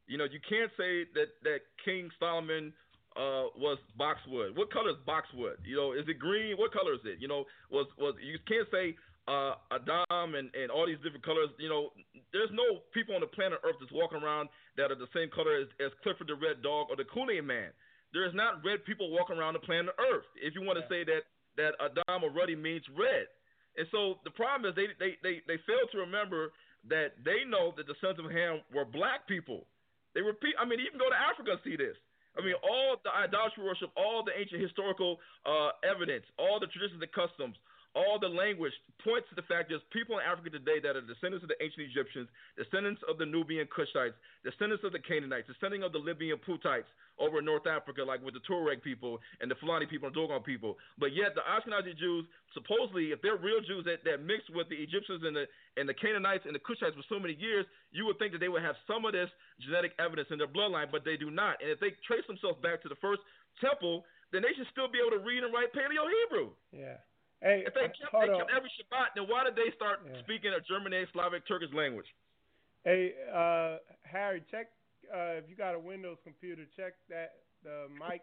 J: You know, you can't say that that King Solomon uh, was boxwood. What color is boxwood? You know, is it green? What color is it? You know, was was you can't say uh, Adam and, and all these different colors. You know, there's no people on the planet Earth that's walking around that are the same color as, as Clifford the Red Dog or the Kool-Aid Man. There is not red people walking around the planet Earth. If you want to say that that Adam or Ruddy means red, and so the problem is they they they they fail to remember that they know that the sons of Ham were black people. They repeat. I mean, even go to Africa and see this. I mean, all the idolatry worship, all the ancient historical uh, evidence, all the traditions and customs, all the language points to the fact there's people in Africa today that are descendants of the ancient Egyptians, descendants of the Nubian Cushites, descendants of the Canaanites, descendants of the Libyan Putites over in North Africa, like with the Tuareg people and the Fulani people and Dogon people. But yet the Ashkenazi Jews, supposedly, if they're real Jews that, that mixed with the Egyptians and the and the Canaanites and the Cushites for so many years, you would think that they would have some of this genetic evidence in their bloodline, but they do not. And if they trace themselves back to the first temple, then they should still be able to read and write Paleo Hebrew.
H: Yeah. Hey,
J: if they kept, they kept every Shabbat, then why did they start yeah. speaking a Germanic, Slavic, Turkish language?
H: Hey, uh, Harry, check uh, if you got a Windows computer. Check that the mic.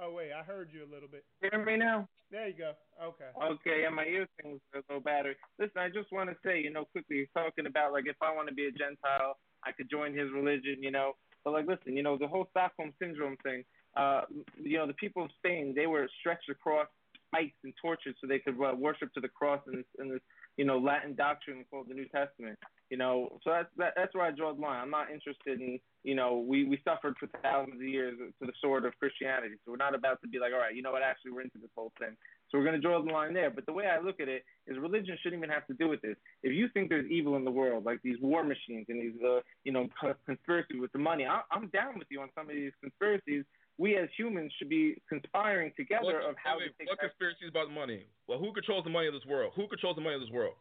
H: Oh wait, I heard you a little bit.
I: Hear me now?
H: There you go. Okay.
I: Okay, and my ear things are low battery. Listen, I just want to say, you know, quickly, talking about like if I want to be a Gentile, I could join his religion, you know. But like, listen, you know, the whole Stockholm syndrome thing. Uh, you know, the people of Spain, they were stretched across spikes and torches so they could uh, worship to the cross in this, in this you know Latin doctrine called the New Testament. You know, so that's that, that's where I draw the line. I'm not interested in you know we we suffered for thousands of years to the sword of Christianity, so we're not about to be like all right, you know what? Actually, we're into this whole thing. So we're going to draw the line there. But the way I look at it is religion shouldn't even have to do with this. If you think there's evil in the world, like these war machines and these, uh, you know, conspiracies with the money, I, I'm down with you on some of these conspiracies we as humans should be conspiring together
J: what,
I: of how
J: wait,
I: to
J: take What conspiracies about money? Well, who controls the money of this world? Who controls the money of this world?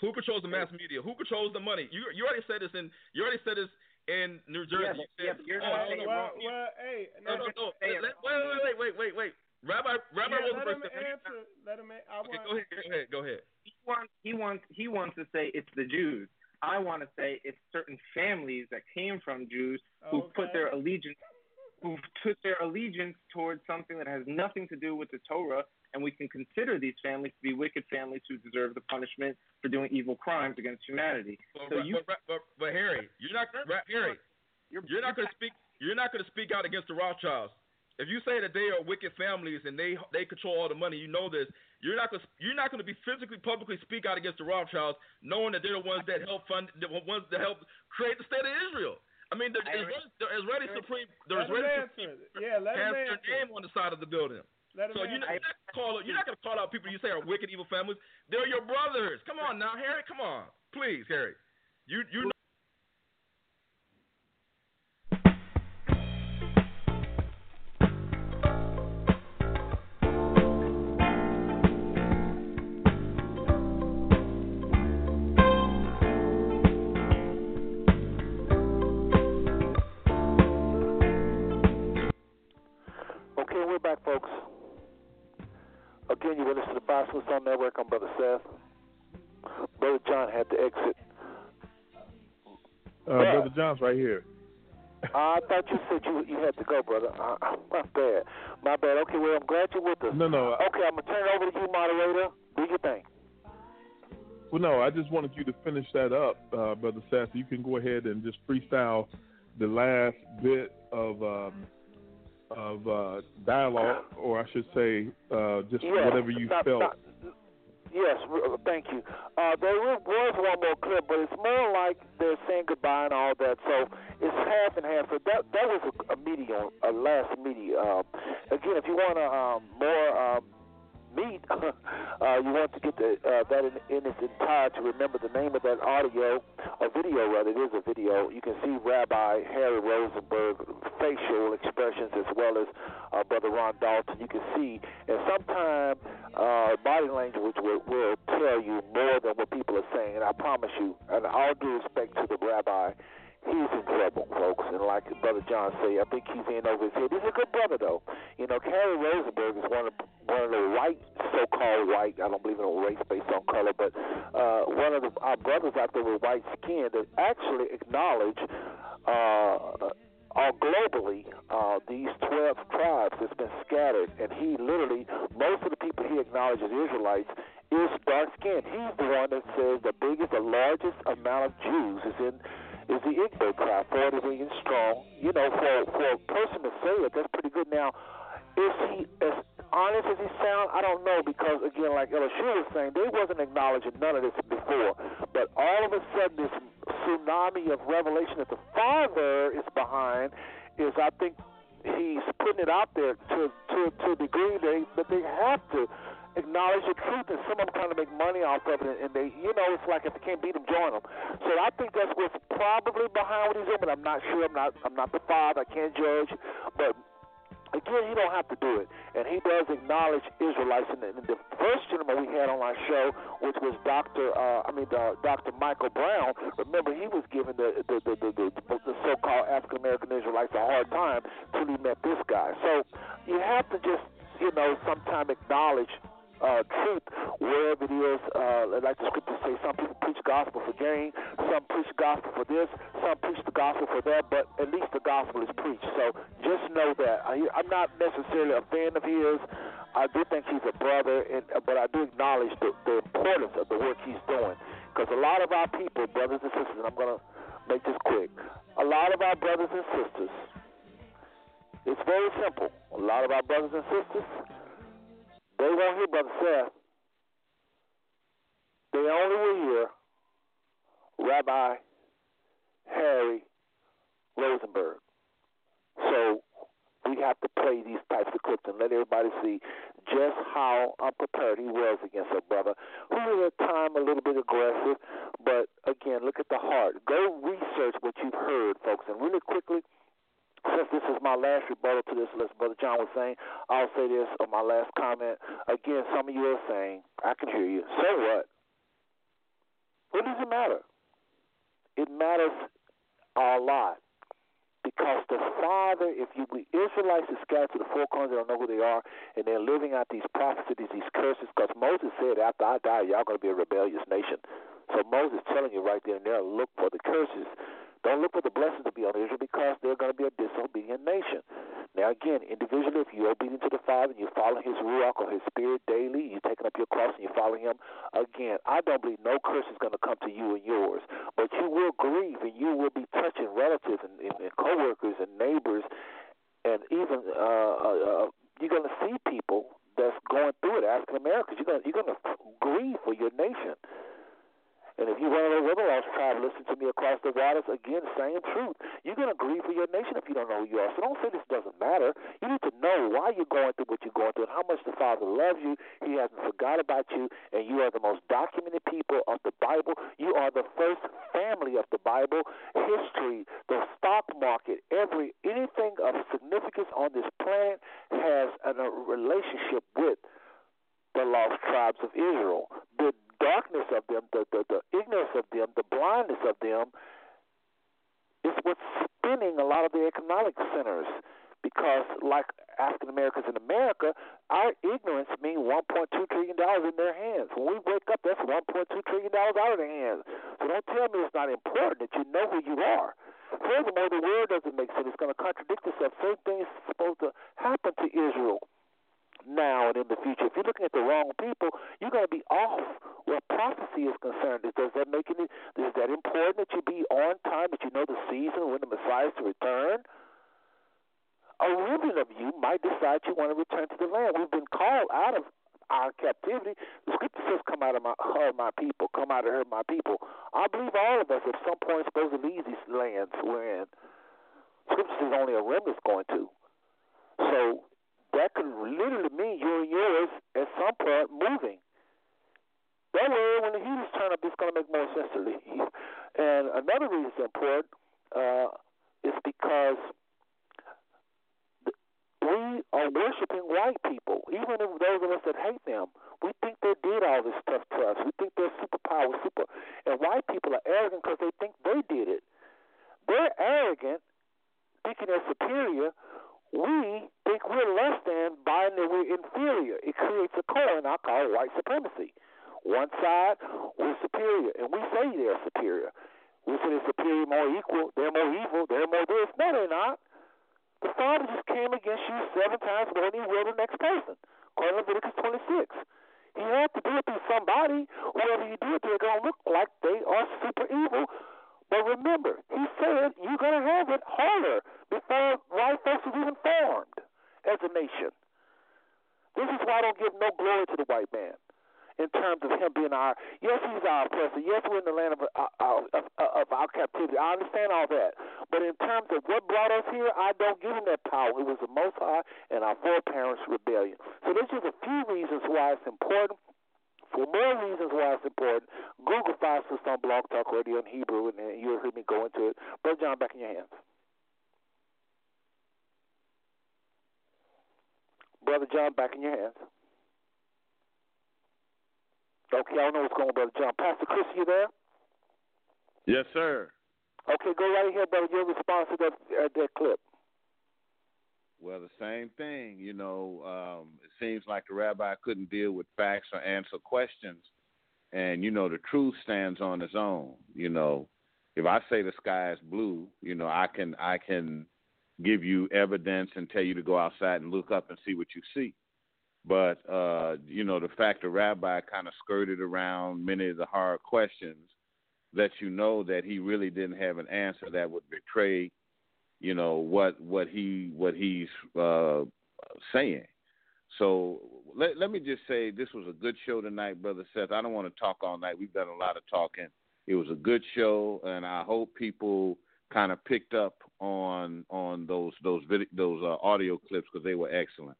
J: Who controls the mass media? Who controls the money? You you already said this in you already said this in New Jersey.
I: Yeah, but, yeah,
J: oh,
H: well, no, well, well, hey,
J: no, no, no. Let, let, wait, wait, wait, wait, wait, wait. Rabbi, Rabbi
H: yeah,
J: Rosenberg.
H: Let him answer. Let him. I
J: okay,
H: want,
J: go ahead. Go ahead. Go ahead.
I: He wants. He wants. He wants to say it's the Jews. I want to say it's certain families that came from Jews who
H: okay.
I: put their allegiance who put their allegiance towards something that has nothing to do with the Torah, and we can consider these families to be wicked families who deserve the punishment for doing evil crimes against humanity.
J: But,
I: so
J: but,
I: you,
J: but, but, but Harry, you're not Harry. You're, you're not going to speak. You're not going to speak out against the Rothschilds. If you say that they are wicked families and they they control all the money, you know this. You're not going you're not going to be physically publicly speak out against the Rothschilds, knowing that they're the ones that help fund the ones that help create the state of Israel. I mean, the, the, the Israeli Supreme, the Israeli Supreme
H: yeah, let
J: has their name on the side of the building.
H: Let
J: so you're not, you're not, call, you're not going to call out people you say are wicked, evil families. They're your brothers. Come on now, Harry. Come on, please, Harry. You you
C: Bicycle Sound Network. I'm Brother Seth. Brother John had to exit.
D: Uh,
C: Yeah.
D: Brother John's right here.
C: I thought you said you you had to go, brother. Uh, my bad. My bad. Okay, well, I'm glad you're with us.
D: No, no.
C: Okay, I'm going to turn it over to you, moderator. Do your thing.
D: Well, no, I just wanted you to finish that up, uh, Brother Seth. You can go ahead and just freestyle the last bit of um, of uh, dialogue, or I should say, uh, just
C: Yeah,
D: whatever you
C: not-
D: felt.
C: not- yes, thank you. Uh, there was one more clip, but it's more like they're saying goodbye and all that. So it's half and half. So that that was a, a a last media. Um, again, if you want to um, more um, meat, uh, you want to get the, uh, that in, in its entirety. To remember the name of that audio, or video rather, it is a video. You can see Rabbi Harry Rosenberg facial expressions as well as uh, Brother Ron Dalton. You can see, and sometimes uh, body language will, will tell you more than what people are saying. And I promise you, and all due respect to the rabbi, he's in trouble, folks. And like Brother John say, I think he's in over his head. He's a good brother, though. You know, Harry Rosenberg is one of white. I don't believe in a race based on color, but uh, one of the, our brothers out there with white skin that actually acknowledge uh, uh, globally uh, these 12 tribes that's been scattered. And he literally, most of the people he acknowledges Israelites is dark skinned. He's the one that says the biggest, the largest amount of Jews is in is the Igbo tribe, 40 million strong. You know, for for a person to say it, that's pretty good. Now, is he as honest as he sounds? I don't know because again, like Elishua was saying, they wasn't acknowledging none of this before. But all of a sudden, this tsunami of revelation that the Father is behind is, I think, he's putting it out there to to to a degree they that they have to acknowledge the truth, and some of them trying to make money off of it, and they, you know, it's like if they can't beat them, join them. So I think that's what's probably behind what he's doing. But I'm not sure. I'm not. I'm not the father. I can't judge. But again, you don't have to do it. And he does acknowledge Israelites. And the, first gentleman we had on our show, which was Doctor, uh, I mean, uh, Doctor Michael Brown. Remember, he was giving the the the, the, the, the so-called African American Israelites a hard time till he met this guy. So you have to just, you know, sometime acknowledge uh, truth wherever it is. Uh, like the scriptures say, some people preach gospel for gain, some preach gospel for this, some preach the gospel for that, but at least the gospel is preached. So just know that. I, I'm not necessarily a fan of his. I do think he's a brother, and, but I do acknowledge the, the importance of the work he's doing. Because a lot of our people, brothers and sisters, and I'm going to make this quick, a lot of our brothers and sisters, it's very simple. A lot of our brothers and sisters, they won't hear Brother Seth. They only will hear Rabbi Harry Rosenberg. So we have to play these types of clips and let everybody see just how unprepared he was against a brother who was at time a little bit aggressive. But again, look at the heart. Go research what you've heard, folks. And really quickly, since this is my last rebuttal to this, as Brother John was saying, I'll say this on my last comment. Again, some of you are saying, I can hear you. So what? What does it matter? It matters a lot. Because the Father, if you the Israelites are scattered to the four corners, they don't know who they are, and they're living out these prophecies, these curses, because Moses said, after I die, y'all going to be a rebellious nation. So Moses telling you right there and there, look for the curses don't look for the blessings to be on Israel because they're going to be a disobedient nation. Now, again, individually, if you're obedient to the Father and you follow His Ruach or His Spirit daily, you're taking up your cross and you follow Him, again, I don't believe no curse is going to come to you and yours. But you will grieve and you will be touching relatives and, and, and coworkers and neighbors, and even uh, uh, uh you're going to see people that's going through it, African Americans. You're going you're going to grieve for your nation. And if one of those other lost tribes, listen to me across the waters, again, same truth. You're going to grieve for your nation if you don't know who you are. So don't say this doesn't matter. You need to know why you're going through what you're going through and how much the Father loves you. He hasn't forgot about you, and you are the most documented people of the Bible. You are the first family of the Bible. History, the stock market, every anything of significance on this planet has a relationship with the lost tribes of Israel. The darkness of them, the, the, the ignorance of them, the blindness of them is what's spinning a lot of the economic centers. Because, like African Americans in America, our ignorance means $1.2 trillion in their hands. When we wake up, that's $1.2 trillion out of their hands. So don't tell me it's not important that you know who you are. Furthermore, the word doesn't make sense. It's going to contradict itself. Same thing is supposed to happen to Israel now and in the future. If you're looking at the wrong people, you're going to be off where prophecy is concerned. Does that make any? Is that important that you be on time? That you know the season when the Messiah is to return? A remnant of you might decide you want to return to the land. We've been called out of our captivity. The scripture says, "Come out of my her my people, come out of her my people." I believe all of us at some point supposed to leave these lands we're in. Scripture says only a remnant's going to. So that could literally mean you and yours at some point moving. That way, when the heat is turned up, it's going to make more sense to leave. And another reason it's important uh, is because we are worshiping white people, even if those of us that hate them. We think they did all this stuff to us. We think they're superpower, super. And white people are arrogant because they think they did it. They're arrogant, thinking they're superior, we think we're less than by and that we're inferior. It creates a coin I call it white supremacy. One side, we're superior, and we say they're superior. We say they're superior, more equal, they're more evil, they're more this. No, they're not. The Father just came against you seven times more than he will the next person, according to Leviticus 26. He had to do it through somebody. Whoever he did, they're going to look like they are super evil. But remember, he said you're going to have it harder before white folks was even formed as a nation. This is why I don't give no glory to the white man in terms of him being our. Yes, he's our oppressor. Yes, we're in the land of, uh, of, of, of our captivity. I understand all that. But in terms of what brought us here, I don't give him that power. It was the Most High and our foreparents' rebellion. So there's just a few reasons why it's important. For more reasons why it's important, Google Sister on Blog Talk Radio in Hebrew, and you'll hear me go into it. Brother John, back in your hands. Brother John, back in your hands. Okay, I don't know what's going on, Brother John. Pastor Chris, you there?
E: Yes, sir.
C: Okay, go right ahead, brother. Your response to that uh, that clip.
E: Well, the same thing. You know, um, it seems like the rabbi couldn't deal with facts or answer questions, and you know, the truth stands on its own. You know, if I say the sky is blue, you know, I can I can give you evidence and tell you to go outside and look up and see what you see. But uh, you know, the fact the rabbi kind of skirted around many of the hard questions lets you know that he really didn't have an answer that would betray, you know, what what he what he's uh, saying. So let let me just say this was a good show tonight, brother Seth. I don't want to talk all night. We've done a lot of talking. It was a good show, and I hope people kind of picked up on on those those video, those uh, audio clips because they were excellent.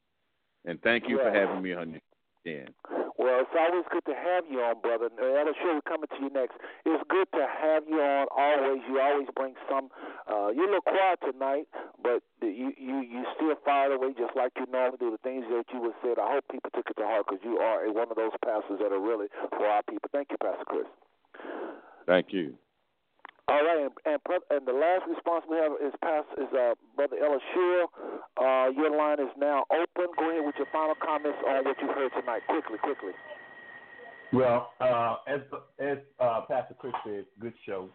E: And thank you for having me on your stand.
C: Well, it's always good to have you on, brother. I'm sure we're coming to you next. It's good to have you on always. You always bring some. Uh, you're a little quiet tonight, but you you you still fire away just like you normally do. The things that you would said. I hope people took it to heart because you are one of those pastors that are really for our people. Thank you, Pastor Chris.
E: Thank you.
C: All right, and, and, and the last response we have is past is uh, Brother Elishua. Uh, your line is now open. Go ahead with your final comments on what you heard tonight. Quickly, quickly.
F: Well, uh, as as uh, Pastor Chris said, good show.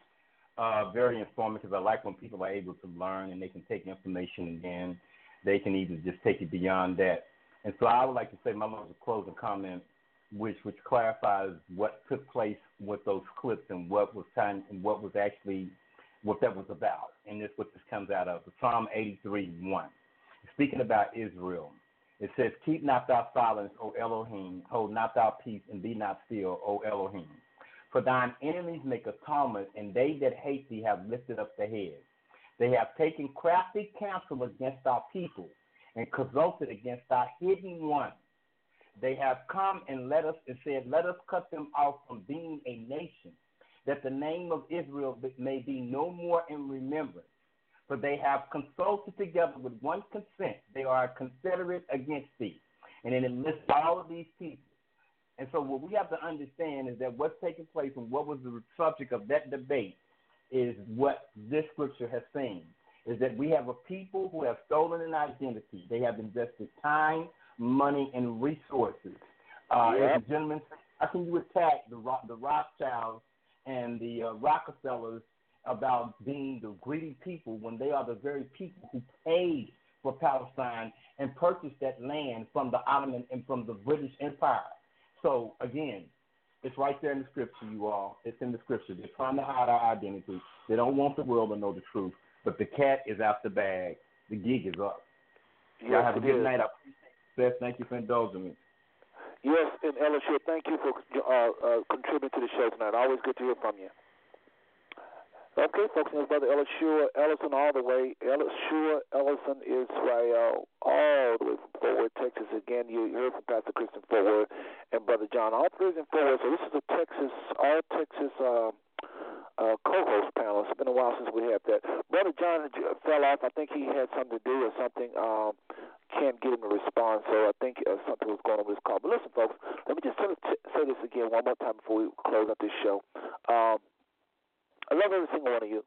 F: Uh, very informative. I like when people are able to learn and they can take information and then they can either just take it beyond that. And so I would like to say my little closing comment which which clarifies what took place with those clips and what was time and what was actually what that was about. And this what this comes out of Psalm 83 1. Speaking about Israel, it says, Keep not thy silence, O Elohim, hold not thy peace, and be not still, O Elohim. For thine enemies make atonement, and they that hate thee have lifted up their head. They have taken crafty counsel against our people, and consulted against our hidden ones. They have come and let us and said, Let us cut them off from being a nation, that the name of Israel may be no more in remembrance. For they have consulted together with one consent. They are confederate against thee. And then it lists all of these people. And so what we have to understand is that what's taking place and what was the subject of that debate is what this scripture has seen. Is that we have a people who have stolen an identity. They have invested time, money, and resources. Uh, yep. As a gentleman, how can you attack the the Rothschilds and the uh, Rockefellers about being the greedy people when they are the very people who paid for Palestine and purchased that land from the Ottoman and from the British Empire? So again, it's right there in the scripture, you all. It's in the scripture. They're trying to hide our identity. They don't want the world to know the truth. But the cat is out the bag. The gig is up.
C: Yes,
F: Y'all have a good
C: is.
F: night. I Seth, thank you for indulging me.
C: Yes, and Elishua, thank you for uh, uh, contributing to the show tonight. Always good to hear from you. Okay, folks, and brother Elishua Ellison all the way. Elishua Ellison Israel all the way from Fort Worth, Texas. Again, you heard from Pastor Chris in Fort Worth and Brother John. All three in Fort Worth. So this is a Texas, all Texas uh, uh, co-host panel. It's been a while since we had that. Brother John fell off. I think he had something to do or something. Um, can't get him a response, so I think uh, something was going on with his call. But listen, folks, let me just say this again one more time before we close out this show. Um, I love every single one of you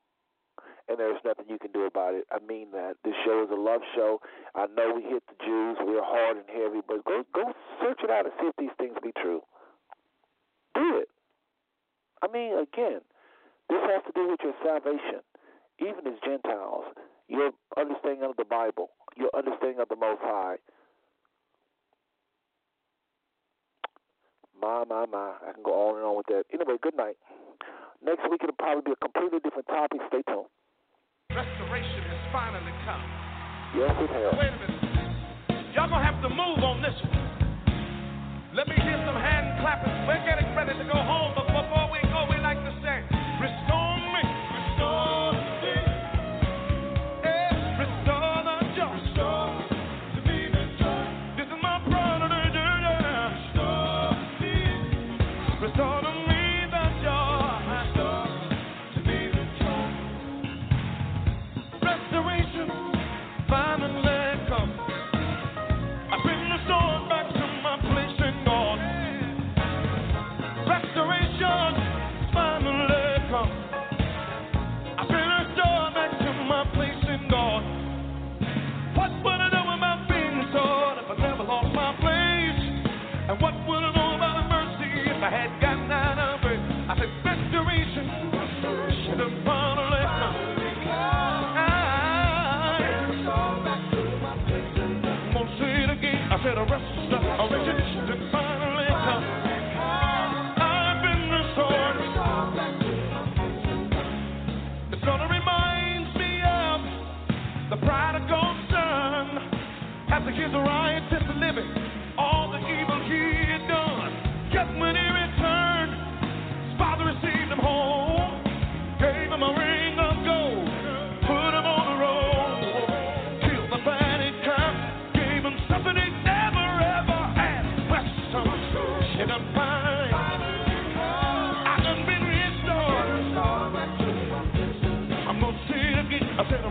C: and there's nothing you can do about it. I mean that. This show is a love show. I know we hit the Jews, we're hard and heavy, but go go search it out and see if these things be true. Do it. I mean, again, this has to do with your salvation. Even as Gentiles, your understanding of the Bible, your understanding of the Most High. My, my, my. I can go on and on with that. Anyway, good night. Next week it'll probably be a completely different topic. Stay tuned.
K: Restoration has finally come.
C: Yes, it has.
K: Wait a minute. Y'all gonna have to move on this one. Let me hear some hand clapping. We're getting ready to go home. is riotous living, all the evil he had done. Just when he returned, his father received him home, gave him a ring of gold, put him on killed the gave him something he never ever I done been restored. I'm gonna see it again. I said,